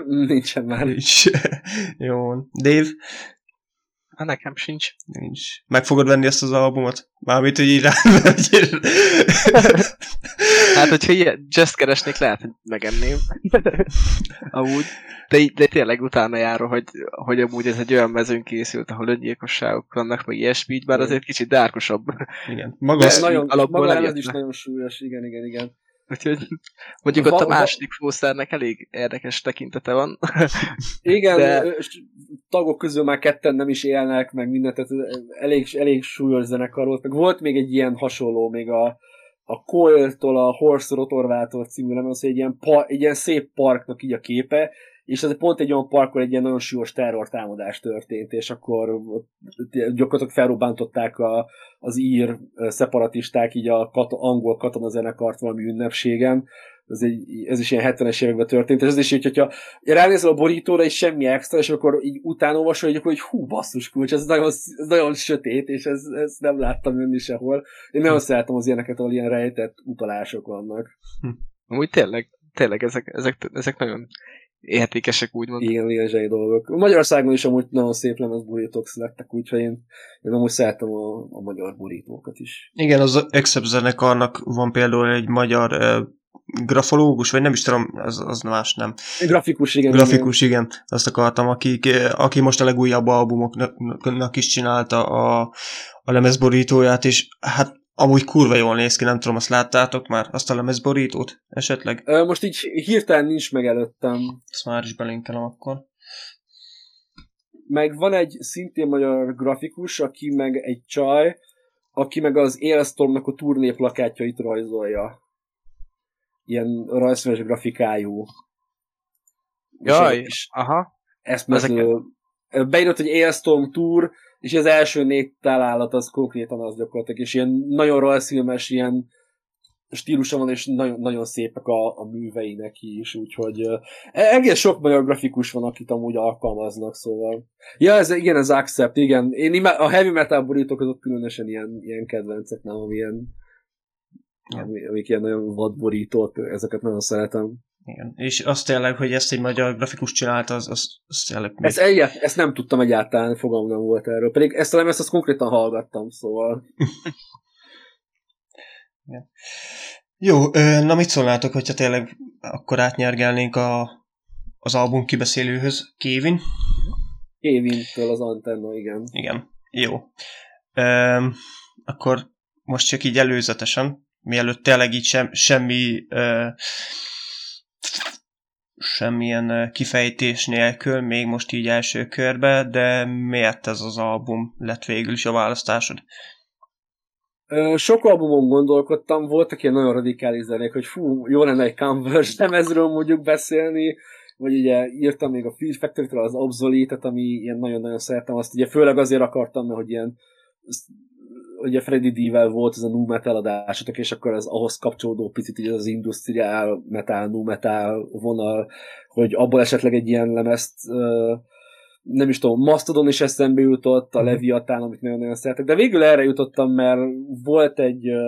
Nincsen már. Nincs. [LAUGHS] Jó. Dave? Ha nekem sincs. Nincs. Meg fogod venni ezt az albumot? Mármint, hogy így rá... hát, hogyha ilyen just keresnék, lehet, hogy megenném. Amúgy. De, de tényleg utána járó, hogy, hogy amúgy ez egy olyan mezőn készült, ahol öngyilkosságok vannak, meg ilyesmi, így bár azért kicsit dárkosabb. Igen. Maga, az nagyon, alapból maga ez is nagyon súlyos, igen, igen, igen. Úgyhogy mondjuk ott a második fószernek elég érdekes tekintete van. [LAUGHS] Igen, de... tagok közül már ketten nem is élnek, meg mindent, tehát elég, elég súlyos zenekar volt. Meg volt még egy ilyen hasonló, még a, a Coil-tól a Horse Rotorvátor című lemez, egy ilyen, pa, egy ilyen szép parknak így a képe, és ez pont egy olyan parkon egy ilyen nagyon súlyos terrortámadás történt, és akkor gyakorlatilag felrobbantották a, az ír szeparatisták így a kat, angol katonazenekart valami ünnepségen, ez, egy, ez is ilyen 70-es években történt, és ez is így, hogyha ránézel a borítóra, és semmi extra, és akkor így utána hogy, hogy hú, basszus kulcs, ez nagyon, ez nagyon sötét, és ez, ez nem láttam jönni sehol. Én nagyon szeretem az ilyeneket, ahol ilyen rejtett utalások vannak. Hm. Amúgy tényleg, tényleg ezek, ezek, ezek nagyon értékesek, úgymond. Igen, ilyen dolgok. Magyarországon is amúgy nagyon szép lemez burítók születtek, úgyhogy én, én amúgy szeretem a, a magyar burítókat is. Igen, az Except zenekarnak van például egy magyar uh, grafológus, vagy nem is tudom, az, az más nem. Grafikus, igen. Grafikus, igen. igen. Azt akartam, aki, aki most a legújabb albumoknak is csinálta a, a lemezborítóját, és hát Amúgy kurva jól néz ki, nem tudom, azt láttátok már, azt a lemezborítót esetleg? Ö, most így hirtelen nincs meg előttem. Ezt már is belinkelem akkor. Meg van egy szintén magyar grafikus, aki meg egy csaj, aki meg az Ailstormnak a turné plakátjait rajzolja. Ilyen rajzfilmes grafikájú. Jaj, és aha. Ezt meg beírott, hogy Ailstorm Tour, és az első négy találat az konkrétan az gyakorlatilag, és ilyen nagyon rajzfilmes, ilyen stílusa van, és nagyon, nagyon szépek a, a műveinek is, úgyhogy uh, egész sok magyar grafikus van, akit amúgy alkalmaznak, szóval. Ja, ez, igen, ez Accept, igen. Én ima- a heavy metal borítók azok különösen ilyen, ilyen kedvencek, nem, amilyen, amik ilyen nagyon vadborítók, ezeket nagyon szeretem. Igen. És azt tényleg, hogy ezt egy magyar grafikus csinálta, az, az, az tényleg... Még... Ezt, egy, ezt nem tudtam egyáltalán, fogalmam volt erről. Pedig ezt a lemezt azt konkrétan hallgattam, szóval... [LAUGHS] Igen. Jó, na mit szólnátok, hogyha tényleg akkor átnyergelnénk a, az album kibeszélőhöz, Kévin? Kévintől az antenna, igen. Igen, jó. Üm, akkor most csak így előzetesen, mielőtt tényleg így sem, semmi uh, semmilyen kifejtés nélkül, még most így első körbe, de miért ez az album lett végül is a választásod? Sok albumon gondolkodtam, voltak ilyen nagyon radikális zenék, hogy fú, jó lenne egy Converse lemezről mondjuk beszélni, vagy ugye írtam még a Fear factory az obsolete ami ilyen nagyon-nagyon szeretem, azt ugye főleg azért akartam, mert hogy ilyen ugye Freddy D-vel volt ez a nu metal adásotok, és akkor az ahhoz kapcsolódó picit így az industrial metal, nu metal vonal, hogy abból esetleg egy ilyen lemezt uh, nem is tudom, Mastodon is eszembe jutott, a mhm. Leviatán, amit nagyon-nagyon szeretek, de végül erre jutottam, mert volt egy uh,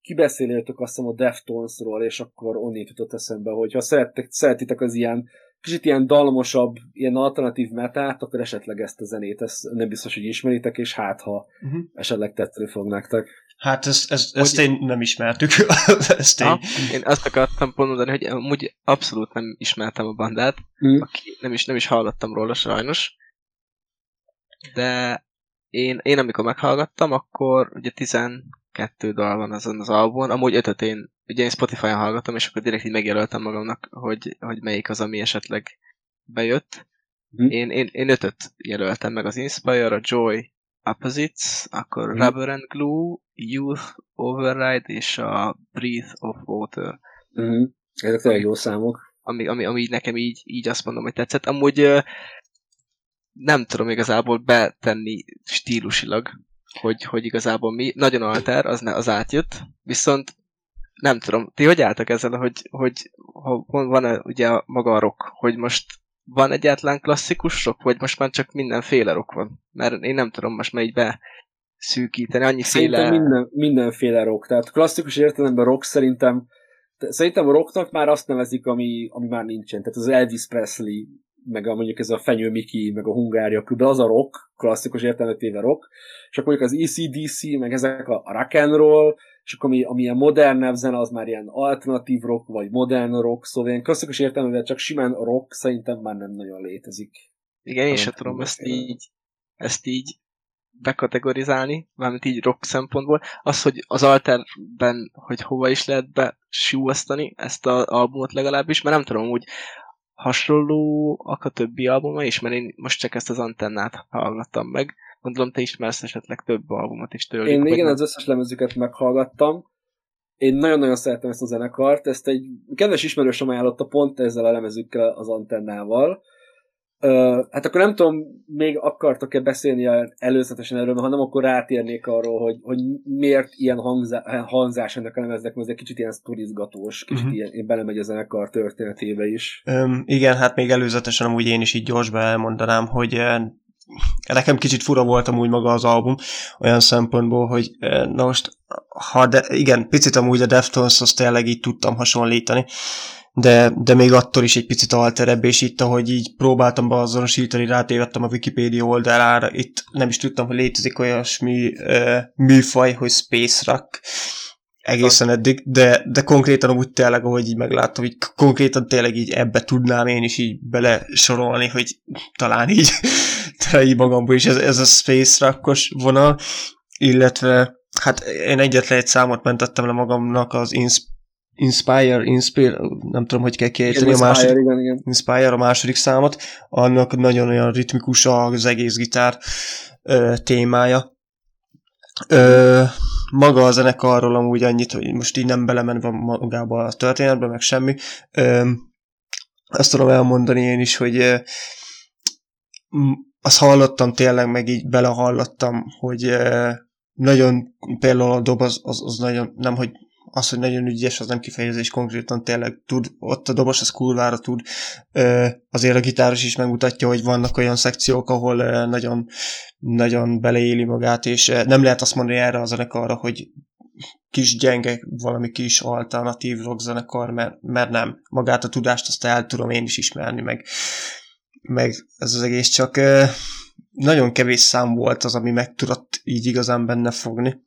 kibeszélőtök azt hiszem a Deftonesról, és akkor onnét jutott eszembe, hogy ha szerettek, szeretitek az ilyen kicsit ilyen dalmosabb, ilyen alternatív metát, akkor esetleg ezt a zenét, ezt nem biztos, hogy ismeritek, és hát ha uh-huh. esetleg tetszeni fog nektek. Hát ezt, ezt, ezt én nem ismertük. [LAUGHS] ezt én... Ha, én azt akartam pont mondani, hogy amúgy abszolút nem ismertem a bandát, mm. aki nem is, nem is hallottam róla sajnos, de én, én amikor meghallgattam, akkor ugye 12 dal van azon az albumon, amúgy ötöt én ugye én Spotify-on hallgatom, és akkor direkt így megjelöltem magamnak, hogy, hogy melyik az, ami esetleg bejött. Mm. Én, én, én ötöt jelöltem meg, az Inspire, a Joy, Opposites, akkor mm. Rubber and Glue, Youth Override és a Breath of Water. Mm. Ezek tényleg jó számok. Ami, ami, ami nekem így, így azt mondom, hogy tetszett. Amúgy nem tudom igazából betenni stílusilag, hogy, hogy igazából mi. Nagyon alter, az, ne, az átjött, viszont nem tudom, ti hogy álltak ezzel, hogy, hogy ha van -e ugye a, maga a rock, hogy most van egyáltalán klasszikus rock, vagy most már csak mindenféle rock van? Mert én nem tudom most már így be szűkíteni, annyiféle... Szerintem minden, mindenféle rock, tehát klasszikus értelemben rock szerintem Szerintem a rocknak már azt nevezik, ami, ami már nincsen. Tehát az Elvis Presley, meg a, mondjuk ez a Fenyő Miki, meg a Hungária Klub, az a rock, klasszikus értelmetéve rock, és akkor mondjuk az ECDC, meg ezek a, rock and roll, és akkor ami, ami ilyen modernebb zene, az már ilyen alternatív rock, vagy modern rock, szóval ilyen klasszikus értelemben csak simán rock szerintem már nem nagyon létezik. Igen, én sem tudom ezt így, ezt így bekategorizálni, mármint így rock szempontból. Az, hogy az alterben, hogy hova is lehet besúvasztani ezt az albumot legalábbis, mert nem tudom, úgy hasonlóak a többi albuma is, mert én most csak ezt az antennát hallgattam meg. Gondolom, te ismersz esetleg több albumot is tőlük. Én igen, az összes lemezüket meghallgattam. Én nagyon-nagyon szeretem ezt a zenekart, ezt egy kedves ismerősöm ajánlotta pont ezzel a lemezükkel az antennával, Hát akkor nem tudom, még akartok-e beszélni előzetesen erről, ha nem, akkor rátérnék arról, hogy, hogy miért ilyen hangzá, hangzás ennek a lemeznek, mert ez egy kicsit ilyen sztorizgatós, kicsit uh-huh. ilyen, belemegy a zenekar történetébe is. Um, igen, hát még előzetesen amúgy én is így gyorsba elmondanám, hogy nekem kicsit fura volt amúgy maga az album, olyan szempontból, hogy na most, ha de, igen, picit amúgy a Deftones azt tényleg így tudtam hasonlítani, de, de még attól is egy picit alterebb, és itt, ahogy így próbáltam beazonosítani, rátévettem a Wikipedia oldalára, itt nem is tudtam, hogy létezik olyasmi uh, műfaj, hogy Space Rock egészen eddig, de, de konkrétan úgy tényleg, ahogy így megláttam, hogy konkrétan tényleg így ebbe tudnám én is így bele sorolni, hogy talán így, [LAUGHS] talán így magamból is ez, ez a Space Rockos vonal, illetve hát én egyetlen egy számot mentettem le magamnak az Insp Inspire, Inspire, nem tudom, hogy kell kiejteni a második, igen, igen. Inspire a második számot, annak nagyon olyan ritmikus az egész gitár ö, témája. Ö, maga a zenekarról amúgy annyit, hogy most így nem belemenve magába a történetbe, meg semmi. Ö, azt tudom elmondani én is, hogy ö, azt hallottam tényleg, meg így belehallottam, hogy ö, nagyon, például a dob az, az, az nagyon, nem hogy az, hogy nagyon ügyes, az nem kifejezés konkrétan tényleg tud, ott a dobos az kurvára tud, azért a gitáros is megmutatja, hogy vannak olyan szekciók, ahol nagyon, nagyon beleéli magát, és nem lehet azt mondani erre a zenekarra, hogy kis gyenge, valami kis alternatív rock zenekar, mert, mert nem. Magát a tudást azt el tudom én is ismerni, meg, meg ez az egész csak nagyon kevés szám volt az, ami meg tudott így igazán benne fogni.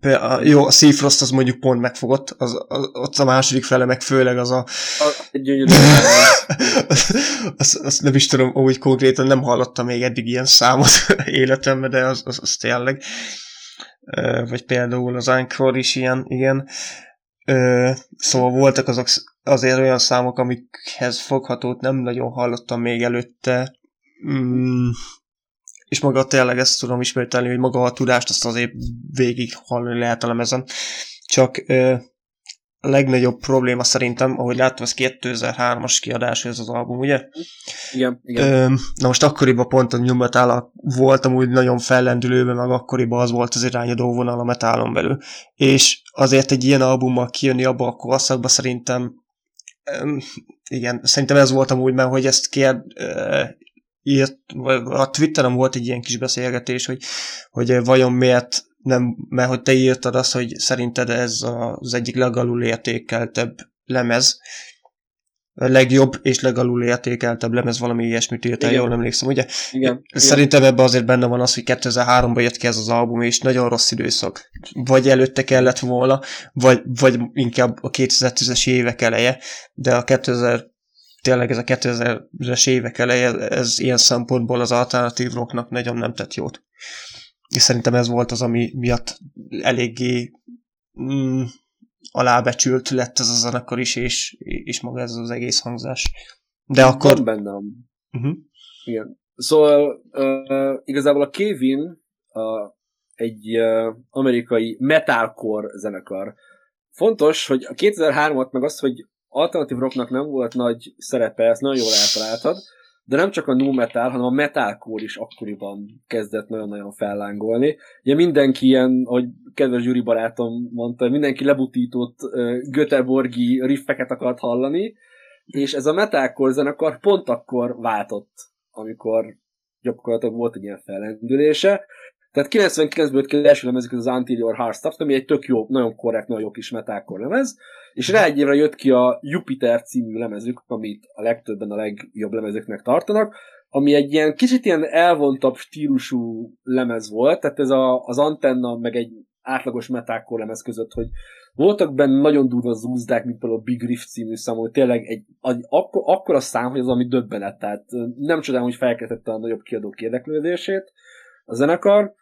A, jó, a Seafrost az mondjuk pont megfogott, az, az, ott a második fele meg főleg az a... a gyönyörű. [LAUGHS] azt, azt nem is tudom, úgy konkrétan nem hallottam még eddig ilyen számot [LAUGHS] életemben, de az, az, az tényleg. Vagy például az Encore is ilyen, igen. Szóval voltak azok azért olyan számok, amikhez foghatót nem nagyon hallottam még előtte. Mm, és maga tényleg ezt tudom ismételni, hogy maga a tudást azt azért végig hallani lehet a lemezen. Csak ö, a legnagyobb probléma szerintem, ahogy láttam, ez 2003-as kiadás ez az album, ugye? Igen, igen. Ö, na most akkoriban pont a new metal voltam úgy nagyon fellendülőben, meg akkoriban az volt az irányadó vonal a metálon belül. És azért egy ilyen albummal kijönni abba a korszakba szerintem igen, szerintem ez volt amúgy, mert hogy ezt kér, írt, a Twitteren volt egy ilyen kis beszélgetés, hogy, hogy vajon miért nem, mert hogy te írtad azt, hogy szerinted ez az egyik legalul értékeltebb lemez, a legjobb és legalul értékeltebb lemez, valami ilyesmit írtál, jól emlékszem, ugye? Igen. Szerintem igen. ebben azért benne van az, hogy 2003-ban jött ki ez az album, és nagyon rossz időszak. Vagy előtte kellett volna, vagy, vagy inkább a 2010-es évek eleje, de a 2000 tényleg ez a 2000-es évek eleje, ez ilyen szempontból az alternatív rocknak nagyon nem tett jót. És szerintem ez volt az, ami miatt eléggé mm, alábecsült lett ez a zenekar is, és, és maga ez az egész hangzás. De akkor... Van bennem. Uh-huh. Igen. Szóval uh, igazából a Kevin uh, egy uh, amerikai metalcore zenekar. Fontos, hogy a 2003-at meg az, hogy alternatív rocknak nem volt nagy szerepe, ezt nagyon jól eltaláltad, de nem csak a nu metal, hanem a metalcore is akkoriban kezdett nagyon-nagyon fellángolni. Ugye mindenki ilyen, ahogy kedves Gyuri barátom mondta, mindenki lebutított Göteborgi riffeket akart hallani, és ez a metalcore zenekar pont akkor váltott, amikor gyakorlatilag volt egy ilyen fellendülése. Tehát 99-ből jött ki első lemezük, az Anterior Heart Stuff, ami egy tök jó, nagyon korrekt, nagyon jó kis metalcore lemez, és rá egy évre jött ki a Jupiter című lemezük, amit a legtöbben a legjobb lemezüknek tartanak, ami egy ilyen kicsit ilyen elvontabb stílusú lemez volt, tehát ez a, az antenna meg egy átlagos metalcore lemez között, hogy voltak benne nagyon durva zúzdák, mint például a Big Riff című szám, hogy tényleg egy, egy akkor, akkor a szám, hogy az, ami döbbenet, tehát nem csodálom, hogy felkeltette a nagyobb kiadók érdeklődését a zenekar,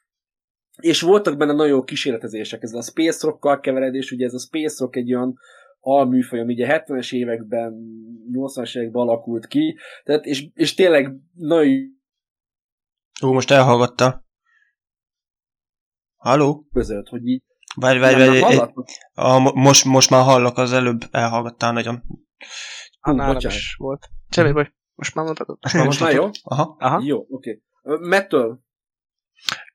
és voltak benne nagyon jó kísérletezések, ez a space rockkal keveredés, ugye ez a space rock egy olyan alműfaj, ami ugye 70-es években, 80-as években alakult ki, tehát, és, és tényleg nagyon... Ó, most elhallgatta. Halló? Között, hogy így... Várj, várj, várj. A, most, most már hallok, az előbb elhallgattál nagyon. Ah, nálam is volt. Semmi baj, most már mondhatod. Most, most már jó? Aha. Aha. Jó, oké. Okay. Mettől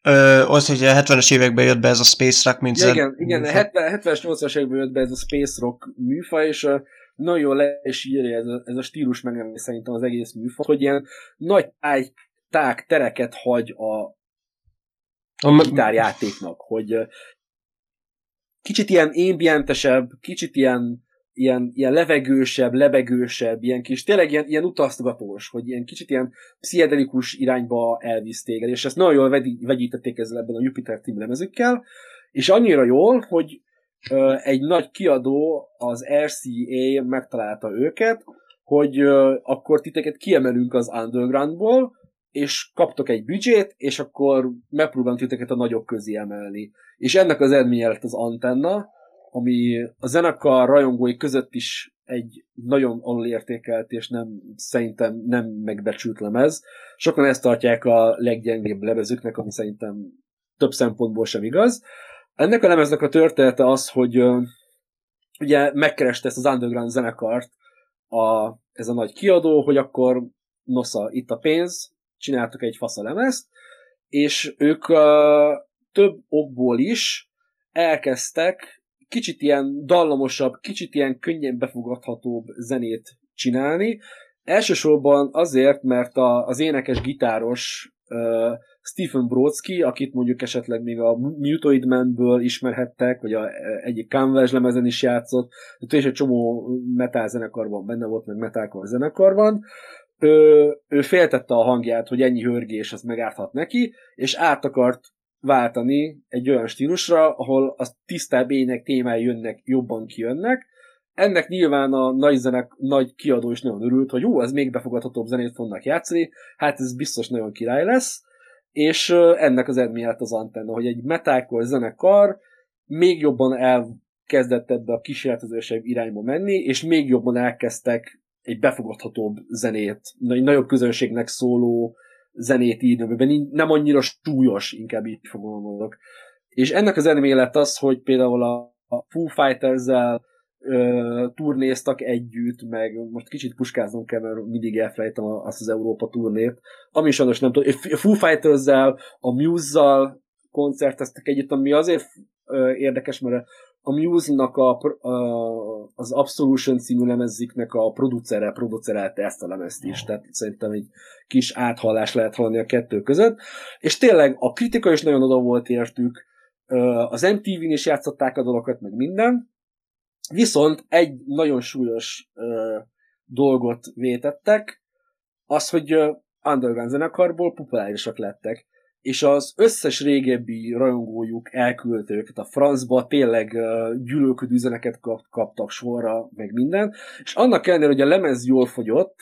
Ö, az, hogy a 70-es években jött be ez a Space Rock, mint ja, igen, igen, 70, 70-es, 80-as években jött be ez a Space Rock műfaj, és uh, nagyon le is írja ez a, ez a stílus megnevezés szerintem az egész műfaj, hogy ilyen nagy táj, tág tereket hagy a, a gitárjátéknak, hogy uh, kicsit ilyen ambientesebb, kicsit ilyen ilyen, ilyen levegősebb, lebegősebb, ilyen kis, tényleg ilyen, ilyen utazgatós, hogy ilyen kicsit ilyen pszichedelikus irányba elvisz téged, és ezt nagyon jól vegyítették ezzel ebben a Jupiter című lemezükkel, és annyira jól, hogy ö, egy nagy kiadó, az RCA megtalálta őket, hogy ö, akkor titeket kiemelünk az undergroundból, és kaptok egy büdzsét, és akkor megpróbálunk titeket a nagyok közé emelni. És ennek az eredménye lett az Antenna, ami a zenekar rajongói között is egy nagyon alulértékelt és nem, szerintem nem megbecsült lemez. Sokan ezt tartják a leggyengébb lemezüknek, ami szerintem több szempontból sem igaz. Ennek a lemeznek a története az, hogy ugye megkereste ezt az underground zenekart a, ez a nagy kiadó, hogy akkor nosza, itt a pénz, csináltak egy fasza lemezt, és ők uh, több okból is elkezdtek kicsit ilyen dallamosabb, kicsit ilyen könnyen befogadhatóbb zenét csinálni. Elsősorban azért, mert a, az énekes gitáros uh, Stephen Brodsky, akit mondjuk esetleg még a Mutoid Man-ből ismerhettek, vagy a, egyik Canvas lemezen is játszott, de és egy csomó metal zenekarban benne volt, meg metalcore zenekarban, ő, ő féltette a hangját, hogy ennyi hörgés az megárthat neki, és át akart váltani egy olyan stílusra, ahol a tisztább ének témái jönnek, jobban kijönnek. Ennek nyilván a nagy zenek, nagy kiadó is nagyon örült, hogy jó, ez még befogadhatóbb zenét fognak játszani, hát ez biztos nagyon király lesz, és ennek az lett az antenna, hogy egy metalcore zenekar még jobban elkezdett ebbe a kísérletezősebb irányba menni, és még jobban elkezdtek egy befogadhatóbb zenét, egy nagyobb közönségnek szóló zenét amiben nem annyira súlyos, inkább így fogalmazok. És ennek az lett az, hogy például a, a Foo Fighters-zel turnéztak együtt, meg most kicsit puskáznom kell, mert mindig elfelejtem azt az Európa turnét, ami sajnos nem tudom, a Foo Fighters-zel, a Muse-zal koncerteztek együtt, ami azért érdekes, mert a Muse-nak a, a, az Absolution című lemeziknek a producere producerelte ezt a lemezt is, tehát szerintem egy kis áthallás lehet hallani a kettő között, és tényleg a kritika is nagyon oda volt értük, az MTV-n is játszották a dolgokat, meg minden, viszont egy nagyon súlyos dolgot vétettek, az, hogy underground zenekarból populárisak lettek és az összes régebbi rajongójuk elküldte őket a francba, tényleg gyűlölködő üzeneket kap, kaptak sorra, meg minden, és annak ellenére, hogy a lemez jól fogyott,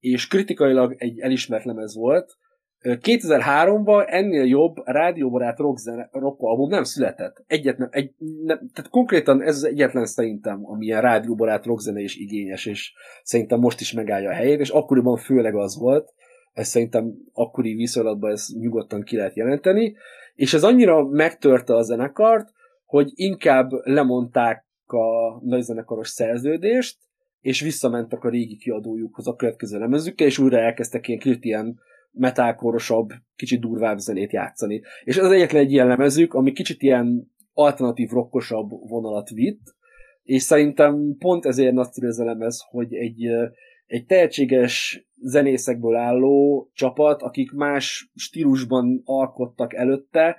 és kritikailag egy elismert lemez volt, 2003-ban ennél jobb rádióbarát rock, rock album nem született. Egyetlen, egy, nem, tehát konkrétan ez az egyetlen szerintem, amilyen rádióbarát rockzene is igényes, és szerintem most is megállja a helyét, és akkoriban főleg az volt, ez szerintem akkori viszonylatban ez nyugodtan ki lehet jelenteni, és ez annyira megtörte a zenekart, hogy inkább lemondták a nagyzenekaros szerződést, és visszamentek a régi kiadójukhoz a következő lemezükkel, és újra elkezdtek ilyen kicsit ilyen metálkorosabb, kicsit durvább zenét játszani. És ez egyetlen egy ilyen lemezük, ami kicsit ilyen alternatív rockosabb vonalat vitt, és szerintem pont ezért nagyszerű ez a lemez, hogy egy, egy tehetséges zenészekből álló csapat, akik más stílusban alkottak előtte,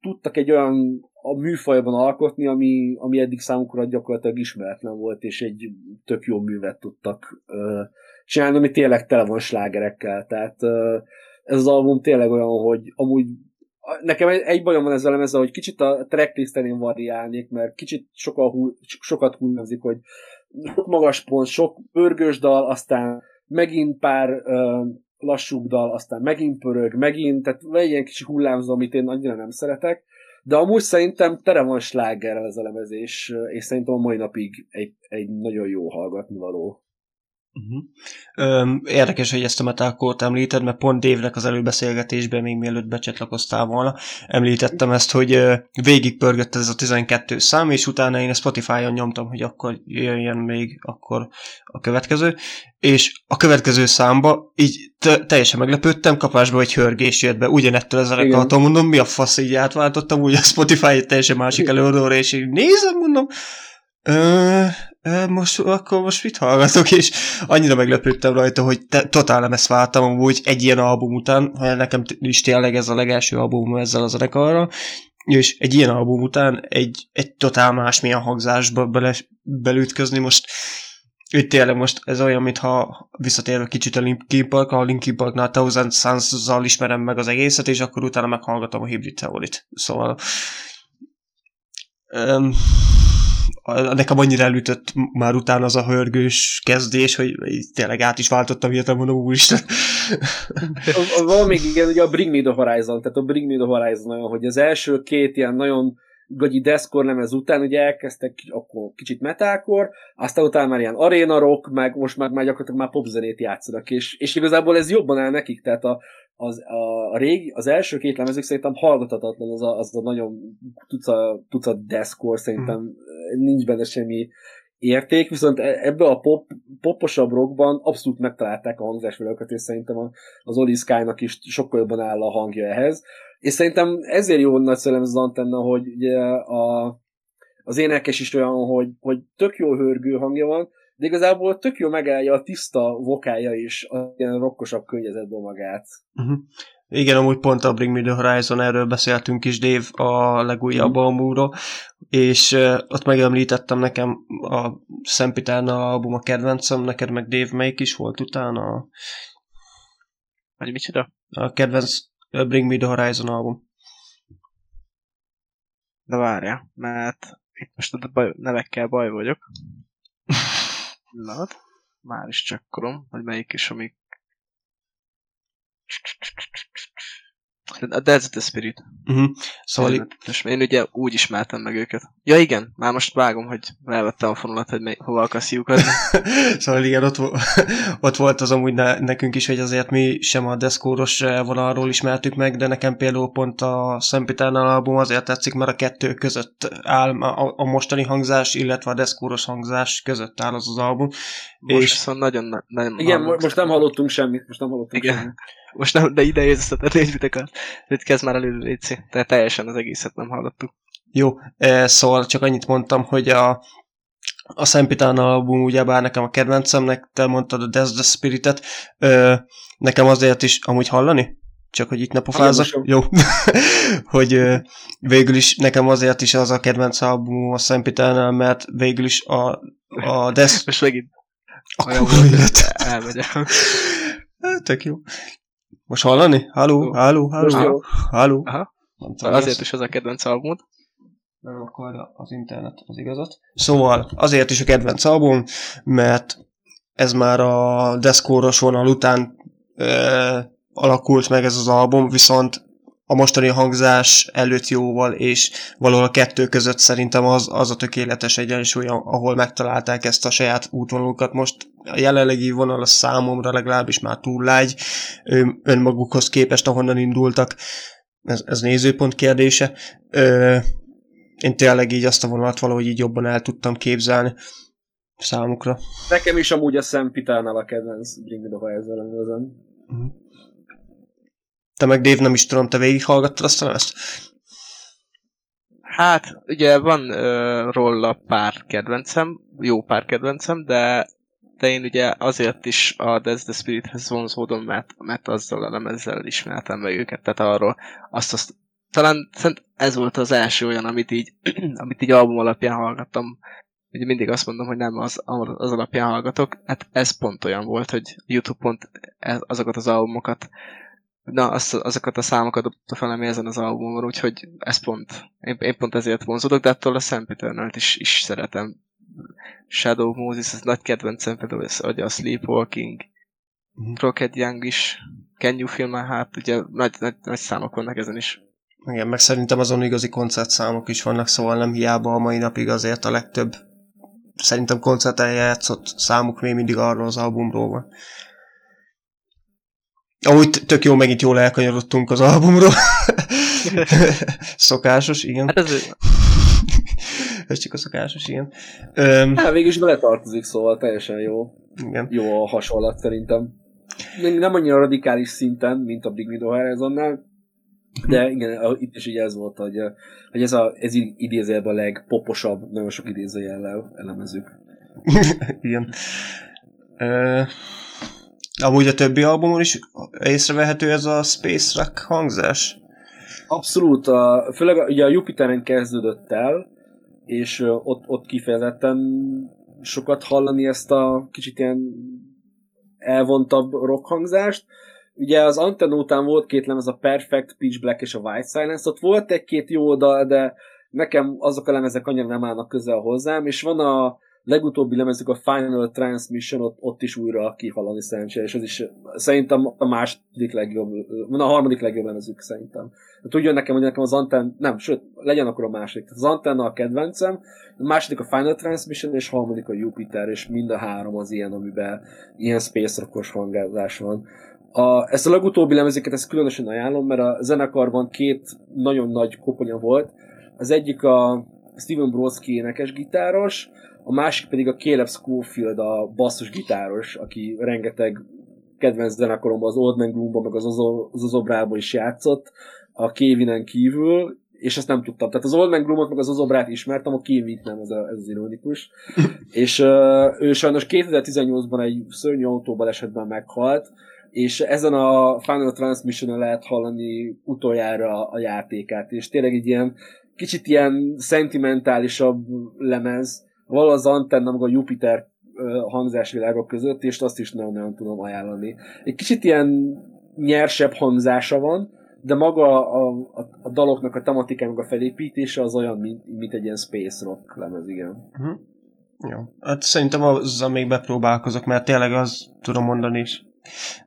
tudtak egy olyan a műfajban alkotni, ami, ami eddig számukra gyakorlatilag ismeretlen volt, és egy tök jó művet tudtak ö, csinálni, ami tényleg tele van slágerekkel. Tehát ö, ez az album tényleg olyan, hogy amúgy nekem egy bajom van ezzel ezzel, hogy kicsit a tracklisten én variálnék, mert kicsit sokkal hull, sokat hullámzik, hogy magas pont, sok pörgős dal, aztán megint pár ö, lassúbb dal, aztán megint pörög, megint, tehát van egy ilyen kicsi hullámzó, amit én annyira nem szeretek, de amúgy szerintem tere van slágerrel ez a lemezés, és szerintem a mai napig egy, egy nagyon jó hallgatni való. Uh-huh. Öm, érdekes, hogy ezt a metalcore említed, mert pont Dévnek az előbeszélgetésben, még mielőtt becsatlakoztál volna, említettem ezt, hogy végig pörgött ez a 12 szám, és utána én a Spotify-on nyomtam, hogy akkor jöjjön még akkor a következő, és a következő számba így teljesen meglepődtem, kapásba egy hörgés jött be, ugyanettől ezzel a mondom, mi a fasz, így átváltottam, úgy a Spotify egy teljesen másik előadóra, és így nézem, mondom, ö, most, akkor most mit hallgatok, és annyira meglepődtem rajta, hogy te, totál nem ezt váltam amúgy egy ilyen album után, ha nekem is tényleg ez a legelső album ezzel a zenekarral, és egy ilyen album után egy, egy totál másmilyen hangzásba bele, belütközni most itt tényleg most ez olyan, mintha visszatérve kicsit a Linkin Park, a Linkin Parknál Thousand Suns-zal ismerem meg az egészet, és akkor utána meghallgatom a Hybrid Theory-t. Szóval um, nekem annyira elütött már utána az a hörgős kezdés, hogy tényleg át is váltottam hirtelen, mondom, úristen. Van még igen, ugye a Bring Me the Horizon, tehát a Bring Me the Horizon olyan, hogy az első két ilyen nagyon gagyi deszkor lemez után ugye elkezdtek akkor kicsit metalkor, aztán utána már ilyen arena rock, meg most már, már gyakorlatilag már popzenét játszanak, és, és igazából ez jobban áll nekik, tehát a, az, a, a régi, az első két lemezük szerintem hallgatatlan az a, az a nagyon tucat, tucat deszkor, szerintem mm. nincs benne semmi érték, viszont e, ebbe a pop, poposabb rockban abszolút megtalálták a hangzásvilágokat, és szerintem az Oli Sky-nak is sokkal jobban áll a hangja ehhez. És szerintem ezért jó nagy szellem az antenna, hogy ugye a, az énekes is olyan, hogy, hogy tök jó hörgő hangja van, de igazából tök jó megállja a tiszta vokálja is a ilyen rokkosabb környezetben magát. Uh-huh. Igen, amúgy pont a Bring Me The Horizon, erről beszéltünk is, Dave, a legújabb mm. albumról, és uh, ott megemlítettem nekem a Szempitárna album a kedvencem, neked meg Dave melyik is volt utána? Vagy micsoda? A kedvenc uh, Bring Me The Horizon album. De várja, mert itt most a baj, nevekkel baj vagyok. Pillanat. Már is csekkolom, hogy melyik is, amik... A That's the Spirit. Uh-huh. Szóval... Én, és én ugye úgy ismertem meg őket. Ja igen, már most vágom, hogy elvettem a fonalat, hogy mely, hova akarsz lyukazni. [LAUGHS] szóval igen, ott, [LAUGHS] ott volt az amúgy ne, nekünk is, hogy azért mi sem a deszkóros vonalról ismertük meg, de nekem például pont a Szempitánál album azért tetszik, mert a kettő között áll a, a mostani hangzás, illetve a deszkóros hangzás között áll az az album. Most és... szóval nagyon nem Igen, most nem hallottunk semmit, most nem hallottunk igen. semmit. Most nem, de ide jössz a nézvitek hogy kezd már elő, Léci. Tehát teljesen az egészet nem hallottuk. Jó, e, szóval csak annyit mondtam, hogy a, a Szempitán album ugyebár nekem a kedvencemnek, te mondtad a Death the Spirit-et, e, nekem azért is amúgy hallani? Csak hogy itt ne pofázzak. Jó. [LAUGHS] hogy e, végül is nekem azért is az a kedvenc album a Szempitánál, mert végül is a, a Death... Most megint akkor elmegyek. [LAUGHS] Tök jó. Most hallani? Halló, halló, halló, halló. Azért is az a kedvenc albumod. Nem akkor az internet az igazat. Szóval azért is a kedvenc album, mert ez már a deszkóros vonal után e, alakult meg ez az album, viszont a mostani hangzás előtt jóval, és valahol a kettő között szerintem az, az a tökéletes egyensúly, ahol megtalálták ezt a saját útvonulukat. Most a jelenlegi vonal a számomra legalábbis már túl lágy önmagukhoz képest, ahonnan indultak. Ez, ez nézőpont kérdése. Ö, én tényleg így azt a vonalat valahogy így jobban el tudtam képzelni. számukra. Nekem is amúgy a Sam Pitánál a kedvenc Bring The Horizon. Te meg Dave nem is tudom, te végighallgattad azt a lemezt? Hát, ugye van uh, róla pár kedvencem, jó pár kedvencem, de, de én ugye azért is a Death the Spirithez vonzódom, mert, mert azzal a lemezzel ismertem meg őket, tehát arról azt, azt talán szerint ez volt az első olyan, amit így, [CLEARS THROAT] amit így album alapján hallgattam. Ugye mindig azt mondom, hogy nem az, az alapján hallgatok. Hát ez pont olyan volt, hogy YouTube pont azokat az albumokat na, az, azokat a számokat dobta fel, ami ezen az albumon, úgyhogy ez pont, én, én pont ezért vonzódok, de attól a Sam Eternal-t is, is szeretem. Shadow Moses, ez nagy kedvencem, például ez, a Sleepwalking, uh-huh. Rocket Young is, Can You Feel My Heart, ugye nagy, nagy, nagy számok vannak ezen is. Igen, meg szerintem azon igazi koncertszámok is vannak, szóval nem hiába a mai napig azért a legtöbb szerintem koncerten játszott számuk még mindig arról az albumról van. Ahogy tök jó, megint jól elkanyarodtunk az albumról. [LAUGHS] szokásos, igen. Hát ez... ez csak a szokásos, igen. Um, hát végig is beletartozik, szóval teljesen jó. Igen. Jó a hasonlat szerintem. Nem annyira radikális szinten, mint a Big Widow Horizonnál, de igen, itt is így ez volt, hogy, hogy ez, a, ez idézőjelben a legpoposabb, nagyon sok idézőjellel elemezzük. [LAUGHS] igen. Uh, Amúgy a többi albumon is észrevehető ez a Space Rock hangzás? Abszolút, a, főleg ugye a Jupiteren kezdődött el, és ott, ott kifejezetten sokat hallani ezt a kicsit ilyen elvontabb rock hangzást. Ugye az Antenna után volt két lemez, a Perfect, Pitch Black és a White Silence, ott volt egy-két jó oda, de nekem azok a lemezek annyira nem állnak közel hozzám, és van a legutóbbi lemezük a Final Transmission, ott, ott is újra kihalani szerencsére, és ez is szerintem a második legjobb, a harmadik legjobb lemezük szerintem. De tudjon nekem, hogy nekem az Antenna, nem, sőt, legyen akkor a második. Az Antenna a kedvencem, a második a Final Transmission, és a harmadik a Jupiter, és mind a három az ilyen, amiben ilyen space rockos hangázás van. A, ezt a legutóbbi lemezeket ezt különösen ajánlom, mert a zenekarban két nagyon nagy koponya volt. Az egyik a Steven Brodsky énekes gitáros, a másik pedig a Caleb Schofield, a basszus gitáros, aki rengeteg kedvenc zenekaromban, az Old Man Gloomban, meg az Ozobrában is játszott, a Kevinen kívül, és ezt nem tudtam. Tehát az Old Man Gloomot, meg az Ozobrát ismertem, a Kevin nem, ez, a, ez az ironikus. [LAUGHS] és uh, ő sajnos 2018-ban egy szörnyű autóbalesetben meghalt, és ezen a Final Transmission lehet hallani utoljára a játékát, és tényleg egy ilyen kicsit ilyen szentimentálisabb lemez, val az Antenna, meg a Jupiter hangzásvilágok között, és azt is nagyon-nagyon tudom ajánlani. Egy kicsit ilyen nyersebb hangzása van, de maga a, a, a daloknak a tematikája, meg a felépítése az olyan, mint, mint egy ilyen space rock lemez, igen. Uh-huh. Jó. Hát szerintem azzal még bepróbálkozok, mert tényleg az tudom mondani is.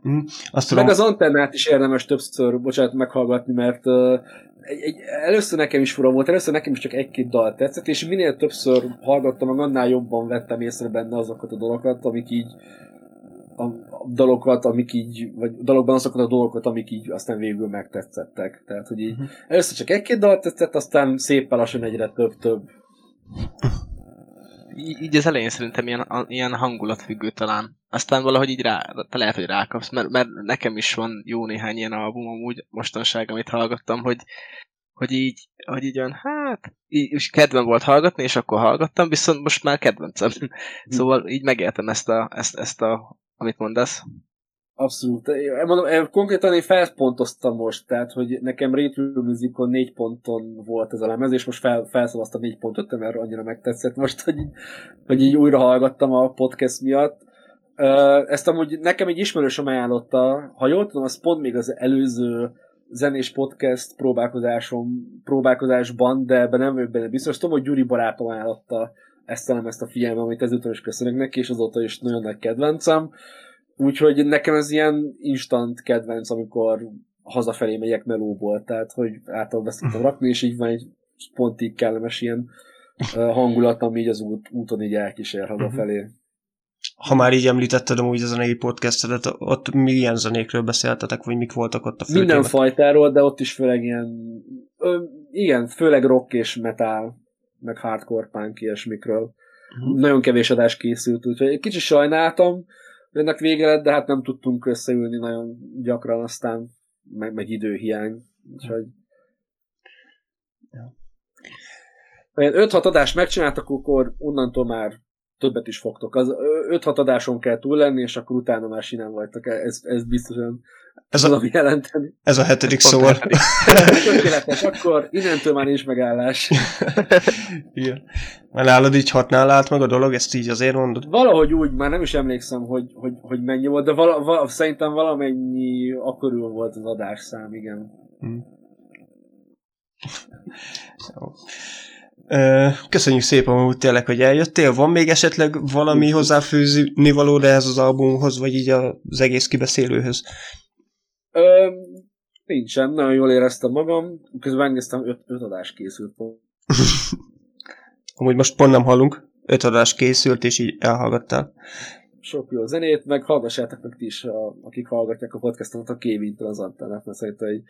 Mm, azt tudom... Meg az antennát is érdemes többször, bocsánat, meghallgatni, mert uh, egy, egy, először nekem is fura volt, először nekem is csak egy-két dal tetszett, és minél többször hallgattam, meg annál jobban vettem észre benne azokat a dolgokat, amik így a, dalokat, amik így, vagy dalokban azokat a dolgokat, amik így aztán végül megtetszettek. Tehát, hogy így uh-huh. először csak egy-két dal tetszett, aztán szépen lassan egyre több-több. Így, az elején szerintem ilyen, a, ilyen hangulatfüggő talán. Aztán valahogy így rá, te lehet, hogy rákapsz, mert, mert nekem is van jó néhány ilyen album amúgy mostanság, amit hallgattam, hogy, hogy így, hogy így olyan, hát, így, és kedvem volt hallgatni, és akkor hallgattam, viszont most már kedvencem. Hm. szóval így megéltem ezt a, ezt, ezt a, amit mondasz. Abszolút. Én mondom, konkrétan én felpontoztam most, tehát, hogy nekem Retro Musicon négy ponton volt ez a lemez, és most fel, felszavaztam négy pontot, mert annyira megtetszett most, hogy, hogy így újra hallgattam a podcast miatt. Ezt amúgy nekem egy ismerősöm ajánlotta, ha jól tudom, az pont még az előző zenés podcast próbálkozásom, próbálkozásban, de ebben nem vagyok benne biztos. Tudom, hogy Gyuri barátom ajánlotta ezt a ezt a figyelme, amit ezúttal is köszönök neki, és azóta is nagyon nagy kedvencem. Úgyhogy nekem ez ilyen instant kedvenc, amikor hazafelé megyek melóból, tehát hogy általában beszéltem [LAUGHS] rakni, és így van egy pontig kellemes ilyen hangulat, ami így az út, úton így elkísér hazafelé. Ha már így említetted amúgy a zenei podcastedet, ott milyen zenékről beszéltetek, vagy mik voltak ott a fő Minden fajtáról, de ott is főleg ilyen, ö, igen, főleg rock és metal, meg hardcore punk ilyesmikről. uh-huh. nagyon kevés adás készült, úgyhogy egy kicsit sajnáltam, ennek vége lett, de hát nem tudtunk összeülni nagyon gyakran, aztán meg, meg időhiány. Úgyhogy... Ja. 5-6 adást megcsináltak, akkor onnantól már többet is fogtok. Az 5-6 adáson kell túl lenni, és akkor utána már sinem vagytok. Ez, ez biztosan ez a, jelenteni. Ez a hetedik szó. [LAUGHS] Tökéletes, akkor innentől már nincs megállás. [LAUGHS] Igen. Mert nálad így hatnál állt meg a dolog, ezt így azért mondod? Valahogy úgy, már nem is emlékszem, hogy, hogy, hogy mennyi volt, de vala, vala, szerintem valamennyi akkor volt az adásszám, igen. Hmm. Köszönjük szépen úgy tényleg, hogy eljöttél. Van még esetleg valami hozzáfűzni való ehhez az albumhoz, vagy így az egész kibeszélőhöz? Ö, nincsen, nagyon jól éreztem magam. Közben megnéztem, öt, öt adás készült. [LAUGHS] Amúgy most pont nem hallunk. Öt adás készült, és így elhallgattál. Sok jó zenét, meg hallgassátok meg ti is, a, akik hallgatják a podcastot, a Kévintől az antennát, mert szerintem egy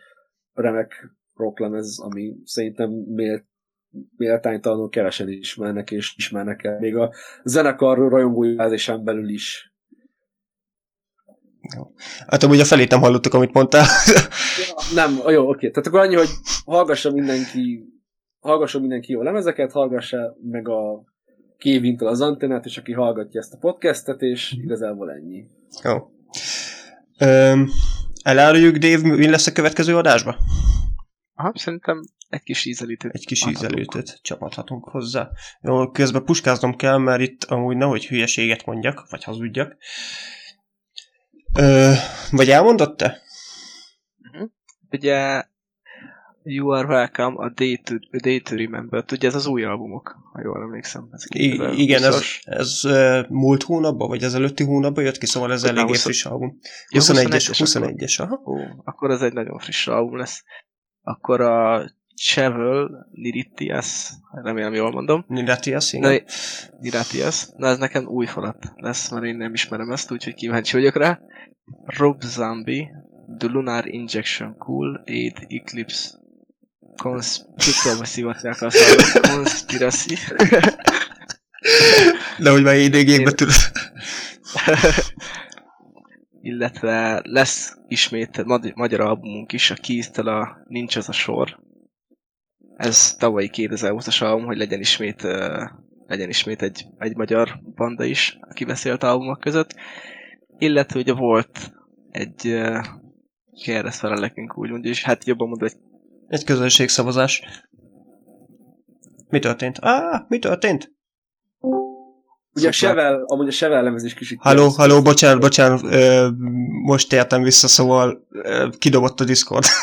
remek rocklemez, ami szerintem mélt méltánytalanul kevesen ismernek, és ismernek el. Még a zenekar rajongói belül is. Hát amúgy a felét nem hallottuk, amit mondtál. ja, nem, jó, oké. Tehát akkor annyi, hogy hallgassa mindenki hallgassa mindenki jó lemezeket, hallgassa meg a Kévintől az antennát, és aki hallgatja ezt a podcastet, és igazából ennyi. Jó. Um, eláruljuk, Dave, mi lesz a következő adásba? Aha, szerintem egy kis ízelítőt. Egy kis ízelítőt csapathatunk hozzá. Jó, közben puskáznom kell, mert itt amúgy nehogy hülyeséget mondjak, vagy hazudjak. Ö, vagy elmondott te? Uh-huh. Ugye You Are Welcome, a Day to, a Day to Remember, ugye ez az új albumok, ha jól emlékszem. Ez I- igen, ez, ez múlt hónapban, vagy az előtti hónapban jött ki, szóval ez eléggé 20... friss album. 21-es, 21-es, aha. Ó, akkor ez egy nagyon friss album lesz. Akkor a Chevel Niritias, remélem jól mondom. Niratias, igen. Niratias. Na ez nekem új falat lesz, mert én nem ismerem ezt, úgyhogy kíváncsi vagyok rá. Rob Zombie, The Lunar Injection Cool, Aid Eclipse, Conspiracy, a Conspiracy. De hogy már idégékbe tudod. illetve lesz ismét magyar albumunk is, a keys a Nincs az a sor, ez tavalyi 2020-as album, hogy legyen ismét, uh, legyen ismét egy, egy magyar banda is, aki beszélt albumok között. Illetve ugye volt egy uh, kérdez felelekünk úgy mondja, és hát jobban mondva, egy... Egy közönségszavazás. Mi történt? Ah, mi történt? Ugye a Sevel, amúgy a Sevel lemez is kicsit... Halló, halló, bocsánat, bocsánat, ö, most értem vissza, szóval ö, kidobott a Discord. [LAUGHS]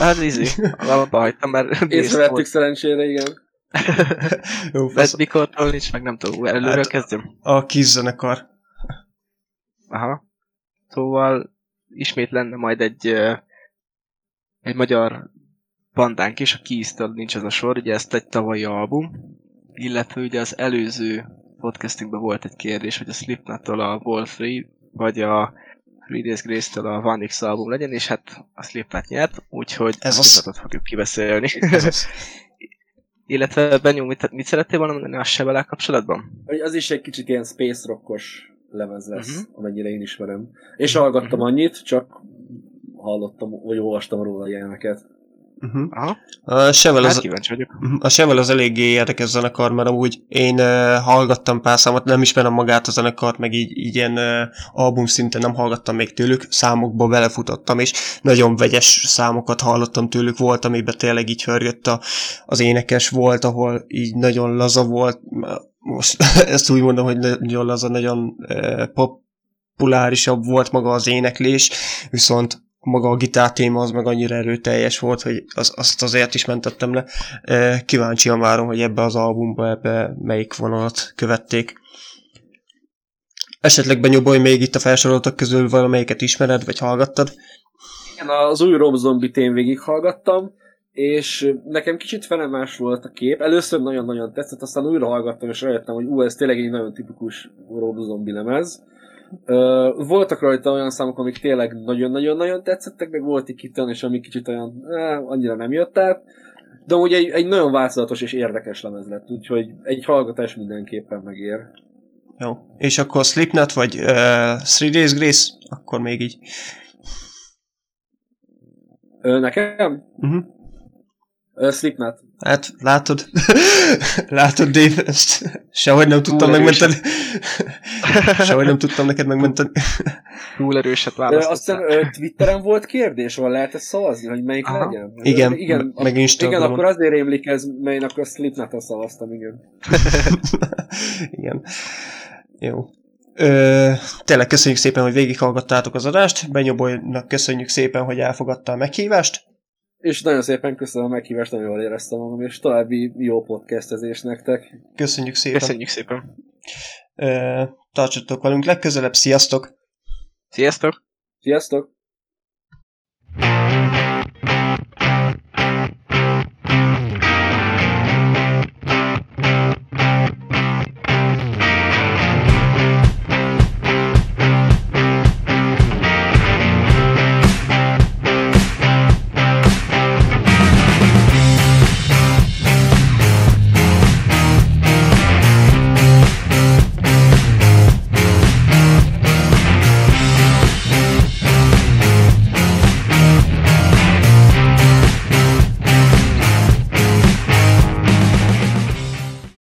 hát easy, alapba hagytam, mert... [LAUGHS] Észrevettük szerencsére, igen. [LAUGHS] Jó, fasz. mikortól nincs, meg nem tudom, előről hát, kezdjem. A kis zenekar. Aha. Szóval ismét lenne majd egy egy magyar bandánk is, a Keys-től nincs ez a sor, ugye ezt egy tavalyi album, illetve ugye az előző podcastünkben volt egy kérdés, hogy a Slipknot-tól a Wolf Free, vagy a Days Grace-től a Van X album legyen, és hát a Slipknot nyert, úgyhogy ez az... fogjuk kibeszélni. Ez az... [LAUGHS] Illetve Benyó, mit, mit szerettél volna mondani a Sevelel kapcsolatban? Az is egy kicsit ilyen space rockos lemez lesz, uh-huh. amennyire én ismerem. És hallgattam uh-huh. annyit, csak hallottam, vagy olvastam róla ilyeneket. Uh-huh. Aha. A Sevel hát az, a Sevel az eléggé érdekes zenekar, mert amúgy én uh, hallgattam pár számot, nem ismerem magát a zenekart, meg így, így ilyen uh, album szinten nem hallgattam még tőlük, számokba belefutottam, és nagyon vegyes számokat hallottam tőlük, volt, amiben tényleg így hörgött a, az énekes, volt, ahol így nagyon laza volt, most [LAUGHS] ezt úgy mondom, hogy nagyon laza, nagyon uh, populárisabb volt maga az éneklés, viszont maga a gitár téma az meg annyira erőteljes volt, hogy az, azt azért is mentettem le. Kíváncsian várom, hogy ebbe az albumba ebbe melyik vonalat követték. Esetleg benyobolj még itt a felsoroltak közül valamelyiket ismered, vagy hallgattad? Igen, az új Rob Zombie-t én végighallgattam, és nekem kicsit felemás volt a kép. Először nagyon-nagyon tetszett, aztán újra hallgattam, és rájöttem, hogy ú, ez tényleg egy nagyon tipikus Rob Zombie lemez voltak rajta olyan számok, amik tényleg nagyon-nagyon-nagyon tetszettek, meg volt egy itt és amik kicsit olyan, eh, annyira nem jött át. De ugye egy, egy nagyon változatos és érdekes lemez lett, úgyhogy egy hallgatás mindenképpen megér. Jó. És akkor Slipknot vagy uh, Three Days Grace? Akkor még így. Ö, nekem? Uh-huh. Ö, Slipknot. Hát, látod? [LAUGHS] látod, Dave, ezt sehogy nem tudtam megmenteni. [LAUGHS] sehogy nem tudtam neked megmenteni. Túl erőset választottál. Aztán Twitteren volt kérdés, van lehet ezt szavazni, hogy melyik Aha. legyen? Igen, igen, meg Instagramon. Igen, akkor azért rémlik ez, melyen akkor slipknot szavaztam, igen. [LAUGHS] igen. Jó. Ö, tényleg köszönjük szépen, hogy végighallgattátok az adást. Benyobolynak köszönjük szépen, hogy elfogadta a meghívást. És nagyon szépen köszönöm a meghívást, nagyon jól éreztem magam, és további jó podcastezés nektek. Köszönjük szépen. Köszönjük szépen. Ö, tartsatok velünk legközelebb, sziasztok! Sziasztok! Sziasztok!